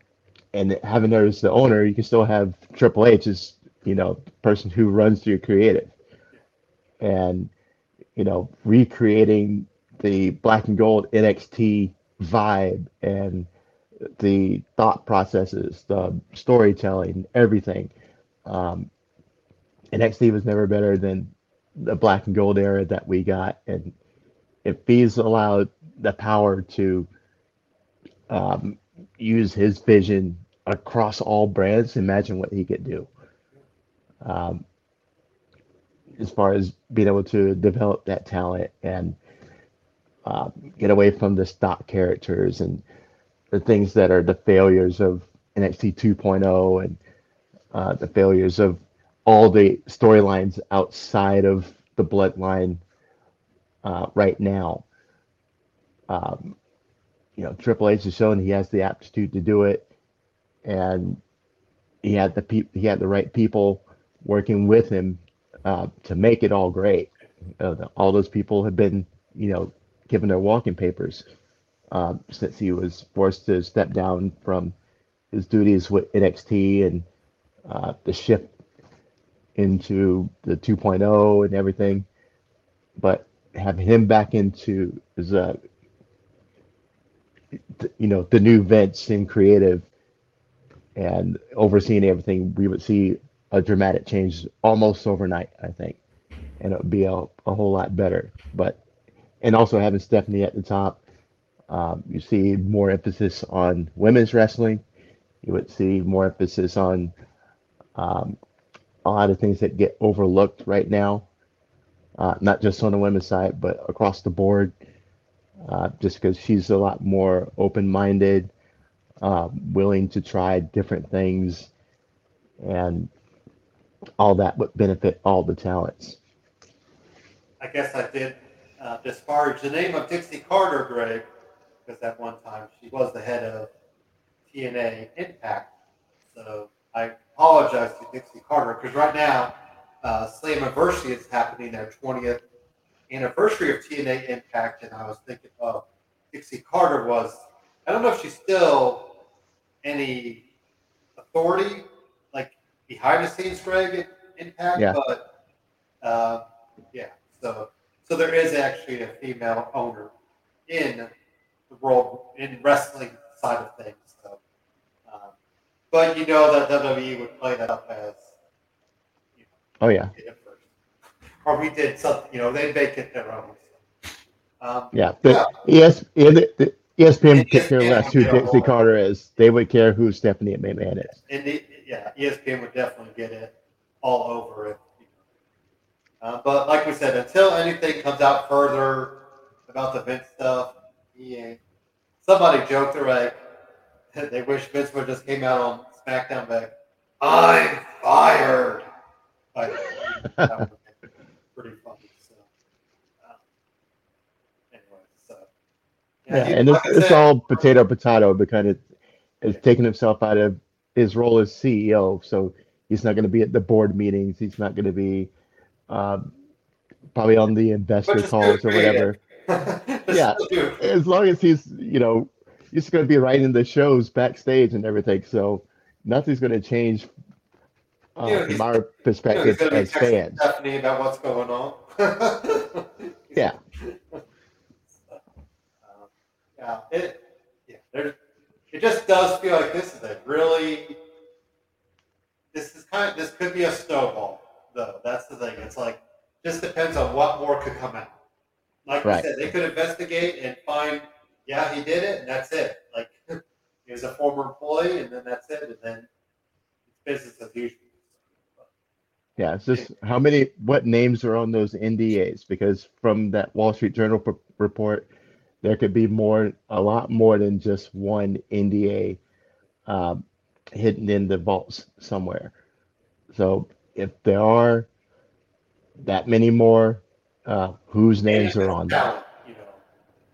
and having her as the owner, you can still have Triple H as, you know, the person who runs your creative. And, you know, recreating the black and gold NXT vibe and the thought processes, the storytelling, everything. Um, NXT was never better than the black and gold era that we got. And if he's allowed the power to um, use his vision across all brands, imagine what he could do. Um, as far as being able to develop that talent and uh, get away from the stock characters and the things that are the failures of NXT 2.0 and uh, the failures of all the storylines outside of the bloodline uh, right now. Um, you know, Triple H has shown he has the aptitude to do it, and he had the pe- he had the right people working with him uh, to make it all great. Uh, the- all those people have been, you know, given their walking papers um, since he was forced to step down from his duties with NXT and uh, the shift into the 2.0 and everything. But having him back into a you know the new Vince in creative and overseeing everything, we would see a dramatic change almost overnight, I think, and it would be a, a whole lot better. But and also having Stephanie at the top, um, you see more emphasis on women's wrestling, You would see more emphasis on um, a lot of things that get overlooked right now, uh, not just on the women's side, but across the board. Uh, just because she's a lot more open-minded, uh, willing to try different things, and all that would benefit all the talents. I guess I did uh, disparage the name of Dixie Carter, Greg, because at one time she was the head of TNA Impact. So I apologize to Dixie Carter because right now, uh, Slammiversary is happening, their 20th anniversary of TNA Impact, and I was thinking, oh, Dixie Carter was, I don't know if she's still any authority, like behind the scenes, Greg, Impact, Yeah. but uh, yeah, so so there is actually a female owner in the world in wrestling side of things. So, um, but you know that WWE would play that up as Oh yeah, did it first. or we did something. You know, they make it their own. Um, yeah. The ES, yeah, the ESPN could care ESPN less who Dixie Carter is. They would care who Stephanie McMahon is. and the, yeah, ESPN would definitely get it all over it. Uh, but like we said, until anything comes out further about the Vince stuff, ain't. Somebody joked around. They wish Vince would just came out on SmackDown back. I'm fired. That would be pretty funny. So, um, anyway, so Yeah, he- and it's, like it's said, all potato potato because it, it's taking himself out of his role as CEO. So he's not going to be at the board meetings. He's not going to be um, probably on the investor calls or whatever. Yeah. As long as he's, you know, he's going to be writing the shows backstage and everything. So nothing's going to change uh, from our You know, perspective as fans. Stephanie about what's going on. Yeah. Um, yeah, it, yeah, there, it just does feel like this is a really, this is kind of, this could be a snowball, though. That's the thing. It's like, just depends on what more could come out. Like Right. I said, they could investigate and find, yeah, he did it, and that's it. Like, he was a former employee, and then that's it, and then it's business as usual. Yeah, it's just how many, what names are on those NDAs? Because from that Wall Street Journal p- report, there could be more, a lot more than just one NDA um, hidden in the vaults somewhere. So if there are that many more, uh, whose names are on that? You know,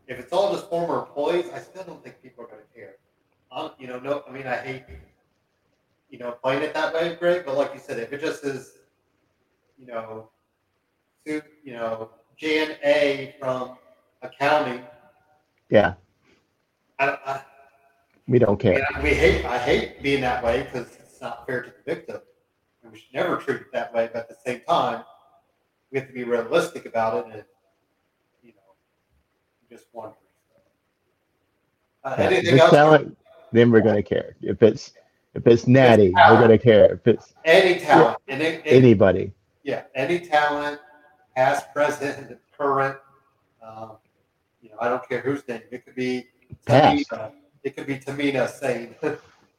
if it's all just former employees, I still don't think people are going to care. Um, you know, no, I mean, I hate, you know, playing it that way, Greg. But like you said, if it just is, you know, to, you know, Jan A from accounting, Yeah, I, I, we don't I care. mean, I- we hate, I hate being that way because it's not fair to the victim, and we should never treat it that way. But at the same time, we have to be realistic about it, and you know, just wonder. Uh, Yeah, anything else? talent, then we're gonna care. If it's, if it's Natty, we're gonna care. If it's Any talent, and it, it- anybody, yeah, any talent, past, present, current. Um, you know, I don't care whose name. It could be. Tamina. It could be Tamina saying,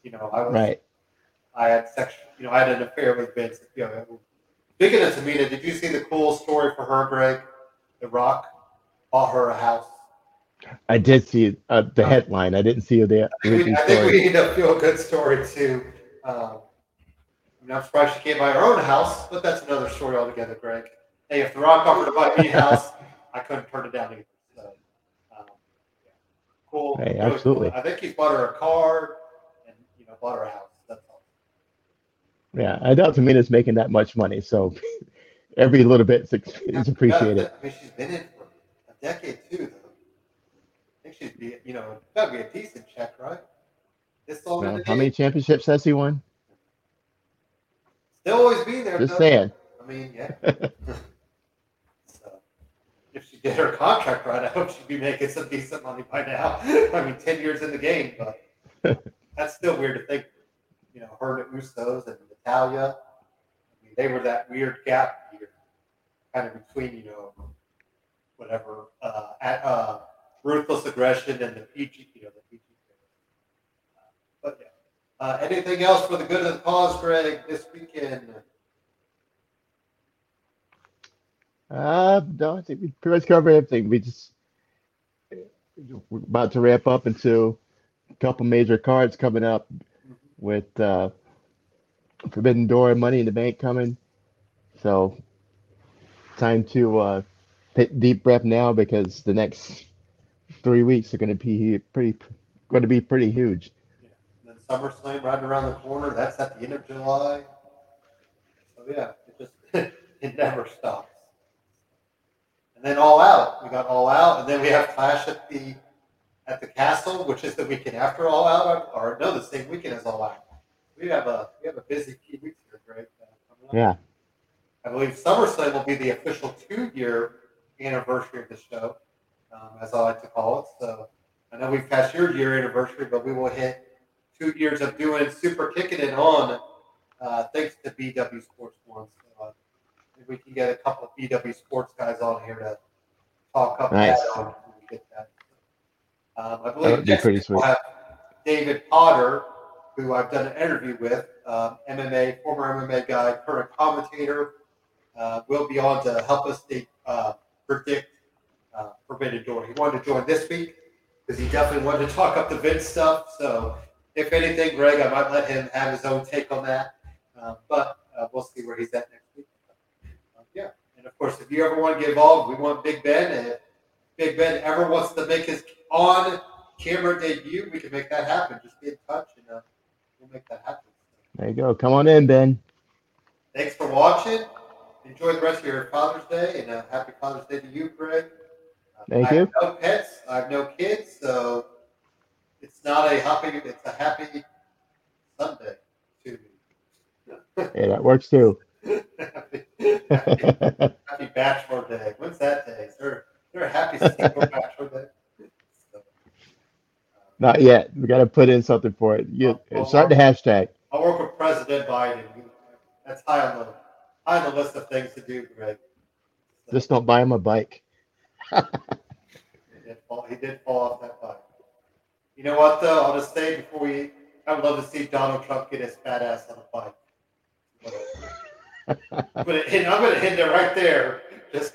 you know, I was right? I had sex, you know, I had an affair with Vince. You know, speaking of Tamina, did you see the cool story for her, Greg? The Rock bought her a house. I did see uh, the headline. I didn't see the I original I think we need a feel good story too. Um, I'm surprised she can't buy her own house, but that's another story altogether, Greg. Hey, if The Rock offered to buy me a house, I couldn't turn it down either. So, um, yeah. cool. Hey, absolutely. I think he's bought her a car and you know bought her a house. That's all. Yeah, I doubt Tamina's making that much money, so every little bit is, is appreciated. I mean, she's been in for a decade too, though. I think she'd be, you know, that'd be a decent check, right? This long Well, how many championships has he won? Still always be there. Just saying. I mean, yeah. so, if she did her contract right, I hope she'd be making some decent money by now. I mean, ten years in the game, but that's still weird to think. You know, her and Usos and Natalya. I mean, they were that weird gap here, kind of between you know, whatever, uh, at, uh, ruthless aggression and the PG, you know, the PG. Uh, anything else for the good of the cause, Greg, this weekend? Uh, no, I think we pretty much covered everything. We just we're about to wrap up into a couple major cards coming up with uh, Forbidden Door, Money in the Bank coming. So time to uh, take deep breath now because the next three weeks are going to be pretty going to be pretty huge. SummerSlam right around the corner. That's at the end of July. So yeah, it just it never stops. And then All Out, we got All Out, and then we have Clash at the at the Castle, which is the weekend after All Out, or no, the same weekend as All Out. We have a we have a busy few weeks here, Greg. uh. Yeah, I believe SummerSlam will be the official two-year anniversary of the show, um, as I like to call it. So I know we've passed your year anniversary, but we will hit two years of doing Super Kicking It On, uh, thanks to BW Sports One. So uh, maybe we can get a couple of BW Sports guys on here to talk up Nice. that on. get that. Um, I That believe be pretty sweet. have David Potter, who I've done an interview with, um, MMA, former MMA guy, current commentator, uh, will be on to help us de- uh, predict uh, Forbidden Door. He wanted to join this week because he definitely wanted to talk up the Vince stuff. So, if anything, Greg, I might let him have his own take on that. Uh, but uh, we'll see where he's at next week. Uh, yeah, and of course, if you ever want to get involved, we want Big Ben. And if Big Ben ever wants to make his on-camera debut, we can make that happen. Just get in touch, and uh, we'll make that happen. there you go. Come on in, Ben. Thanks for watching. Enjoy the rest of your Father's Day, and uh, happy Father's Day to you, Greg. Thank I you. have no pets. I have no kids, so it's not a happy. It's a happy Sunday to me. Yeah, that works too. happy, happy, happy Bachelor Day. When's that day? Is there, is there a happy single Bachelor Day? So, uh, Not yet. We got to put in something for it. You start the hashtag. I'll work with President Biden. That's high on the high on the list of things to do, Greg. So- Just don't buy him a bike. He did fall, he did fall off that bike. You know what, though? I'll just say before we, I would love to see Donald Trump get his fat ass on a bike. But, but it, I'm going to hit it right there. Just